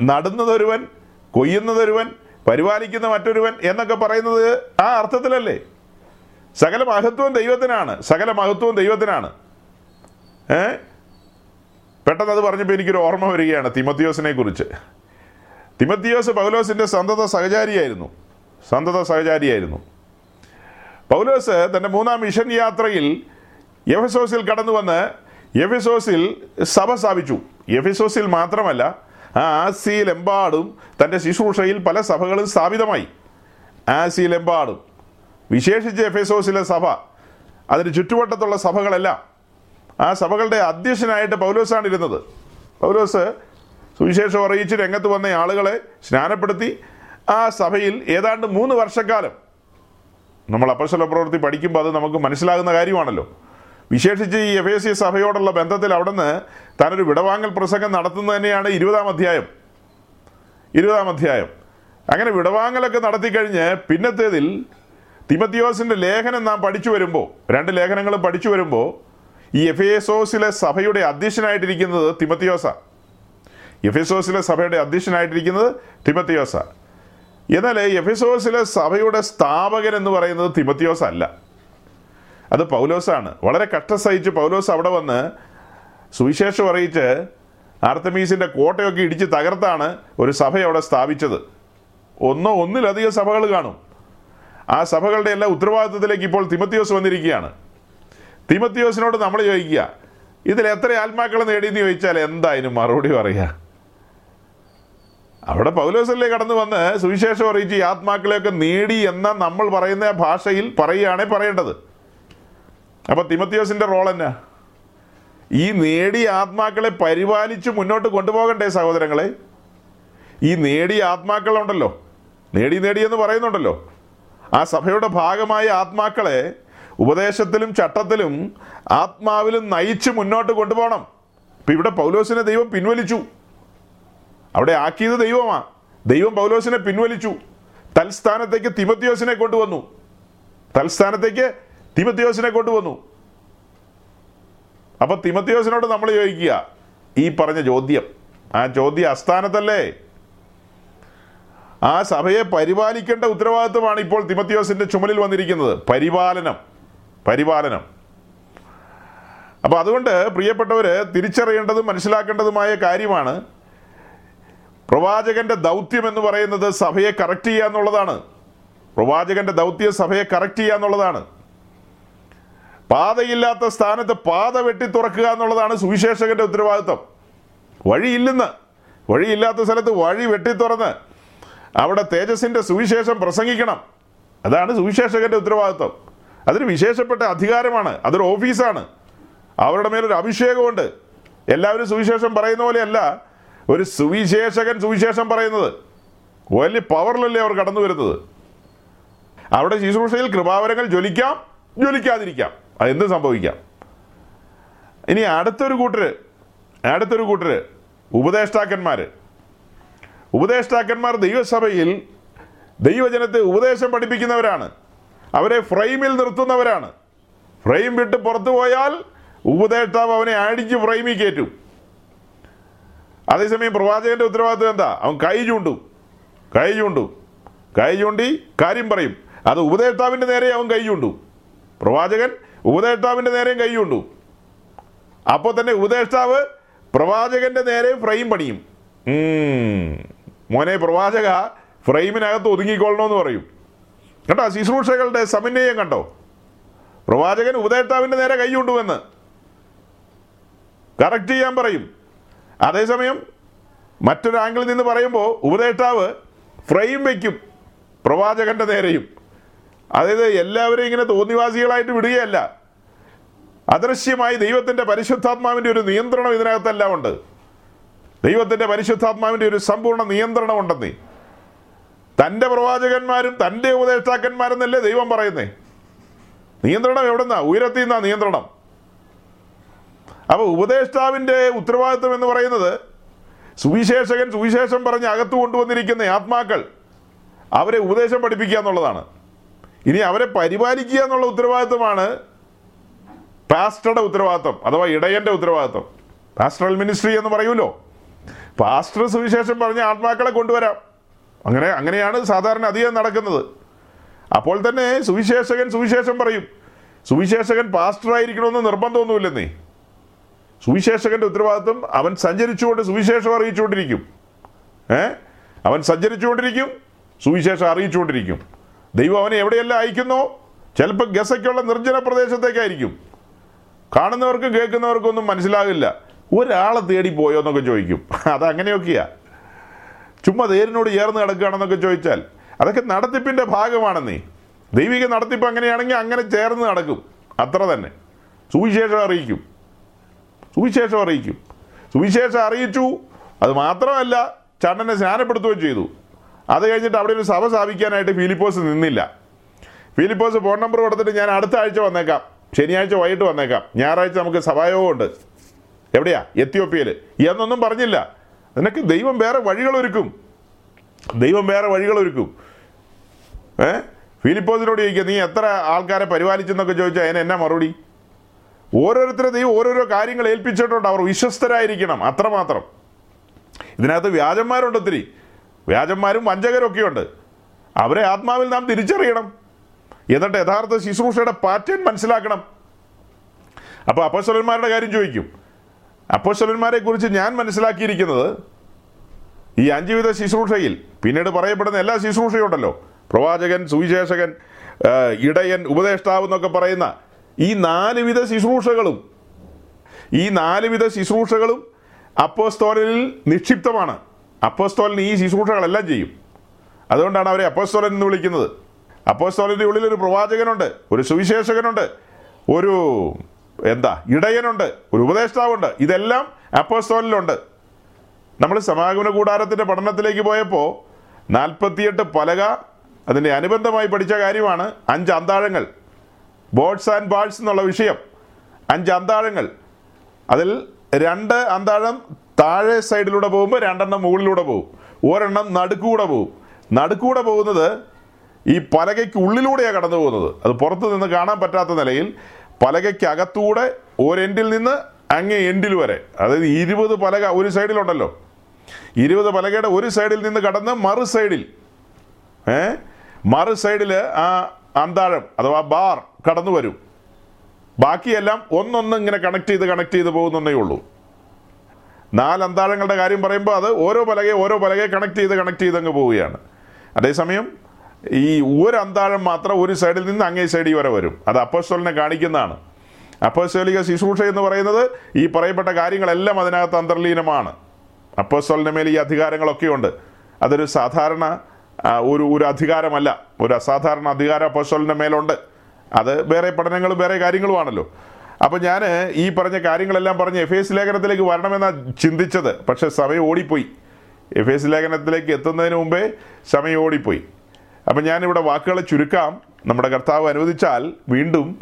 നടുന്നതൊരുവൻ കൊയ്യുന്നതൊരുവൻ പരിപാലിക്കുന്ന മറ്റൊരുവൻ എന്നൊക്കെ പറയുന്നത് ആ അർത്ഥത്തിലല്ലേ? സകല മഹത്വവും ദൈവത്തിനാണ്. സകല മഹത്വവും ദൈവത്തിനാണ്. ഏ? പെട്ടെന്ന് അത് പറഞ്ഞപ്പോൾ എനിക്കൊരു ഓർമ്മ വരികയാണ് തിമത്തിയോസിനെ കുറിച്ച്. തിമത്തിയോസ് പൗലോസിന്റെ സന്തത സഹചാരിയായിരുന്നു. സന്തത സഹചാരിയായിരുന്നു. പൗലോസ് തന്റെ മൂന്നാം മിഷൻ യാത്രയിൽ എഫസോസിൽ കടന്നു വന്ന് എഫിസോസിൽ സഭ സ്ഥാപിച്ചു. എഫിസോസിൽ മാത്രമല്ല ആ ആസിയിലെമ്പാടും തന്റെ ശുശ്രൂഷയിൽ പല സഭകളും സ്ഥാപിതമായി. ആസിയിലെമ്പാടും. വിശേഷിച്ച് എഫിസോസിലെ സഭ അതിന് ചുറ്റുവട്ടത്തുള്ള സഭകളെല്ലാം ആ സഭകളുടെ അധ്യക്ഷനായിട്ട് പൗലോസാണ് ഇരുന്നത്. പൗലോസ് സുവിശേഷം അറിയിച്ച് രംഗത്ത് വന്ന ആളുകളെ സ്നാനപ്പെടുത്തി ആ സഭയിൽ ഏതാണ്ട് മൂന്ന് വർഷക്കാലം നമ്മൾ അപ്പശല പ്രവൃത്തി പഠിക്കുമ്പോൾ അത് നമുക്ക് മനസ്സിലാകുന്ന കാര്യമാണല്ലോ. വിശേഷിച്ച് ഈ എഫ് എസ് സി സഭയോടുള്ള ബന്ധത്തിൽ അവിടുന്ന് താനൊരു വിടവാങ്ങൽ പ്രസംഗം നടത്തുന്നത് തന്നെയാണ് ഇരുപതാം അധ്യായം. ഇരുപതാം അധ്യായം. അങ്ങനെ വിടവാങ്ങലൊക്കെ നടത്തിക്കഴിഞ്ഞ് പിന്നത്തേതിൽ തിമത്തിയോസിന്റെ ലേഖനം നാം പഠിച്ചു വരുമ്പോൾ രണ്ട് ലേഖനങ്ങളും പഠിച്ചു വരുമ്പോൾ ഈ എഫ് എസോസിലെ സഭയുടെ അധ്യക്ഷനായിട്ടിരിക്കുന്നത് തിമത്തിയോസ. എഫ് എസോസിലെ സഭയുടെ അധ്യക്ഷനായിട്ടിരിക്കുന്നത് തിമത്തിയോസ. എന്നാൽ എഫിസോസിലെ സഭയുടെ സ്ഥാപകൻ എന്ന് പറയുന്നത് തിമത്തിയോസ് അല്ല. അത് പൗലോസാണ്. വളരെ കഷ്ടസഹിച്ച് പൗലോസ് അവിടെ വന്ന് സുവിശേഷം അറിയിച്ച് ആർത്തമീസിന്റെ കോട്ടയൊക്കെ ഇടിച്ച് തകർത്താണ് ഒരു സഭ അവിടെ സ്ഥാപിച്ചത്. ഒന്നോ ഒന്നിലധികം സഭകൾ കാണും. ആ സഭകളുടെ എല്ലാ ഉത്തരവാദിത്വത്തിലേക്ക് ഇപ്പോൾ തിമത്തിയോസ് വന്നിരിക്കുകയാണ്. തിമത്തിയോസിനോട് നമ്മൾ ചോദിക്കുക ഇതിൽ എത്ര ആത്മാക്കൾ നേടിയെന്ന് ചോദിച്ചാൽ എന്തായാലും മറുപടി പറയുക? അവിടെ പൗലോസല്ലേ കടന്നു വന്ന് സുവിശേഷം അറിയിച്ച് ഈ ആത്മാക്കളെയൊക്കെ നേടി എന്ന നമ്മൾ പറയുന്ന ഭാഷയിൽ പറയുകയാണേ പറയേണ്ടത്. അപ്പോൾ തിമത്തിയോസിന്റെ റോൾ എന്നാ? ഈ നേടിയ ആത്മാക്കളെ പരിപാലിച്ച് മുന്നോട്ട് കൊണ്ടുപോകണ്ടേ സഹോദരങ്ങളെ? ഈ നേടിയ ആത്മാക്കളുണ്ടല്ലോ. നേടി നേടിയെന്ന് പറയുന്നുണ്ടല്ലോ. ആ സഭയുടെ ഭാഗമായ ആത്മാക്കളെ ഉപദേശത്തിലും ചട്ടത്തിലും ആത്മാവിലും നയിച്ച് മുന്നോട്ട് കൊണ്ടുപോകണം. ഇപ്പം ഇവിടെ പൗലോസിനെ ദൈവം പിൻവലിച്ചു. അവിടെ ആക്കിയത് ദൈവമാണ് ദൈവം പൗലോസിനെ പിൻവലിച്ചു. തൽസ്ഥാനത്തേക്ക് തിമത്യോസിനെ കൊണ്ടുവന്നു. തൽസ്ഥാനത്തേക്ക് തിമത്യോസിനെ കൊണ്ടുവന്നു. അപ്പൊ തിമത്യോസിനോട് നമ്മൾ ചോദിക്കുക ഈ പറഞ്ഞ ചോദ്യം ആ ചോദ്യം അസ്ഥാനത്തല്ലേ ആ സഭയെ പരിപാലിക്കേണ്ട ഉത്തരവാദിത്വമാണ് ഇപ്പോൾ തിമത്യോസിന്റെ ചുമലിൽ വന്നിരിക്കുന്നത് പരിപാലനം. പരിപാലനം. അപ്പോൾ അതുകൊണ്ട് പ്രിയപ്പെട്ടവർ തിരിച്ചറിയേണ്ടതും മനസ്സിലാക്കേണ്ടതുമായ കാര്യമാണ് പ്രവാചകന്റെ ദൗത്യം എന്ന് പറയുന്നത് സഭയെ കറക്റ്റ് ചെയ്യുക എന്നുള്ളതാണ്. പ്രവാചകന്റെ ദൗത്യം സഭയെ കറക്റ്റ് ചെയ്യുക എന്നുള്ളതാണ്. പാതയില്ലാത്ത സ്ഥാനത്ത് പാത വെട്ടി തുറക്കുക എന്നുള്ളതാണ് സുവിശേഷകന്റെ ഉത്തരവാദിത്വം. വഴിയില്ലെന്ന് വഴിയില്ലാത്ത സ്ഥലത്ത് വഴി വെട്ടി തുറന്ന് അവിടെ തേജസിന്റെ സുവിശേഷം പ്രസംഗിക്കണം. അതാണ് സുവിശേഷകന്റെ ഉത്തരവാദിത്വം. അതൊരു വിശേഷപ്പെട്ട അധികാരമാണ്. അതൊരു ഓഫീസാണ്. അവരുടെ മേലൊരു അഭിഷേകമുണ്ട്. എല്ലാവരും സുവിശേഷം പറയുന്ന പോലെയല്ല ഒരു സുവിശേഷകൻ സുവിശേഷം പറയുന്നത്. വലിയ പവറിലല്ലേ അവർ കടന്നു വരുന്നത്. അവിടെ ശുശ്രൂഷയിൽ കൃപാവരങ്ങൾ ജ്വലിക്കാം ജ്വലിക്കാതിരിക്കാം. അതെന്ത് സംഭവിക്കാം? ഇനി അടുത്തൊരു കൂട്ടർ അടുത്തൊരു കൂട്ടർ ഉപദേഷ്ടാക്കന്മാർ ഉപദേഷ്ടാക്കന്മാർ ദൈവസഭയിൽ ദൈവജനത്തെ ഉപദേശം പഠിപ്പിക്കുന്നവരാണ്. അവരെ ഫ്രെയിമിൽ നിർത്തുന്നവരാണ്. ഫ്രെയിം വിട്ട് പുറത്തു പോയാൽ ഉപദേഷ്ടാവ് അവനെ അടിച്ച് ഫ്രെയിമിൽ കയറ്റും. അതേസമയം പ്രവാചകന്റെ ഉത്തരവാദിത്വം എന്താ? അവൻ കൈ ചൂണ്ടും. കൈ ചൂണ്ടും. കൈ ചൂണ്ടി കാര്യം പറയും. അത് ഉപദേഷ്ടാവിന്റെ നേരെ അവൻ കൈ ചൂണ്ടും. പ്രവാചകൻ ഉപദേഷ്ടാവിന്റെ നേരെയും കൈ ചൂണ്ടും. അപ്പോൾ തന്നെ ഉപദേഷ്ടാവ് പ്രവാചകന്റെ നേരെ ഫ്രെയിം പണിയും. മോനെ പ്രവാചക ഫ്രെയിമിനകത്ത് ഒതുങ്ങിക്കൊള്ളണമെന്ന് പറയും. കേട്ടോ ശുശ്രൂഷകളുടെ സമന്വയം കണ്ടോ? പ്രവാചകൻ ഉപദേഷ്ടാവിന്റെ നേരെ കൈ കൊണ്ടുവന്ന് കറക്റ്റ് ചെയ്യാൻ പറയും. അതേസമയം മറ്റൊരു ആംഗിളിൽ നിന്ന് പറയുമ്പോൾ ഉപദേഷ്ടാവ് ഫ്രെയിം വയ്ക്കും പ്രവാചകന്റെ നേരെയും. അതായത് എല്ലാവരെയും ഇങ്ങനെ തോന്നിവാസികളായിട്ട് വിടുകയല്ല. അദൃശ്യമായി ദൈവത്തിന്റെ പരിശുദ്ധാത്മാവിന്റെ ഒരു നിയന്ത്രണം ഇതിനകത്തെല്ലാം ഉണ്ട്. ദൈവത്തിന്റെ പരിശുദ്ധാത്മാവിന്റെ ഒരു സമ്പൂർണ നിയന്ത്രണം ഉണ്ടെന്നേ. തന്റെ പ്രവാചകന്മാരും തന്റെ ഉപദേഷ്ടാക്കന്മാരെന്നല്ലേ ദൈവം പറയുന്നേ? നിയന്ത്രണം എവിടെന്നാ? ഉയരത്തിൽ നിന്നാ നിയന്ത്രണം. അപ്പോൾ ഉപദേഷ്ടാവിന്റെ ഉത്തരവാദിത്വം എന്ന് പറയുന്നത് സുവിശേഷകൻ സുവിശേഷം പറഞ്ഞ് അകത്തു കൊണ്ടുവന്നിരിക്കുന്ന ആത്മാക്കൾ അവരെ ഉപദേശം പഠിപ്പിക്കുക എന്നുള്ളതാണ്. ഇനി അവരെ പരിപാലിക്കുക എന്നുള്ള ഉത്തരവാദിത്വമാണ് പാസ്റ്ററുടെ ഉത്തരവാദിത്വം അഥവാ ഇടയന്റെ ഉത്തരവാദിത്വം. പാസ്റ്ററൽ മിനിസ്ട്രി എന്ന് പറയൂലോ പാസ്റ്റർ സുവിശേഷം പറഞ്ഞ ആത്മാക്കളെ കൊണ്ടുവരാം. അങ്ങനെ അങ്ങനെയാണ് സാധാരണ അധികം നടക്കുന്നത്. അപ്പോൾ തന്നെ സുവിശേഷകൻ സുവിശേഷം പറയും. സുവിശേഷകൻ പാസ്റ്റർ ആയിരിക്കണമെന്ന് നിർബന്ധമൊന്നുമില്ലെന്നേ. സുവിശേഷകന്റെ ഉത്തരവാദിത്വം അവൻ സഞ്ചരിച്ചുകൊണ്ട് സുവിശേഷം അറിയിച്ചുകൊണ്ടിരിക്കും. ഏ? അവൻ സഞ്ചരിച്ചുകൊണ്ടിരിക്കും സുവിശേഷം അറിയിച്ചുകൊണ്ടിരിക്കും. ദൈവം അവനെ എവിടെയെല്ലാം അയക്കുന്നോ ചിലപ്പോൾ ഗസയ്ക്കുള്ള നിർജന പ്രദേശത്തേക്കായിരിക്കും. കാണുന്നവർക്കും കേൾക്കുന്നവർക്കൊന്നും മനസ്സിലാകില്ല. ഒരാളെ തേടി പോയോ എന്നൊക്കെ ചോദിക്കും. അതങ്ങനെയൊക്കെയാ. ചുമ്മാ തേരിനോട് ചേർന്ന് കിടക്കുകയാണെന്നൊക്കെ ചോദിച്ചാൽ അതൊക്കെ നടത്തിപ്പിന്റെ ഭാഗമാണെന്നേ. ദൈവിക നടത്തിപ്പ് അങ്ങനെയാണെങ്കിൽ അങ്ങനെ ചേർന്ന് നടക്കും. അത്ര തന്നെ. സുവിശേഷം അറിയിക്കും. സുവിശേഷം അറിയിക്കും. സുവിശേഷം അറിയിച്ചു. അത് മാത്രമല്ല ചണ്ണനെ സ്നാനപ്പെടുത്തുകയും ചെയ്തു. അത് കഴിഞ്ഞിട്ട് അവിടെ ഒരു സഭ സ്ഥാപിക്കാനായിട്ട് ഫിലിപ്പോസ് നിന്നില്ല. ഫിലിപ്പോസ് ഫോൺ നമ്പർ കൊടുത്തിട്ട് ഞാൻ അടുത്ത ആഴ്ച വന്നേക്കാം. ശനിയാഴ്ച വൈകിട്ട് വന്നേക്കാം. ഞായറാഴ്ച നമുക്ക് സഭായോഗമുണ്ട്. എവിടെയാ? എത്യോപ്യയിൽ എന്നൊന്നും പറഞ്ഞില്ല. നിനക്ക് ദൈവം വേറെ വഴികളൊരുക്കും. ദൈവം വേറെ വഴികളൊരുക്കും. ഏ? ഫിലിപ്പോസിനോട് ചോദിക്കുക നീ എത്ര ആൾക്കാരെ പരിപാലിച്ചെന്നൊക്കെ ചോദിച്ചാൽ അതിന് എന്നാ മറുപടി? ഓരോരുത്തരെ ദൈവം ഓരോരോ കാര്യങ്ങൾ ഏൽപ്പിച്ചിട്ടുണ്ട്. അവർ വിശ്വസ്തരായിരിക്കണം അത്രമാത്രം. ഇതിനകത്ത് വ്യാജന്മാരുണ്ട് ഒത്തിരി. വ്യാജന്മാരും വഞ്ചകരും ഉണ്ട് അവരെ ആത്മാവിൽ നാം തിരിച്ചറിയണം. എന്നിട്ട് യഥാർത്ഥ ശുശ്രൂഷയുടെ പാറ്റേൺ മനസ്സിലാക്കണം. അപ്പോൾ അപ്പസ്വലന്മാരുടെ കാര്യം ചോദിക്കും. അപ്പോസ്തലന്മാരെ കുറിച്ച് ഞാൻ മനസ്സിലാക്കിയിരിക്കുന്നത് ഈ അഞ്ചുവിധ ശുശ്രൂഷയിൽ. പിന്നീട് പറയപ്പെടുന്ന എല്ലാ ശുശ്രൂഷയും ഉണ്ടല്ലോ. പ്രവാചകൻ സുവിശേഷകൻ ഇടയൻ ഉപദേഷ്ടാവ് എന്നൊക്കെ പറയുന്ന ഈ നാലുവിധ ശുശ്രൂഷകളും ഈ നാലുവിധ ശുശ്രൂഷകളും അപ്പോസ്തോലനിൽ നിക്ഷിപ്തമാണ്. അപ്പോസ്തോലൻ ഈ ശുശ്രൂഷകളെല്ലാം ചെയ്യും. അതുകൊണ്ടാണ് അവരെ അപ്പോസ്തോലൻ എന്ന് വിളിക്കുന്നത്. അപ്പോസ്തോലന്റെ ഉള്ളിൽ ഒരു പ്രവാചകനുണ്ട് ഒരു സുവിശേഷകനുണ്ട് ഒരു എന്താ? ഇടയനുണ്ട് ഒരു ഉപദേഷ്ടാവുണ്ട്. ഇതെല്ലാം അപ്പോസ്തോലിലുണ്ട്. നമ്മൾ സമാഗമന കൂടാരത്തിന്റെ പഠനത്തിലേക്ക് പോയപ്പോൾ നാൽപ്പത്തിയെട്ട് പലക അതിന്റെ അനുബന്ധമായി പഠിച്ച കാര്യമാണ് അഞ്ച് അന്താഴങ്ങൾ. ബോട്ട്സ് ആൻഡ് ബാൾസ് എന്നുള്ള വിഷയം. അഞ്ച് അന്താഴങ്ങൾ. അതിൽ രണ്ട് അന്താഴം താഴെ സൈഡിലൂടെ പോകുമ്പോൾ രണ്ടെണ്ണം മുകളിലൂടെ പോകും. ഒരെണ്ണം നടുക്കൂടെ പോകും. നടുക്കൂടെ പോകുന്നത് ഈ പലകയ്ക്ക് ഉള്ളിലൂടെയാണ് കടന്നു പോകുന്നത് അത് പുറത്തു നിന്ന് കാണാൻ പറ്റാത്ത നിലയിൽ പലകയ്ക്ക് അകത്തൂടെ ഒരെൻഡിൽ നിന്ന് അങ്ങേ എൻഡിൽ വരെ. അതായത് ഇരുപത് പലക ഒരു സൈഡിലുണ്ടല്ലോ. ഇരുപത് പലകയുടെ ഒരു സൈഡിൽ നിന്ന് കടന്ന് മറു സൈഡിൽ ഏ? മറു സൈഡിൽ ആ അന്താഴം അഥവാ ബാർ കടന്നു വരും. ബാക്കിയെല്ലാം ഒന്നൊന്ന് ഇങ്ങനെ കണക്ട് ചെയ്ത് കണക്ട് ചെയ്ത് പോകുന്നേ ഉള്ളൂ. നാല് അന്താഴങ്ങളുടെ കാര്യം പറയുമ്പോൾ അത് ഓരോ പലകയെ ഓരോ പലകയെ കണക്ട് ചെയ്ത് കണക്ട് ചെയ്ത് അങ്ങ് പോവുകയാണ്. അതേസമയം ഈ ഒരു അന്താഴം മാത്രം ഒരു സൈഡിൽ നിന്ന് അങ്ങേ സൈഡിൽ വരെ വരും. അത് അപ്പോസ്റ്റോലിനെ കാണിക്കുന്നതാണ്. അപ്പോസ്റ്റോലിക ശുശ്രൂഷ എന്ന് പറയുന്നത് ഈ പറയപ്പെട്ട കാര്യങ്ങളെല്ലാം അതിനകത്ത് അന്തർലീനമാണ്. അപ്പോസ്റ്റോലിന്റെ മേൽ ഈ അധികാരങ്ങളൊക്കെ ഉണ്ട് അതൊരു സാധാരണ ഒരു ഒരു അധികാരമല്ല. ഒരു അസാധാരണ അധികാരം അപ്പോസ്റ്റോലിന്റെ മേലുണ്ട്. അത് വേറെ പഠനങ്ങളും വേറെ കാര്യങ്ങളുമാണല്ലോ. അപ്പോൾ ഞാൻ ഈ പറഞ്ഞ കാര്യങ്ങളെല്ലാം പറഞ്ഞ് എഫ് എസ് ലേഖനത്തിലേക്ക് വരണമെന്നാണ് ചിന്തിച്ചത്. പക്ഷേ സമയം ഓടിപ്പോയി. എഫ് എസ് ലേഖനത്തിലേക്ക് എത്തുന്നതിന് മുമ്പേ സമയം ഓടിപ്പോയി. അപ്പം ഞാനിവിടെ വാക്കുകളെ ചുരുക്കാം. നമ്മുടെ കർത്താവ് അനുവദിച്ചാൽ വീണ്ടും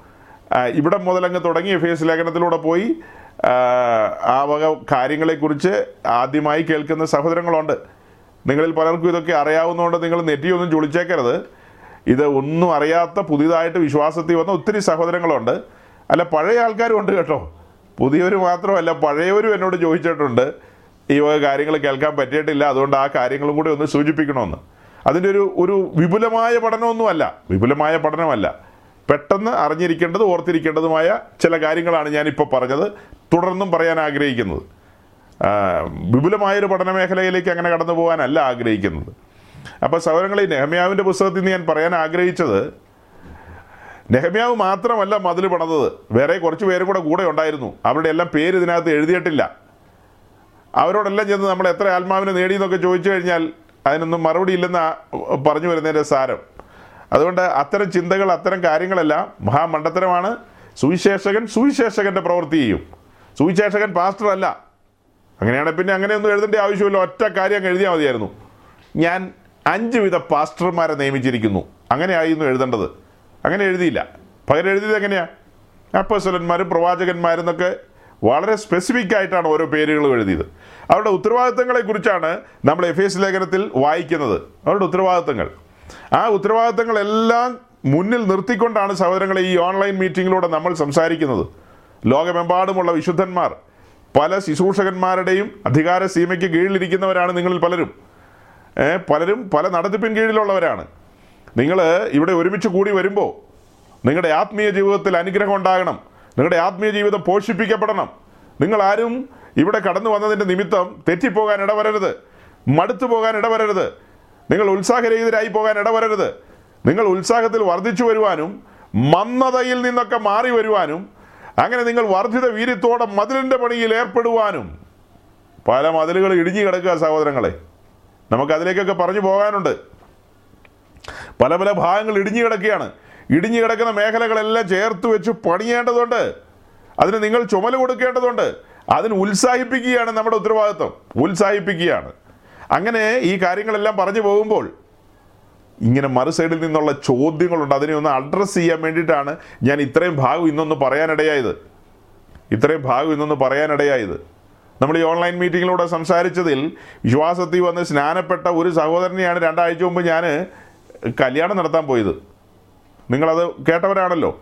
ഇവിടെ മുതലങ്ങ് തുടങ്ങി എഫ് ലേഖനത്തിലൂടെ പോയി ആ വക കാര്യങ്ങളെക്കുറിച്ച് ആദ്യമായി കേൾക്കുന്ന സഹോദരങ്ങളുണ്ട്. നിങ്ങളിൽ പലർക്കും ഇതൊക്കെ അറിയാവുന്നതുകൊണ്ട് നിങ്ങൾ നെറ്റിയൊന്നും ചുളിച്ചേക്കരുത്. ഇത് ഒന്നും അറിയാത്ത പുതിയതായിട്ട് വിശ്വാസത്തിൽ വന്ന ഒത്തിരി സഹോദരങ്ങളുണ്ട്. അല്ല പഴയ ആൾക്കാരും ഉണ്ട് കേട്ടോ. പുതിയവർ മാത്രമല്ല പഴയവരും എന്നോട് ചോദിച്ചിട്ടുണ്ട് ഈ വക കാര്യങ്ങൾ കേൾക്കാൻ പറ്റിയിട്ടില്ല അതുകൊണ്ട് ആ കാര്യങ്ങളും കൂടി ഒന്ന് സൂചിപ്പിക്കണമെന്ന്. അതിന്റെ ഒരു ഒരു വിപുലമായ പഠനമൊന്നുമല്ല. വിപുലമായ പഠനമല്ല. പെട്ടെന്ന് അറിഞ്ഞിരിക്കേണ്ടത് ഓർത്തിരിക്കേണ്ടതുമായ ചില കാര്യങ്ങളാണ് ഞാനിപ്പോൾ പറഞ്ഞത്. തുടർന്നും പറയാൻ ആഗ്രഹിക്കുന്നത്. വിപുലമായൊരു പഠന മേഖലയിലേക്ക് അങ്ങനെ കടന്നു പോകാനല്ല ആഗ്രഹിക്കുന്നത്. അപ്പോൾ സൗരങ്ങളെ നെഹമ്യാവിന്റെ പുസ്തകത്തിൽ നിന്ന് ഞാൻ പറയാൻ ആഗ്രഹിച്ചത് നെഹമ്യാവ് മാത്രമല്ല മതിൽ പണത് വേറെ കുറച്ച് പേരും കൂടെ കൂടെ ഉണ്ടായിരുന്നു. അവരുടെ എല്ലാം പേര് ഇതിനകത്ത് എഴുതിയിട്ടില്ല. അവരോടെല്ലാം ചെന്ന് നമ്മൾ എത്ര ആത്മാവിനെ നേടിയെന്നൊക്കെ ചോദിച്ചു കഴിഞ്ഞാൽ അതിനൊന്നും മറുപടി ഇല്ലെന്ന് പറഞ്ഞു വരുന്നതിന്റെ സാരം. അതുകൊണ്ട് അത്തരം ചിന്തകൾ അത്തരം കാര്യങ്ങളെല്ലാം മഹാമണ്ഡത്തരമാണ്. സുവിശേഷകൻ സുവിശേഷകന്റെ പ്രവൃത്തി ചെയ്യും. സുവിശേഷകൻ പാസ്റ്റർ അല്ല. അങ്ങനെയാണെങ്കിൽ പിന്നെ അങ്ങനെയൊന്നും എഴുതേണ്ട ആവശ്യമില്ല. ഒറ്റ കാര്യം എഴുതിയാൽ മതിയായിരുന്നു. ഞാൻ അഞ്ച് വിധ പാസ്റ്റർമാരെ നിയമിച്ചിരിക്കുന്നു. അങ്ങനെയായിരുന്നു എഴുതേണ്ടത്. അങ്ങനെ എഴുതിയില്ല. പകരം എഴുതിയത് എങ്ങനെയാണ് അപ്പസ്വലന്മാരും പ്രവാചകന്മാരെന്നൊക്കെ വളരെ സ്പെസിഫിക് ആയിട്ടാണ് ഓരോ പേരുകളും എഴുതിയത്. അവരുടെ ഉത്തരവാദിത്തങ്ങളെ കുറിച്ചാണ് നമ്മൾ എഫ് എസ് ലേഖനത്തിൽ വായിക്കുന്നത്. അവരുടെ ഉത്തരവാദിത്തങ്ങൾ. ആ ഉത്തരവാദിത്തങ്ങളെല്ലാം മുന്നിൽ നിർത്തിക്കൊണ്ടാണ് സഹോദരങ്ങളെ ഈ ഓൺലൈൻ മീറ്റിങ്ങിലൂടെ നമ്മൾ സംസാരിക്കുന്നത്. ലോകമെമ്പാടുമുള്ള വിശുദ്ധന്മാർ പല ശുശ്രൂഷകന്മാരുടെയും അധികാര സീമയ്ക്ക് കീഴിലിരിക്കുന്നവരാണ് നിങ്ങളിൽ പലരും. പലരും പല നടത്തിപ്പിൻ കീഴിലുള്ളവരാണ്. നിങ്ങൾ ഇവിടെ ഒരുമിച്ച് കൂടി വരുമ്പോൾ നിങ്ങളുടെ ആത്മീയ ജീവിതത്തിൽ അനുഗ്രഹം ഉണ്ടാകണം. നിങ്ങളുടെ ആത്മീയ ജീവിതം പോഷിപ്പിക്കപ്പെടണം. നിങ്ങൾ ആരും ഇവിടെ കടന്നു വന്നതിന്റെ നിമിത്തം തെറ്റിപ്പോകാൻ ഇടവരരുത്. മടുത്തു പോകാൻ ഇടവരരുത്. നിങ്ങൾ ഉത്സാഹരഹിതരായി പോകാൻ ഇടവരരുത്. നിങ്ങൾ ഉത്സാഹത്തിൽ വർദ്ധിച്ചു വരുവാനും മന്ദതയിൽ നിന്നൊക്കെ മാറി വരുവാനും അങ്ങനെ നിങ്ങൾ വർദ്ധിത വീര്യത്തോടെ മതിലിന്റെ പണിയിൽ ഏർപ്പെടുവാനും. പല മതിലുകൾ ഇടിഞ്ഞു കിടക്കുക സഹോദരങ്ങളെ. നമുക്കതിലേക്കൊക്കെ പറഞ്ഞു പോകാനുണ്ട്. പല പല ഭാഗങ്ങൾ ഇടിഞ്ഞു കിടക്കുകയാണ്. ഇടിഞ്ഞു കിടക്കുന്ന മേഖലകളെല്ലാം ചേർത്ത് വെച്ച് പണിയേണ്ടതുണ്ട്. അതിന് നിങ്ങൾ ചുമല കൊടുക്കേണ്ടതുണ്ട്. അതിന് ഉത്സാഹിപ്പിക്കുകയാണ് നമ്മുടെ ഉത്തരവാദിത്വം. ഉത്സാഹിപ്പിക്കുകയാണ്. അങ്ങനെ ഈ കാര്യങ്ങളെല്ലാം പറഞ്ഞു പോകുമ്പോൾ ഇങ്ങനെ മറു സൈഡിൽ നിന്നുള്ള ചോദ്യങ്ങളുണ്ട്. അതിനെ ഒന്ന് അഡ്രസ്സ് ചെയ്യാൻ വേണ്ടിയിട്ടാണ് ഞാൻ ഇത്രയും ഭാഗം ഇന്നൊന്ന് പറയാനിടയായത്. ഇത്രയും ഭാഗം ഇന്നൊന്ന് പറയാനിടയായത്. നമ്മൾ ഈ ഓൺലൈൻ മീറ്റിങ്ങിലൂടെ സംസാരിച്ചതിൽ വിശ്വാസത്തിൽ വന്ന് സ്നാനപ്പെട്ട ഒരു സഹോദരനെയാണ് രണ്ടാഴ്ച മുമ്പ് ഞാൻ കല്യാണം നടത്താൻ പോയത്. നിങ്ങളത് കേട്ടവരാണല്ലോ.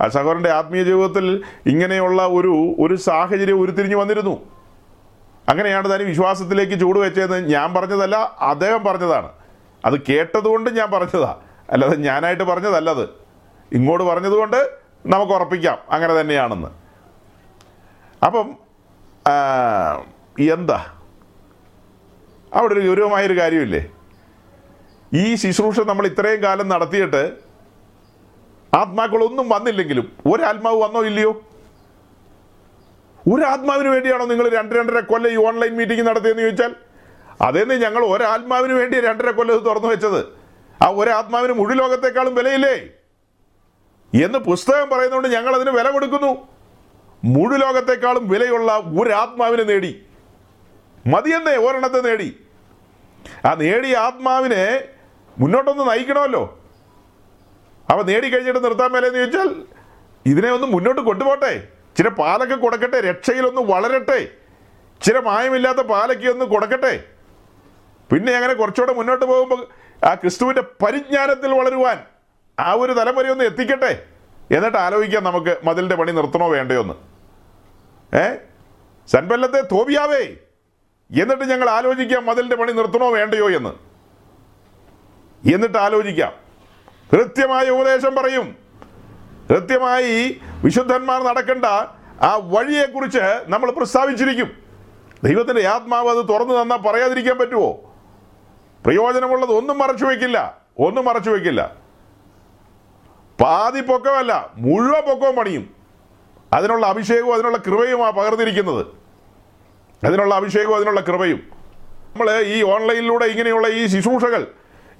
ആ സഹോദരന്റെ ആത്മീയ ജീവിതത്തിൽ ഇങ്ങനെയുള്ള ഒരു ഒരു സാഹചര്യം ഉരുത്തിരിഞ്ഞു വന്നിരുന്നു. അങ്ങനെയാണ് താൻ വിശ്വാസത്തിലേക്ക് ചൂട് വെച്ചതെന്ന് ഞാൻ പറഞ്ഞതല്ല അദ്ദേഹം പറഞ്ഞതാണ്. അത് കേട്ടതുകൊണ്ട് ഞാൻ പറഞ്ഞതാ. അല്ലാതെ ഞാനായിട്ട് പറഞ്ഞതല്ല അത്. ഇങ്ങോട്ട് പറഞ്ഞതുകൊണ്ട് നമുക്ക് ഉറപ്പിക്കാം. അങ്ങനെ തന്നെയാണെന്ന്. അപ്പം എന്താ? അവിടെ ഒരു ഗൗരവമായൊരു കാര്യമില്ലേ? ഈ ശുശ്രൂഷ നമ്മൾ ഇത്രയും കാലം നടത്തിയിട്ട് ആത്മാക്കളൊന്നും വന്നില്ലെങ്കിലും ഒരാത്മാവ് വന്നോ ഇല്ലയോ? ഒരു ആത്മാവിന് വേണ്ടിയാണോ നിങ്ങൾ രണ്ട് രണ്ടര കൊല്ലം ഈ ഓൺലൈൻ മീറ്റിംഗ് നടത്തിയെന്ന് ചോദിച്ചാൽ അതേന്ന് ഞങ്ങൾ ഒരാത്മാവിന് വേണ്ടി രണ്ടര കൊല്ലം തുറന്നു വെച്ചത്. ആ ഒരാത്മാവിന് മുഴു ലോകത്തെക്കാളും വിലയില്ലേ? എന്ന് പുസ്തകം പറയുന്നതുകൊണ്ട് ഞങ്ങൾ അതിന് വില കൊടുക്കുന്നു. മുഴു ലോകത്തെക്കാളും വിലയുള്ള ഒരു ആത്മാവിനെ നേടി. മതിയെന്നേ ഒരെണ്ണത്തെ നേടി. ആ നേടിയ ആത്മാവിനെ മുന്നോട്ടൊന്ന് നയിക്കണമല്ലോ. അവ നേടിക്കഴിഞ്ഞിട്ട് നിർത്താൻ മേലെന്ന് ചോദിച്ചാൽ ഇതിനെ ഒന്ന് മുന്നോട്ട് കൊണ്ടുപോട്ടെ. ചില പാലൊക്കെ കൊടുക്കട്ടെ രക്ഷയിലൊന്ന് വളരട്ടെ. ചില മായമില്ലാത്ത പാലൊക്കെ ഒന്ന് കൊടുക്കട്ടെ. പിന്നെ അങ്ങനെ കുറച്ചുകൂടെ മുന്നോട്ട് പോകുമ്പോൾ ആ ക്രിസ്തുവിന്റെ പരിജ്ഞാനത്തിൽ വളരുവാൻ ആ ഒരു തലമുറ ഒന്ന് എത്തിക്കട്ടെ. എന്നിട്ട് ആലോചിക്കാം നമുക്ക് മതിലിന്റെ പണി നിർത്തണോ വേണ്ടയോ എന്ന്. ഏ? സൻബല്ലത്തെ തോപിയാവേ എന്നിട്ട് ഞങ്ങൾ ആലോചിക്കാം മതിലിന്റെ പണി നിർത്തണോ വേണ്ടയോ എന്ന്. എന്നിട്ട് ആലോചിക്കാം. കൃത്യമായ ഉപദേശം പറയും. കൃത്യമായി വിശുദ്ധന്മാർ നടക്കേണ്ട ആ വഴിയെക്കുറിച്ച് നമ്മൾ പ്രസ്താവിച്ചിരിക്കും. ദൈവത്തിന്റെ ആത്മാവ് അത് തുറന്നു തന്നാൽ പറയാതിരിക്കാൻ പറ്റുമോ പ്രയോജനമുള്ളത് ഒന്നും മറച്ചു വയ്ക്കില്ല ഒന്നും മറച്ചു വയ്ക്കില്ല പാതി പൊക്കമല്ല മുഴുവൻ പൊക്കവും പണിയും. അതിനുള്ള അഭിഷേകവും അതിനുള്ള കൃപയും ആ പകർന്നിരിക്കുന്നത്. അതിനുള്ള അഭിഷേകവും അതിനുള്ള കൃപയും. നമ്മൾ ഈ ഓൺലൈനിലൂടെ ഇങ്ങനെയുള്ള ഈ ശുശ്രൂഷകൾ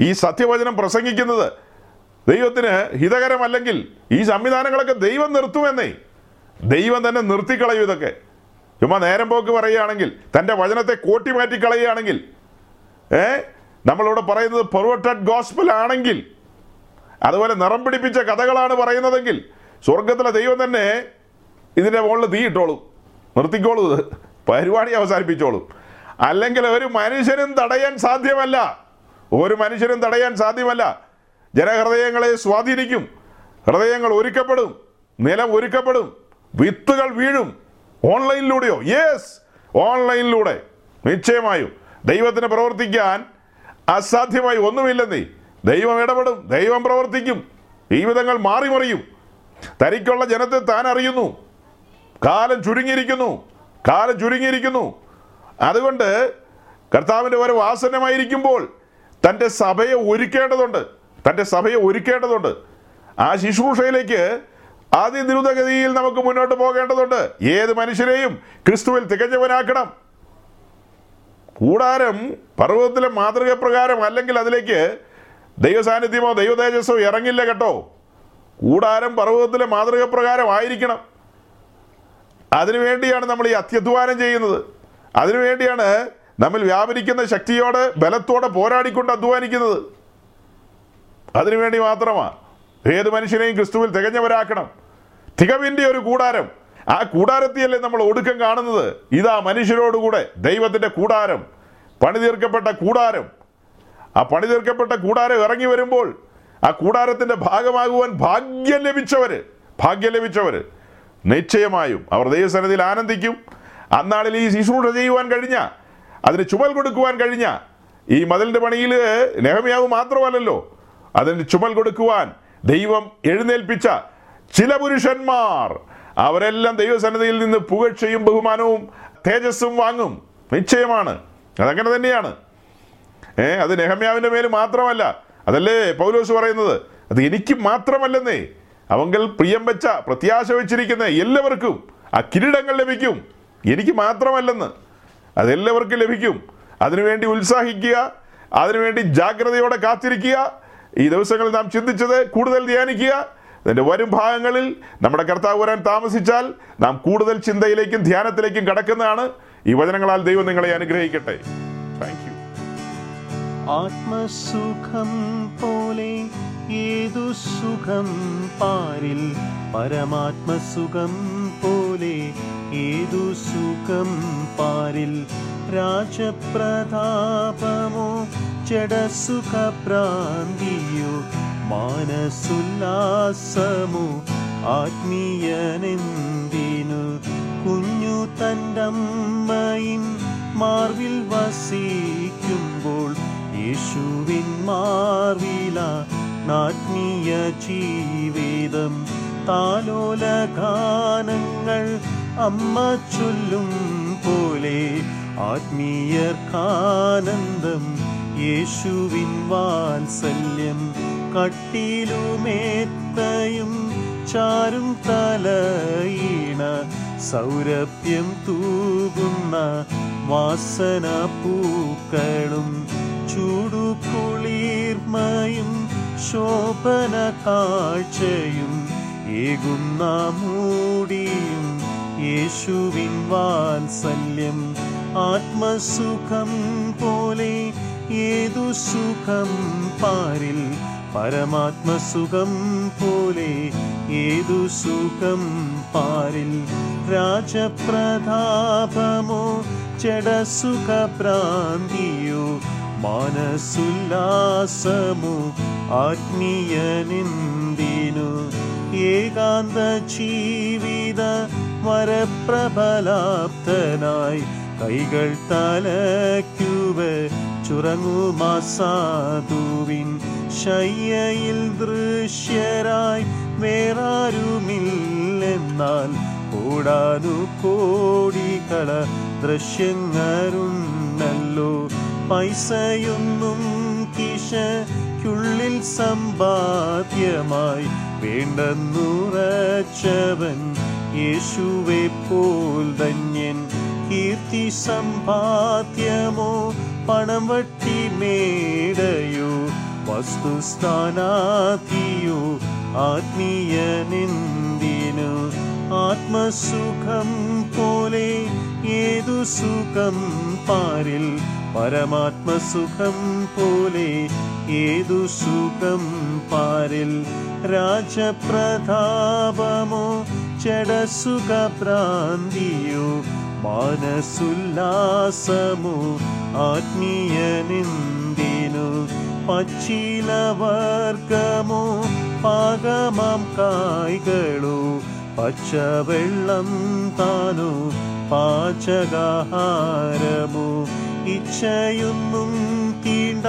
ഈ സത്യവചനം പ്രസംഗിക്കുന്നത് ദൈവത്തിന് ഹിതകരമല്ലെങ്കിൽ ഈ സംവിധാനങ്ങളൊക്കെ ദൈവം നിർത്തുമെന്നേ. ദൈവം തന്നെ നിർത്തിക്കളയും ഇതൊക്കെ. ചുമ്മാ നേരം പോക്ക് പറയുകയാണെങ്കിൽ തന്റെ വചനത്തെ കോട്ടി മാറ്റി കളയുകയാണെങ്കിൽ ഏ? നമ്മളിവിടെ പറയുന്നത് പെർവട്ടഡ് ഗോസ്പൽ ആണെങ്കിൽ അതുപോലെ നിറം പിടിപ്പിച്ച കഥകളാണ് പറയുന്നതെങ്കിൽ സ്വർഗത്തിലെ ദൈവം തന്നെ ഇതിന്റെ മുകളിൽ തീ ഇട്ടോളും. നിർത്തിക്കോളൂ പരിപാടി അവസാനിപ്പിച്ചോളും. അല്ലെങ്കിൽ ഒരു മനുഷ്യനും തടയാൻ സാധ്യമല്ല. ഒരു മനുഷ്യനും തടയാൻ സാധ്യമല്ല. ജനഹൃദയങ്ങളെ സ്വാധീനിക്കും. ഹൃദയങ്ങൾ ഒരുക്കപ്പെടും. നിലം ഒരുക്കപ്പെടും. വിത്തുകൾ വീഴും. ഓൺലൈനിലൂടെയോ? യെസ് ഓൺലൈനിലൂടെ. നിശ്ചയമായും. ദൈവത്തിന് പ്രവർത്തിക്കാൻ അസാധ്യമായി ഒന്നുമില്ലെന്നേ. ദൈവം ഇടപെടും. ദൈവം പ്രവർത്തിക്കും. ജീവിതങ്ങൾ മാറിമറിയും. തനിക്കുള്ള ജനത്തെ താൻ അറിയുന്നു. കാലം ചുരുങ്ങിയിരിക്കുന്നു. കാലം ചുരുങ്ങിയിരിക്കുന്നു. അതുകൊണ്ട് കർത്താവിന്റെ ഒരു വാസനമായിരിക്കുമ്പോൾ തന്റെ സഭയെ ഒരുക്കേണ്ടതുണ്ട്. തന്റെ സഭയെ ഒരുക്കേണ്ടതുണ്ട്. ആ ശുശ്രൂഷയിലേക്ക് ആദ്യ ദ്രുതഗതിയിൽ നമുക്ക് മുന്നോട്ട് പോകേണ്ടതുണ്ട്. ഏത് മനുഷ്യരെയും ക്രിസ്തുവിൽ തികഞ്ഞവനാക്കണം. കൂടാരം പർവതത്തിലെ മാതൃക പ്രകാരം അല്ലെങ്കിൽ അതിലേക്ക് ദൈവസാന്നിധ്യമോ ദൈവതേജസ്സോ ഇറങ്ങില്ല കേട്ടോ. കൂടാരം പർവതത്തിലെ മാതൃക പ്രകാരം ആയിരിക്കണം അതിനുവേണ്ടിയാണ് നമ്മൾ ഈ അത്യധ്വാനം ചെയ്യുന്നത്. അതിനുവേണ്ടിയാണ് നമ്മൾ വ്യാപരിക്കുന്ന ശക്തിയോട് ബലത്തോടെ പോരാടിക്കൊണ്ട് അധ്വാനിക്കുന്നത്. അതിനുവേണ്ടി മാത്രമാണ് ഏത് മനുഷ്യനെയും ക്രിസ്തുവിൽ തികഞ്ഞവരാക്കണം. തികവിന്റെ ഒരു കൂടാരം. ആ കൂടാരത്തിയല്ലേ നമ്മൾ ഒടുക്കം കാണുന്നത്? ഇതാ മനുഷ്യരോടുകൂടെ ദൈവത്തിന്റെ കൂടാരം. പണിതീർക്കപ്പെട്ട കൂടാരം. ആ പണിതീർക്കപ്പെട്ട കൂടാരം ഇറങ്ങി വരുമ്പോൾ ആ കൂടാരത്തിന്റെ ഭാഗമാകുവാൻ ഭാഗ്യം ലഭിച്ചവര്. ഭാഗ്യം ലഭിച്ചവര്. നിശ്ചയമായും അവർ ദൈവസന്നിധിയിൽ ആനന്ദിക്കും. അന്നാളിൽ ഈ ശുശ്രൂഷ ചെയ്യുവാൻ കഴിഞ്ഞ അതിന് ചുമൽ കൊടുക്കുവാൻ കഴിഞ്ഞ ഈ മതിലിന്റെ പണിയിൽ നെഹമിയാവ് മാത്രമല്ലല്ലോ. അതിന് ചുമൽ കൊടുക്കുവാൻ ദൈവം എഴുന്നേൽപ്പിച്ച ചില പുരുഷന്മാർ. അവരെല്ലാം ദൈവസന്നിധിയിൽ നിന്ന് പുകഴ്ചയും ബഹുമാനവും തേജസ്സും വാങ്ങും. നിശ്ചയമാണ്. അതങ്ങനെ തന്നെയാണ്. ഏ അത് നെഹമ്യാവിന്റെ മേൽ മാത്രമല്ല. അതല്ലേ പൗലോസ് പറയുന്നത്? അത് എനിക്ക് മാത്രമല്ലെന്നേ. അവങ്കൽ പ്രിയം വെച്ച പ്രത്യാശ വെച്ചിരിക്കുന്ന എല്ലാവർക്കും ആ കിരീടങ്ങൾ ലഭിക്കും. എനിക്ക് മാത്രമല്ലെന്ന്. അതെല്ലാവർക്കും ലഭിക്കും. അതിനുവേണ്ടി ഉത്സാഹിക്കുക അതിനുവേണ്ടി ജാഗ്രതയോടെ കാത്തിരിക്കുക ഈ ദിവസങ്ങളിൽ നാം ചിന്തിച്ചത് കൂടുതൽ ധ്യാനിക്കുക. അതിന്റെ വരും ഭാഗങ്ങളിൽ നമ്മുടെ കർത്താവ് വരാൻ താമസിച്ചാൽ നാം കൂടുതൽ ചിന്തയിലേക്കും ധ്യാനത്തിലേക്കും കടക്കുന്നതാണ്. ഈ വചനങ്ങളാൽ ദൈവം നിങ്ങളെ അനുഗ്രഹിക്കട്ടെ. താങ്ക് യു ആത്മസുഖം പോലെ ഏതു സുഖം പാരിൽ പരമാത്മസുഖം പോലെ ഏതു സുഖം പാരിൽ രാജപ്രതാപമോ ജഡസുഖഭ്രാന്തിയോ മാനസുല്ലാസമോ ആത്മീയനെന്തിനു? കുഞ്ഞു തന്റമ്മയിൻ മാർവിൽ വസിക്കുമ്പോൾ യേശുവിൻ മാർവില നാത്മീയ ജീവിതം താലോല ഗാനങ്ങൾ അമ്മ ചൊല്ലും പോലെ ആത്മീയർക്കാനന്ദം യേശുവിൻ വാത്സല്യം കട്ടിലുമേത്തയും ചാരും തലയിണ സൗരഭ്യം തൂകുന്ന വാസന പൂക്കളും ചൂടുകുളിർമയും ശോഭന കാഴ്ചയും ഏകുന്ന മൂടിയും യേശുവിൻ വാത്സല്യം. ആത്മസുഖം പോലെ ഏതു സുഖം പാരിൽ പരമാത്മസുഖം പോലെ ഏതു സുഖം പാരിൽ രാജപ്രതാപമോ ജഡസുഖഭ്രാന്തിയോ മാനസുല്ലാസമോ ആത്മീയനിന്ദിനു ഏകാന്ത ജീവിത വരപ്രബലാപ്തനായി കൈകൾ തലക്കുവ ചുറങ്ങുമാ സാധുവിൻ ശയ്യയിൽ ദൃശ്യരായി വേറാരുമില്ലെന്നാൽ ഓടാനു കോടികള ദൃശ്യങ്ങളുണ്ടല്ലോ. പൈസയൊന്നും കിശയ്ക്കുള്ളിൽ സമ്പാദ്യമായി വേണ്ടെന്നുറച്ചവൻ യേശുവെ പോൽ ധന്യൻ. കീർത്തി സമ്പാദ്യമോ പണം വട്ടി മേടയോ? വസ്തുസ്ഥാനാധിയോ? ആത്മീയനെന്തിനു ആത്മസുഖം പോലെ ഏതു സുഖം പാരിൽ പരമാത്മസുഖം പോലെ ഏതു സുഖം പാരിൽ രാജപ്രതാപമോ ജഡസുഖഭ്രാന്തിയോ മാനസുല്ലാസമോ ആത്മീയനിന്ദിനു പച്ചിലവർഗമോ പാകമാം കായ്കളോ പച്ചവെള്ളം താനോ പാചകാഹാരമോ ഇച്ഛയൊന്നും തീണ്ട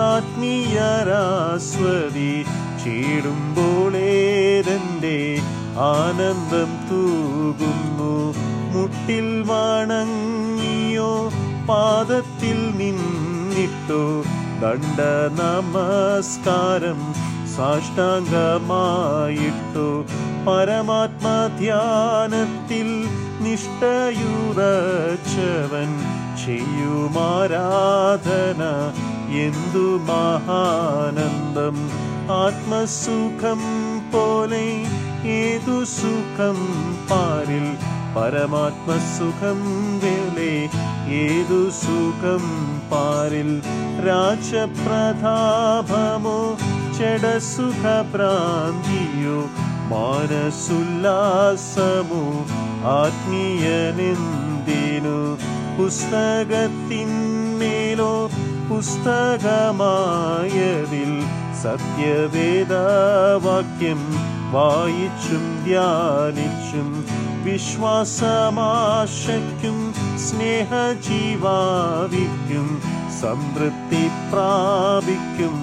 ആത്മീയരാസ്വതി. ചീടുമ്പോളേതെന്റെ ആനന്ദം തൂകുന്നു. മുട്ടിൽ വണങ്ങിയോ പാദത്തിൽ നിന്നിട്ടോ. ദണ്ഡ നമസ്കാരം സാഷ്ടാംഗമായിട്ടു. പരമാത്മധ്യാനത്തിൽ നിഷ്ഠയുറച്ചവൻ ചെയ്യുമാരാധന. എന്തു മഹാനന്ദം. ആത്മസുഖം പോലെ ഏതു സുഖം പാരിൽ പരമാത്മസുഖം വേലെ ഏതു സുഖം പാരിൽ രാജപ്രതാപമോ ചടസുഖപ്രാന്തിയോ മാനസുല്ലാസമോ ആത്മീയനെന്തിനു പുസ്തകത്തിന്മേലോ പുസ്തകമായതിൽ സത്യവേദവാക്യം വായിച്ചും ധ്യാനിച്ചും വിശ്വാസമാശയ്ക്കും സ്നേഹജീവാവിക്കും സംതൃപ്തി പ്രാപിക്കും.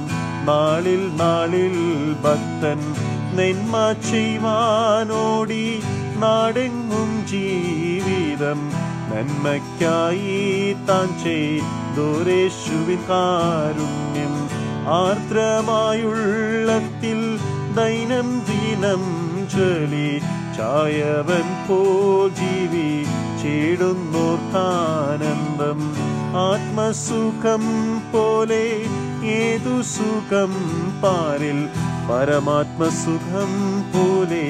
നാളിൽ നാളിൽ ഭക്തൻ നന്മ ചെയ്യുവാനോടി നാടെങ്ങും ജീവിതം നന്മയ്ക്കായി താൻ ചെയ്തോരേശുവിൻ കാരുണ്യം. ആർദ്രമായുള്ളത്തിൽ ദൈനം ദിനം ചൊലി ചായവൻ പോ ജീവി ചേടുന്നോർക്കാനന്ദം ആത്മസുഖം പോലെ ഏതു സുഖം പാരിൽ പരമാത്മസുഖം പോലെ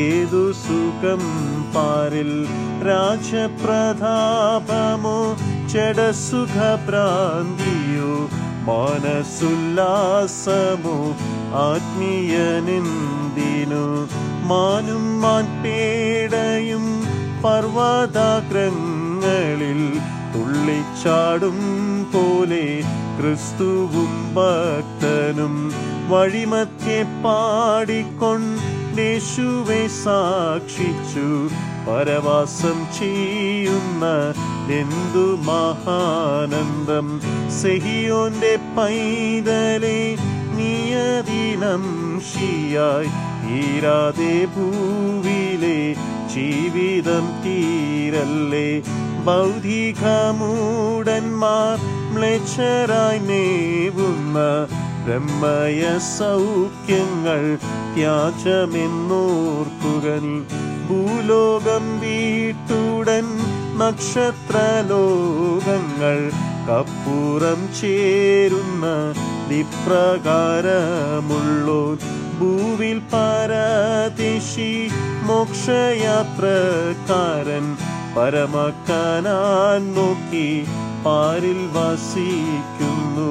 ഏതു സുഖം പാരിൽ രാജപ്രതാപമോ ജഡസുഖഭ്രാന്തിയോ മാനസുല്ലാസമോ ആത്മീയനെന്തിനു മാനും മാൻപേടയും പർവതാഗ്രങ്ങളിൽ തുള്ളിച്ചാടും പോലെ ക്രിസ്തുവും ഭക്തനും വഴിമധ്യേ പാടിക്കൊണ്ടേശുവെ സാക്ഷിച്ചു. പരവാസം ചെയ്യുന്ന എന്തു മഹാനന്ദം. സെഹിയോന്റെ പൈതലെ നിയതിനം ഷിയായി തീരാതെ ഭൂവിലെ ജീവിതം തീരല്ലേ. ബൗദ്ധികമൂടന്മാർ മ്ലേച്ഛരായി മേവുന്ന ബ്രഹ്മയ സൗഖ്യങ്ങൾ ത്യാജമെന്നോർക്കുക നീ. ഭൂലോകം വീട്ടുടൻ നക്ഷത്രലോകങ്ങൾ കപ്പുറം ചേരുന്ന ദിപ്രകാരമുള്ളോ. ഭൂവിൽ പരദേശി മോക്ഷയാത്രക്കാരൻ പരമക്കാനാൻ നോക്കി പാരിൽ വസിക്കുന്നു.